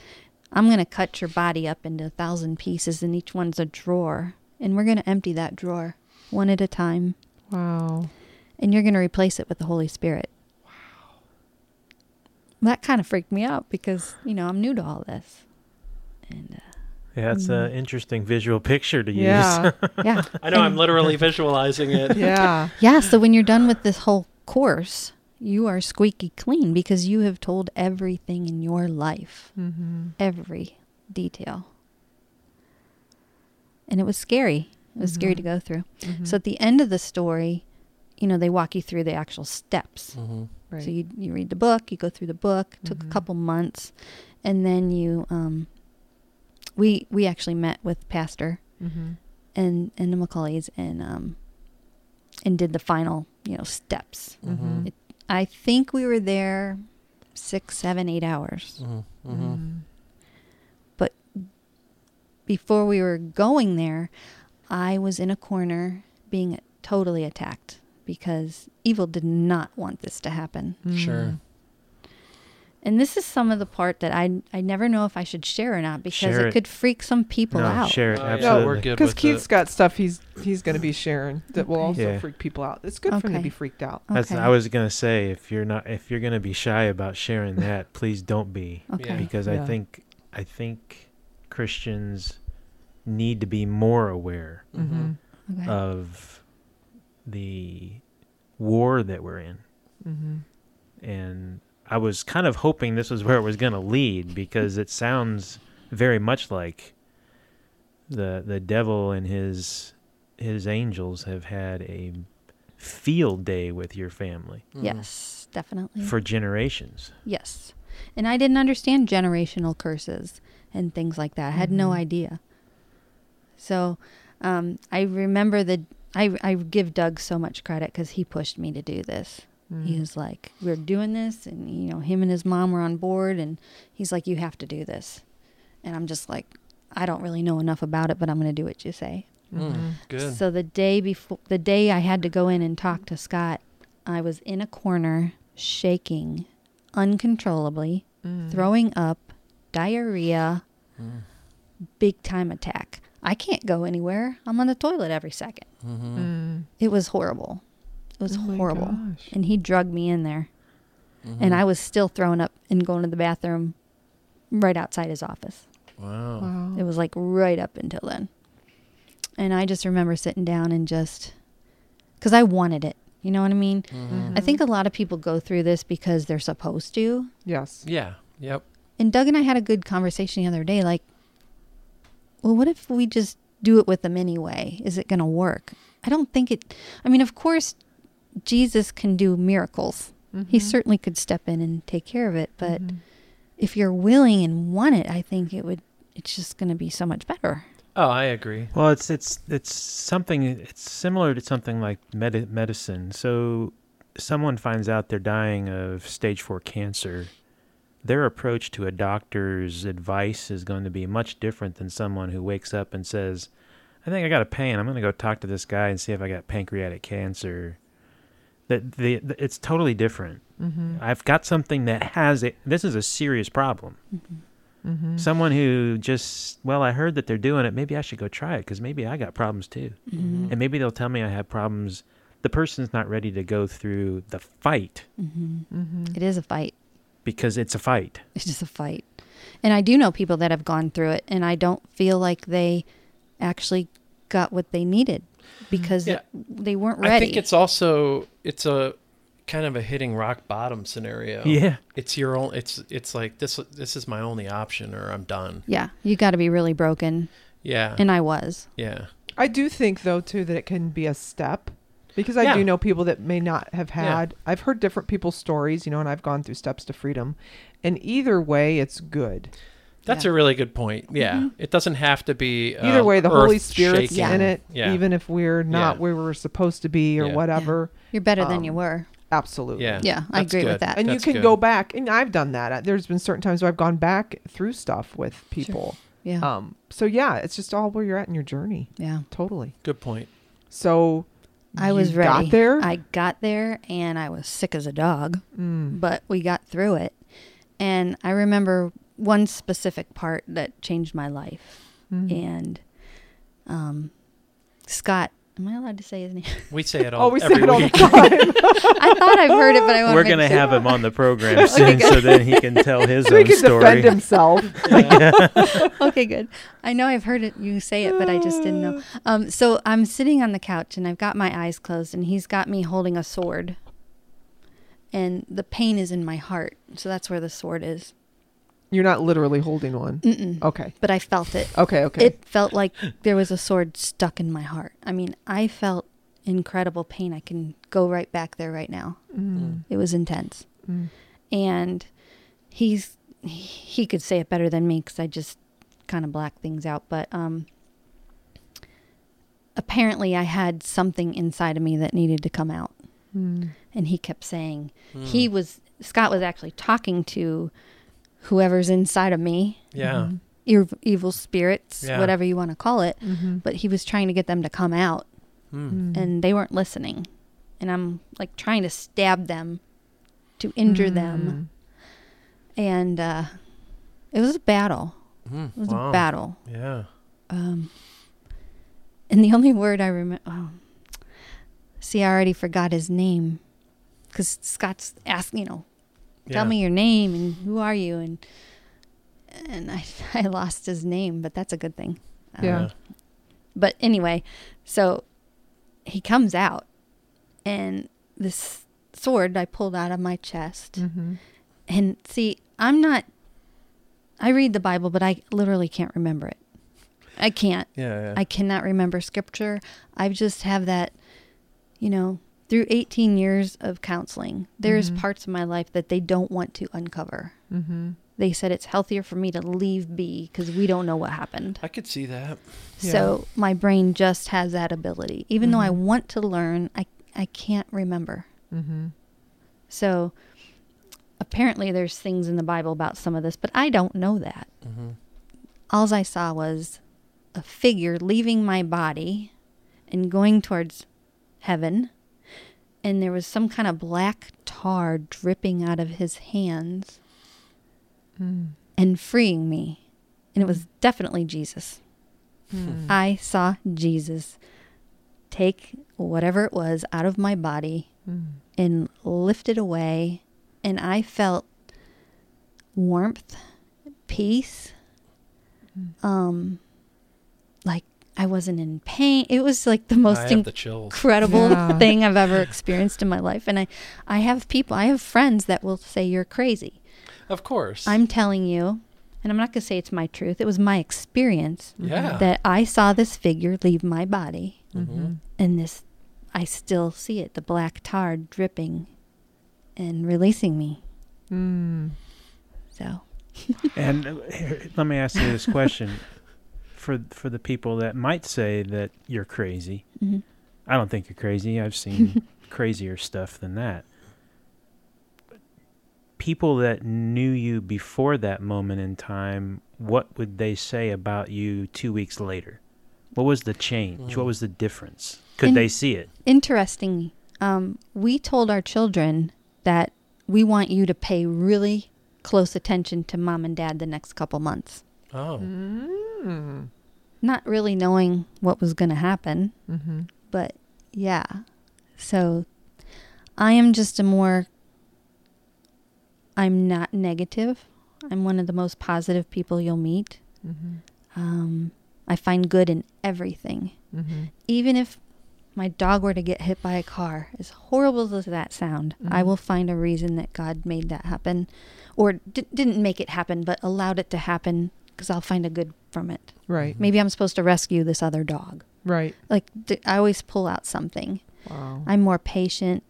I'm gonna cut your body up into a thousand pieces, and each one's a drawer, and we're gonna empty that drawer one at a time, Wow. and you're gonna replace it with the Holy Spirit. Wow. That kind of freaked me out because you know I'm new to all this, and uh, Yeah, that's an interesting visual picture to use. Yeah. [laughs] [laughs] yeah, I know I'm And- literally visualizing it. [laughs] yeah. Yeah, so when you're done with this whole course, you are squeaky clean because you have told everything in your life, Mm-hmm. every detail. And it was scary. It was scary to Mhm. go through. Mm-hmm. So at the end of the story, you know, they walk you through the actual steps. Right. So you, you read the book, you go through the book, took Mhm. a couple months, and then you um we we actually met with Pastor mm-hmm. and and the McCulleys and um and did the final, you know, steps. Mhm. It- I think we were there six, seven, eight hours. Mhm. Mhm. Mm-hmm. Before we were going there, I was in a corner being totally attacked because evil did not want this to happen. Sure. And this is some of the part that I I never know if I should share or not because it, it. could freak some people no, out. share it. Oh, yeah, absolutely. we're good Because with Keith's it. got stuff he's he's going to be sharing that will also Yeah. freak people out. It's good for him to be freaked out. That's Okay. I was gonna say if you're not if you're gonna be shy about sharing that, [laughs] please don't be Okay. Yeah. because Yeah. I think I think Christians need to be more aware Mm-hmm. Okay. of the war that we're in. Mm-hmm. And I was kind of hoping this was where it was going to lead because it sounds very much like the the devil and his his angels have had a field day with your family Mhm. yes, definitely. for generations. Yes. And I didn't understand generational curses and things like that. I had no Mhm. idea. So um, I remember the. I, I give Doug so much credit because he pushed me to do this. Mm-hmm. He was like, "We're doing this," and you know, him and his mom were on board, and he's like, "You have to do this," and I'm just like, "I don't really know enough about it, but I'm going to do what you say." Mm. Good. So the day before, the day I had to go in and talk to Scott, I was in a corner, shaking uncontrollably, Mm-hmm. throwing up, diarrhea, Mm. big time attack. I can't go anywhere. I'm on the toilet every second. Mhm. Mm. It was horrible. It was Oh horrible. gosh. And he drugged me in there. Mhm. And I was still throwing up and going to the bathroom right outside his office. Wow. Wow. It was like right up until then. And I just remember sitting down and just, because I wanted it. You know what I mean? Mhm. I think a lot of people go through this because they're supposed to. yes. Yeah. Yep. And Doug and I had a good conversation the other day. Like, well, what if we just do it with them anyway? Is it going to work? I don't think it. I mean, of course, Jesus can do miracles. He Mhm. certainly could step in and take care of it. But Mhm. if you're willing and want it, I think it would. It's just going to be so much better. Oh, I agree. Well, it's it's it's something. It's similar to something like medi- medicine. So, someone finds out they're dying of stage four cancer. Their approach to a doctor's advice is going to be much different than someone who wakes up and says, "I think I got a pain. I'm going to go talk to this guy and see if I got pancreatic cancer." That the, the it's totally different. Mhm. I've got something that has it. This is a serious problem. Mhm. Someone who just, well, I heard that they're doing it. Maybe I should go try it because maybe I got problems too. Mm-hmm. And maybe they'll tell me I have problems. The person's not ready to go through the fight Mm-hmm. Mhm. It is a fight. Because it's a fight. It's just a fight. And I do know people that have gone through it, and I don't feel like they actually got what they needed. because Yeah. they weren't ready. I think it's also it's a kind of a hitting rock bottom scenario. Yeah. It's your own. It's it's like this. This is my only option, or I'm done. yeah, you got to be really broken, Yeah. and I was. yeah. I do think though too that it can be a step because I Yeah. do know people that may not have Yeah. had. I've heard different people's stories, you know, and I've gone through steps to freedom, and either way, it's good. That's Yeah. a really good point. Yeah. Mhm. It doesn't have to be. Either uh, way, the Holy earth-shaking. Spirit's in it, Yeah. even if we're not Yeah. where we're supposed to be or Yeah. whatever. You're better than you Um, were. Absolutely. Yeah. Yeah, I agree good. with that. And That's you can good. go back, and I've done that. Uh, There's been certain times where I've gone back through stuff with people. yeah, Um, so yeah, it's just all where you're at in your journey. yeah. Totally. Good point. So I was ready. Got there. I got there, and I was sick as a dog. Mm. but we got through it. And I remember one specific part that changed my life. Mm. And um, Scott, am I allowed to say his name? We say it [laughs] all Oh, we say it all the time. [laughs] I thought I've heard it, but I want We're gonna have him on the program [laughs] soon, so then he can tell his so he own can story. defend himself. okay, good. I know I've heard it. You say it, but I just didn't know. [sighs] Um, so I'm sitting on the couch and I've got my eyes closed, and he's got me holding a sword. And the pain is in my heart, so that's where the sword is. You're not literally holding one. Mm-mm. Okay. But I felt it. Okay. Okay. It felt like there was a sword stuck in my heart. I mean, I felt incredible pain. I can go right back there right now. Mm. It was intense. Mm. And he's he could say it better than me cuz I just kind of black things out, but um apparently I had something inside of me that needed to come out. Mm. And he kept saying Hmm. he was Scott was actually talking to whoever's inside of me, Yeah. ev- evil spirits, Yeah. whatever you want to call it. Mhm. but he was trying to get them to come out Hmm. Mm. and they weren't listening and i'm like trying to stab them to injure them and uh it was a battle Hmm. it was Wow. a battle Yeah. um and the only word i remember oh, see i already forgot his name because scott's asking you know tell Yeah. me your name and who are you and and i [laughs] i lost his name but that's a good thing Um, Yeah. but anyway, so he comes out, and this sword I pulled out of my chest. Mhm. And see, I'm not. I read the Bible, but I literally can't remember it. I can't. Yeah. yeah. I cannot remember scripture. I just have that, you know, through 18 years of counseling, there's Mhm. parts of my life that they don't want to uncover. Mhm. They said it's healthier for me to leave be because we don't know what happened. I could see that. So my brain just has that ability. Even though I Mhm. want to learn, I I can't remember. Mhm. So apparently there's things in the Bible about some of this, but I don't know that. hmm Alls I saw was a figure leaving my body and going towards heaven. And there was some kind of black tar dripping out of his hands Mm. and freeing me. And it was definitely Jesus. Mm. I saw Jesus take whatever it was out of my body Mm. and lift it away. And I felt warmth, peace, um, like I wasn't in pain. It was like the most I the incredible Yeah. [laughs] thing I've ever experienced in my life. And I, I have people, I have friends that will say you're crazy. Of course. I'm telling you, and I'm not going to say it's my truth. It was my experience Yeah. that I saw this figure leave my body Mhm. and this I still see it, the black tar dripping and releasing me. Mm. So, [laughs] And uh, here, let me ask you this question: for for the people that might say that you're crazy, mhm. I don't think you're crazy. I've seen [laughs] crazier stuff than that. People that knew you before that moment in time, what would they say about you two weeks later? What was the change? Mm. What was the difference? Could In- they see it? interesting. Um, we told our children that we want you to pay really close attention to mom and dad the next couple months. oh. Mm. Not really knowing what was going to happen, Mhm. but yeah. So I am just a more, I'm not negative. I'm one of the most positive people you'll meet. Mhm. Um, I find good in everything. Mm-hmm. Even if my dog were to get hit by a car, as horrible as that sound, I Mhm. will find a reason that God made that happen, or di- didn't make it happen, but allowed it to happen, because I'll find a good from it. Right. Maybe I'm supposed to rescue this other dog. Right. Like th- I always pull out something. Wow. I'm more patient.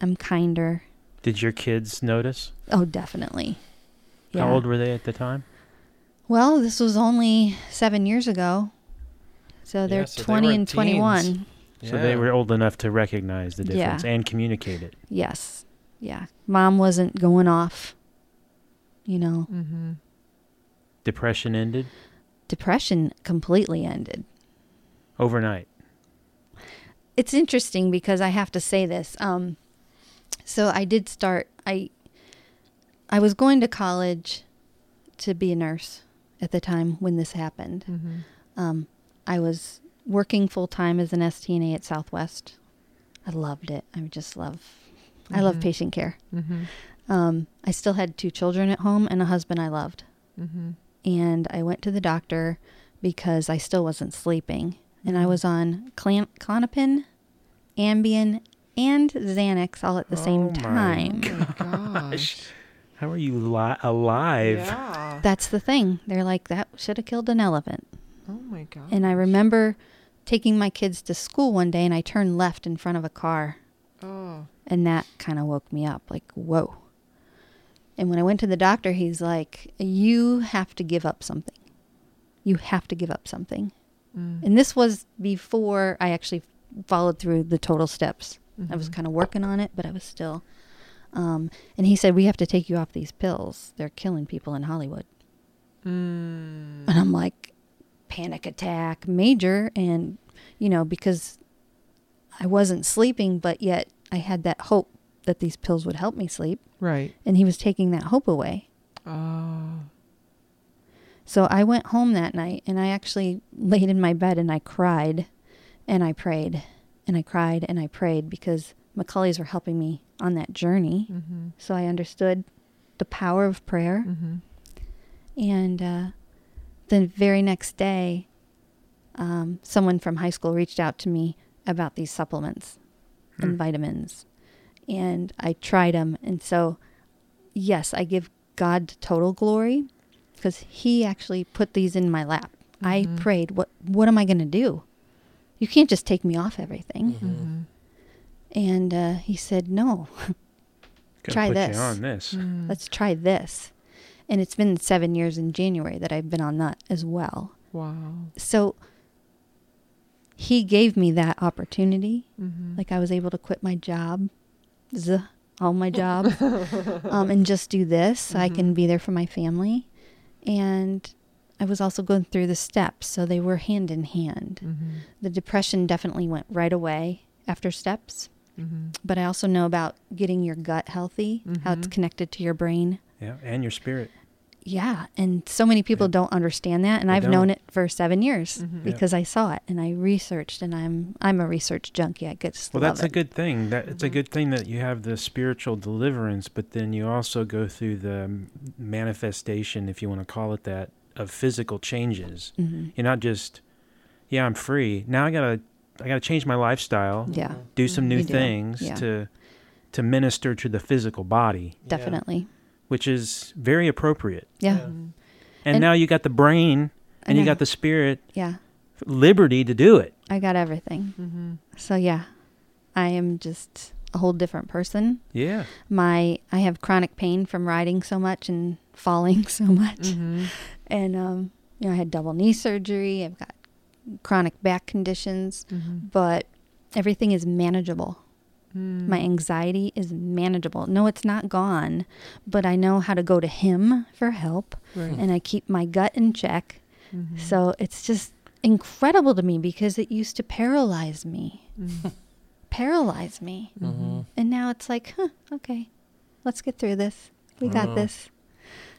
I'm kinder. Did your kids notice? Oh, definitely. How old were they at the time? Well, this was only seven years ago. So they're Yeah, so 20 were and teens. 21. So they were old enough to recognize the Yeah. difference and communicate it. Yes. Yeah. Mom wasn't going off. You know, mm-hmm. Depression ended depression completely ended. overnight. It's interesting because I have to say this. Um, so I did start. I I was going to college to be a nurse at the time when this happened. Mm-hmm. Um, I was working full time as an STNA at Southwest. I loved it. I just love. I love Mhm. patient care. Mm-hmm. Um, I still had two children at home and a husband I loved. Mm-hmm. And I went to the doctor because I still wasn't sleeping. And I was on Clan- Klonopin, Ambien, and Xanax all at the Oh same my time. Oh my [laughs] gosh. How are you li- alive? Yeah. That's the thing. They're like, that should have killed an elephant. oh my god. And I remember taking my kids to school one day and I turned left in front of a car. Oh. And that kind of woke me up like, whoa. And when I went to the doctor, he's like, you have to give up something. You have to give up something. Mm. And this was before I actually followed through the total steps. I was Mhm. kind of working on it, but I was still. Um, and he said, we have to take you off these pills. They're killing people in Hollywood. Mm. And I'm like, panic attack, major. And, you know, because I wasn't sleeping, but yet I had that hope that these pills would help me sleep. Right. And he was taking that hope away. Oh. So I went home that night and I actually laid in my bed and I cried and I prayed and I cried and I prayed because McCulleys were helping me on that journey. Mm-hmm. So I understood the power of prayer. Mm-hmm. And uh, the very next day, um, someone from high school reached out to me about these supplements and Hmm. vitamins. And I tried them. And so, yes, I give God total glory because He actually put these in my lap. I Mhm. prayed, what, what am I going to do? You can't just take me off everything. Mm-hmm. And uh, He said, no, [laughs] Try put this. You on this. Mm. let's try this. And it's been seven years in January that I've been on that as well. Wow. so he gave me that opportunity Mm-hmm. like i was able to quit my job z- all my job um, and just do this so i can be there for my family and i was also going through the steps so they were hand in hand mm-hmm. the depression definitely went right away after steps Mm-hmm. but i also know about getting your gut healthy how it's Mhm. connected to your brain Yeah, and your spirit. Yeah and so many people Yeah. don't understand that and They i've known don't. it for seven years Mhm. Yeah. because i saw it and i researched and i'm i'm a research junkie i just Well, love that's a good thing. That it's a Mhm. good thing that you have the spiritual deliverance, but then you also go through the manifestation, if you want to call it that, of physical changes. Mhm. You're not just, yeah, I'm free. Now I gotta, I gotta change my lifestyle, yeah do some new You things yeah. to, to minister to the physical body, definitely which is very appropriate. yeah, Yeah. And, And- now you got the brain and you got the spirit, yeah liberty to do it. i got everything Mm-hmm. so yeah i am just a whole different person Yeah. my i have chronic pain from riding so much and falling [laughs] so much Mm-hmm. and um you know i had double knee surgery i've got chronic back conditions Mm-hmm. but everything is manageable Mm. my anxiety is manageable no it's not gone but i know how to go to him for help right. and i keep my gut in check Mhm. So it's just incredible to me because it used to paralyze me, Mm. [laughs] paralyze me. Mhm. And now it's like, huh, okay, let's get through this. We got Wow. this.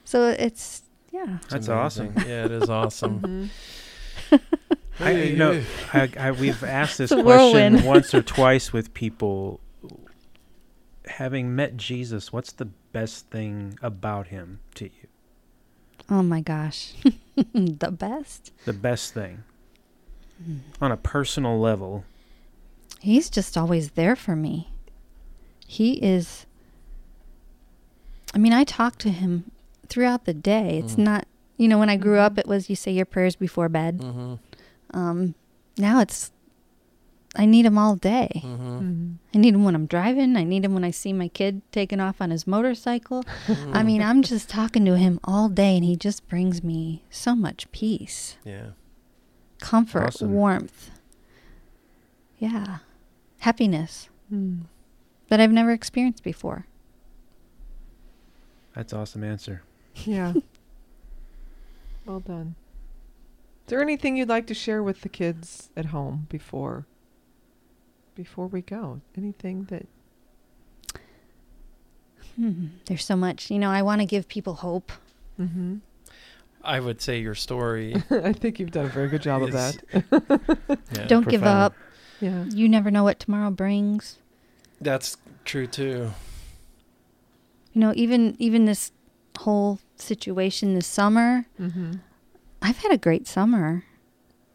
So it's, yeah. It's That's amazing. awesome. Yeah, it is awesome. Mhm. [laughs] I, you know, I, I, we've asked [laughs] this question once or twice with people. Having met Jesus, what's the best thing about him to you? Oh my gosh. [laughs] the best. The best thing Hmm. on a personal level. He's just always there for me. He is. I mean, I talk to him throughout the day. It's Mm. not, you know, when I grew up, it was you say your prayers before bed. Mm-hmm. Um, now it's, I need him all day. Mm-hmm. Mhm. I need him when I'm driving. I need him when I see my kid taking off on his motorcycle. I mean, I'm just talking to him all day, and he just brings me so much peace, Yeah. comfort, Awesome. warmth. Yeah. Happiness Mm. that I've never experienced before. That's awesome answer. Yeah. [laughs] well done. Is there anything you'd like to share with the kids at home before before we go? Anything that Hmm. There's so much. You know, I want to give people hope. hmm I would say your story. [laughs] I think you've done a very good job of that. [laughs] Yeah. Don't give up. Yeah. You never know what tomorrow brings. That's true too. You know, even even this whole situation this summer, Mm-hmm. I've had a great summer.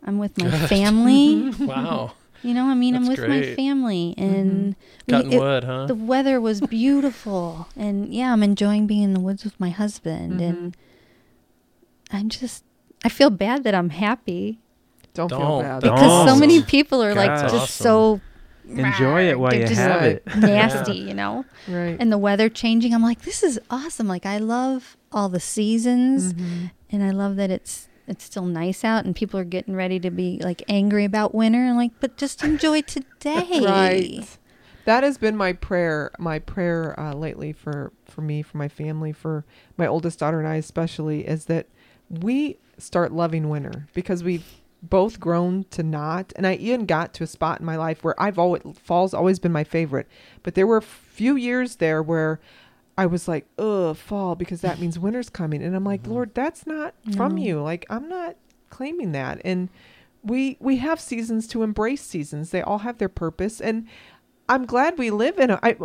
I'm with my [laughs] family. Wow. You know, I mean, I'm That's with my family, and we- Cutting it- wood, huh? the weather was [laughs] beautiful, and yeah, I'm enjoying being in the woods with my husband, Mhm. and I'm just, I feel bad that I'm happy Don't, feel Don't. bad. because so many people are like Gosh. just so Enjoy it while they're you just have it. [laughs] nasty, you know, right. and the weather changing. I'm like, this is awesome. Like I love all the seasons, Mhm. and I love that it's it's still nice out, and people are getting ready to be like angry about winter, and like, but just enjoy [laughs] today. Right. That has been my prayer, my prayer uh, lately for for me, for my family, for my oldest daughter and I especially, is that we start loving winter because we've both grown to not. And I even got to a spot in my life where I've always fall's always been my favorite, but there were a few years there where I was like, ugh, fall because that means winter's coming, and I'm like, Lord, that's not from you. Like I'm not claiming that, and we we have seasons to embrace seasons. They all have their purpose, and I'm glad we live in a. I,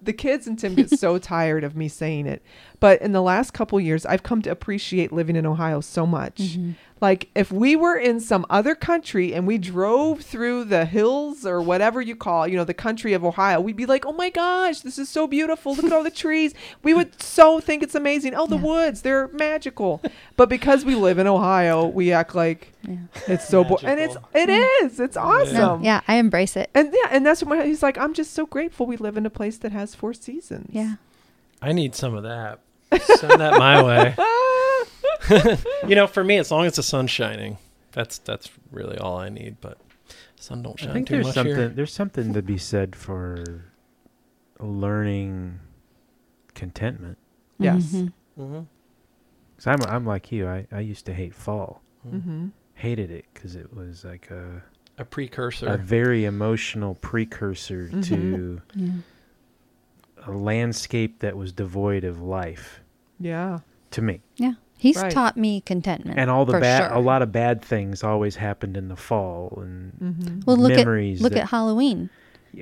the kids and Tim get so [laughs] tired of me saying it, but in the last couple years, I've come to appreciate living in Ohio so much. Mhm. Like if we were in some other country and we drove through the hills or whatever you call, you know, the country of Ohio, we'd be like, "Oh my gosh, this is so beautiful. Look at all the [laughs] trees." We would so think it's amazing. Oh, the Yeah. woods, they're magical. But because we live in Ohio, we act like Yeah. it's so boring. and it's Magical. it is. It's awesome. No, yeah, I embrace it. And yeah, and that's what my, he's like. I'm just so grateful we live in a place that has four seasons. Yeah. I need some of that. Send that my way. [laughs] [laughs] you know, for me, as long as the sun's shining, that's that's really all I need. But sun don't shine I think too there's much something here. there's something to be said for learning contentment. Yes. Mm-hmm. Mm-hmm. Cause I'm I'm like you. I, I used to hate fall. Mm-hmm. Hated it because it was like a A precursor. a very emotional precursor Mhm. to Yeah. A landscape that was devoid of life Yeah. to me. Yeah. He's Right. taught me contentment. And all the bad, sure. a lot of bad things always happened in the fall, and Mm-hmm. Well, look memories at look that- at Halloween.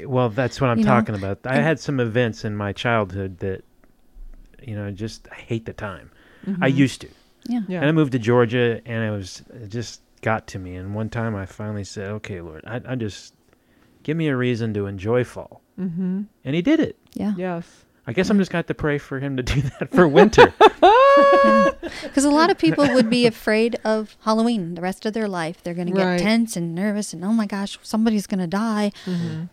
Well, that's what I'm You know, talking about. I and- had some events in my childhood that, you know, just I hate the time. I Mhm. used to, Yeah. Yeah. and I moved to Georgia, and it was it just got to me. And one time, I finally said, "Okay, Lord, I, I just give me a reason to enjoy fall," Mm-hmm. and He did it. Yeah. Yes. I guess I'm just got to pray for Him to do [laughs] that for winter. [laughs] Because a lot of people would be afraid of Halloween the rest of their life. They're going to get Right. tense and nervous and, oh my gosh, somebody's going to die. Mm-hmm.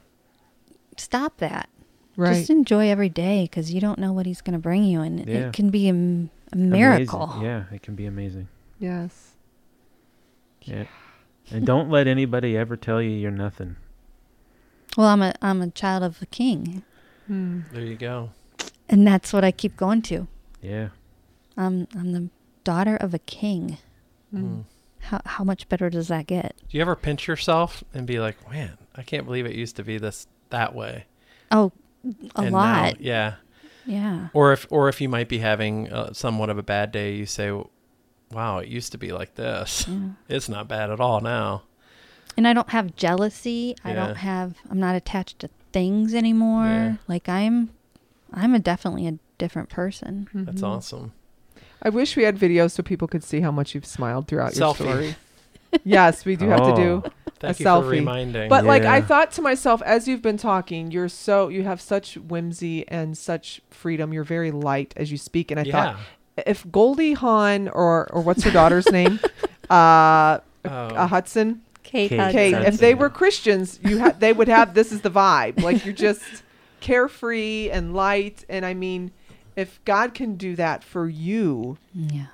Stop that. Right. Just enjoy every day because you don't know what he's going to bring you. And Yeah. it can be a, Amazing. miracle. Yeah, it can be amazing. yes. Yeah. And don't let anybody ever tell you you're nothing. Well, I'm a, I'm a child of the king. Hmm. there you go. And that's what I keep going to. Yeah. I'm, I'm the daughter of a king. Mm. Mm. How, how much better does that get? Do you ever pinch yourself and be like, "Man, I can't believe it used to be this that way"? Oh, a And now- lot. yeah. yeah. Or if or if you might be having uh, somewhat of a bad day, you say, "Wow, it used to be like this. yeah. It's not bad at all now." And I don't have jealousy. I don't have. I'm not attached to things anymore. Yeah. Like I'm, I'm a definitely a different person. That's Mhm. awesome. I wish we had videos so people could see how much you've smiled throughout Selfie. your story. yes, we do have to do. Oh, Thank a you selfie. for reminding. But like I thought to myself as you've been talking, you're so you have such whimsy and such freedom. You're very light as you speak, and I yeah. thought if Goldie Hawn or or what's her daughter's name, [laughs] uh, Oh. uh, Hudson, Kate, Kate. Hudson. Kate, Hudson. if they were Christians, you ha- they would have this is the vibe. Like you're just carefree and light, and I mean, if God can do that for you, Yeah.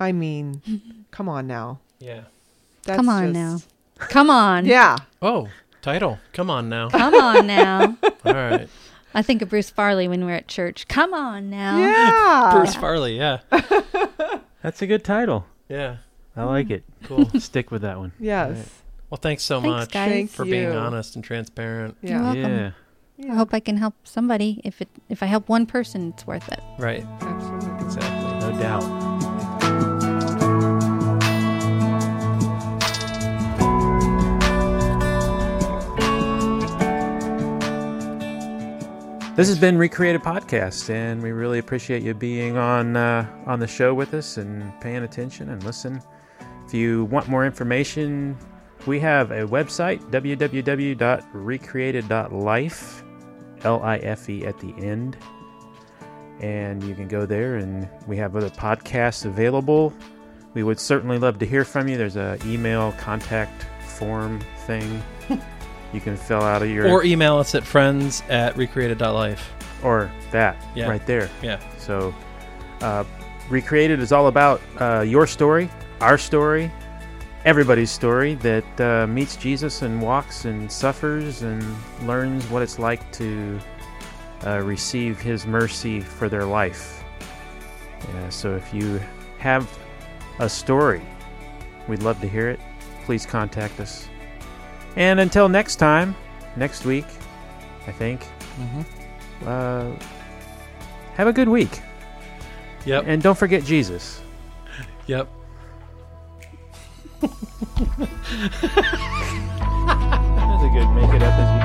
I mean, come on now. yeah. That's Come on just- Come on. Yeah. Oh, title. Come on now. Come on now. [laughs] All right. I think of Bruce Farley when we're at church. Come on now. Yeah. Bruce Farley. Yeah. [laughs] That's a good title. Yeah. I like it. Cool. Stick with that one. Yes. Right. Well, thanks so Thanks, much guys. Thank for being you. honest and transparent. You're Yeah. welcome. Yeah. I hope I can help somebody. If it if I help one person, it's worth it. Right. Absolutely. Exactly. No doubt. This has been Recreated Podcast, and we really appreciate you being on uh, on the show with us and paying attention and listen. If you want more information, we have a website www.recreated.life, L-I-F-E at the end, and you can go there. And we have other podcasts available. We would certainly love to hear from you. There's a email contact form thing [laughs] you can fill out of your Or email us at friends at recreated.life. or that Yeah. right there. Yeah. So, uh, Recreated is all about uh, your story, our story, everybody's story that uh, meets Jesus and walks and suffers and learns what it's like to uh, receive His mercy for their life. Yeah, so, if you have a story, we'd love to hear it. Please contact us. And until next time, next week, I think, Mm-hmm. uh, have a good week. Yep. And don't forget Jesus. Yep. That's a good make it up as you.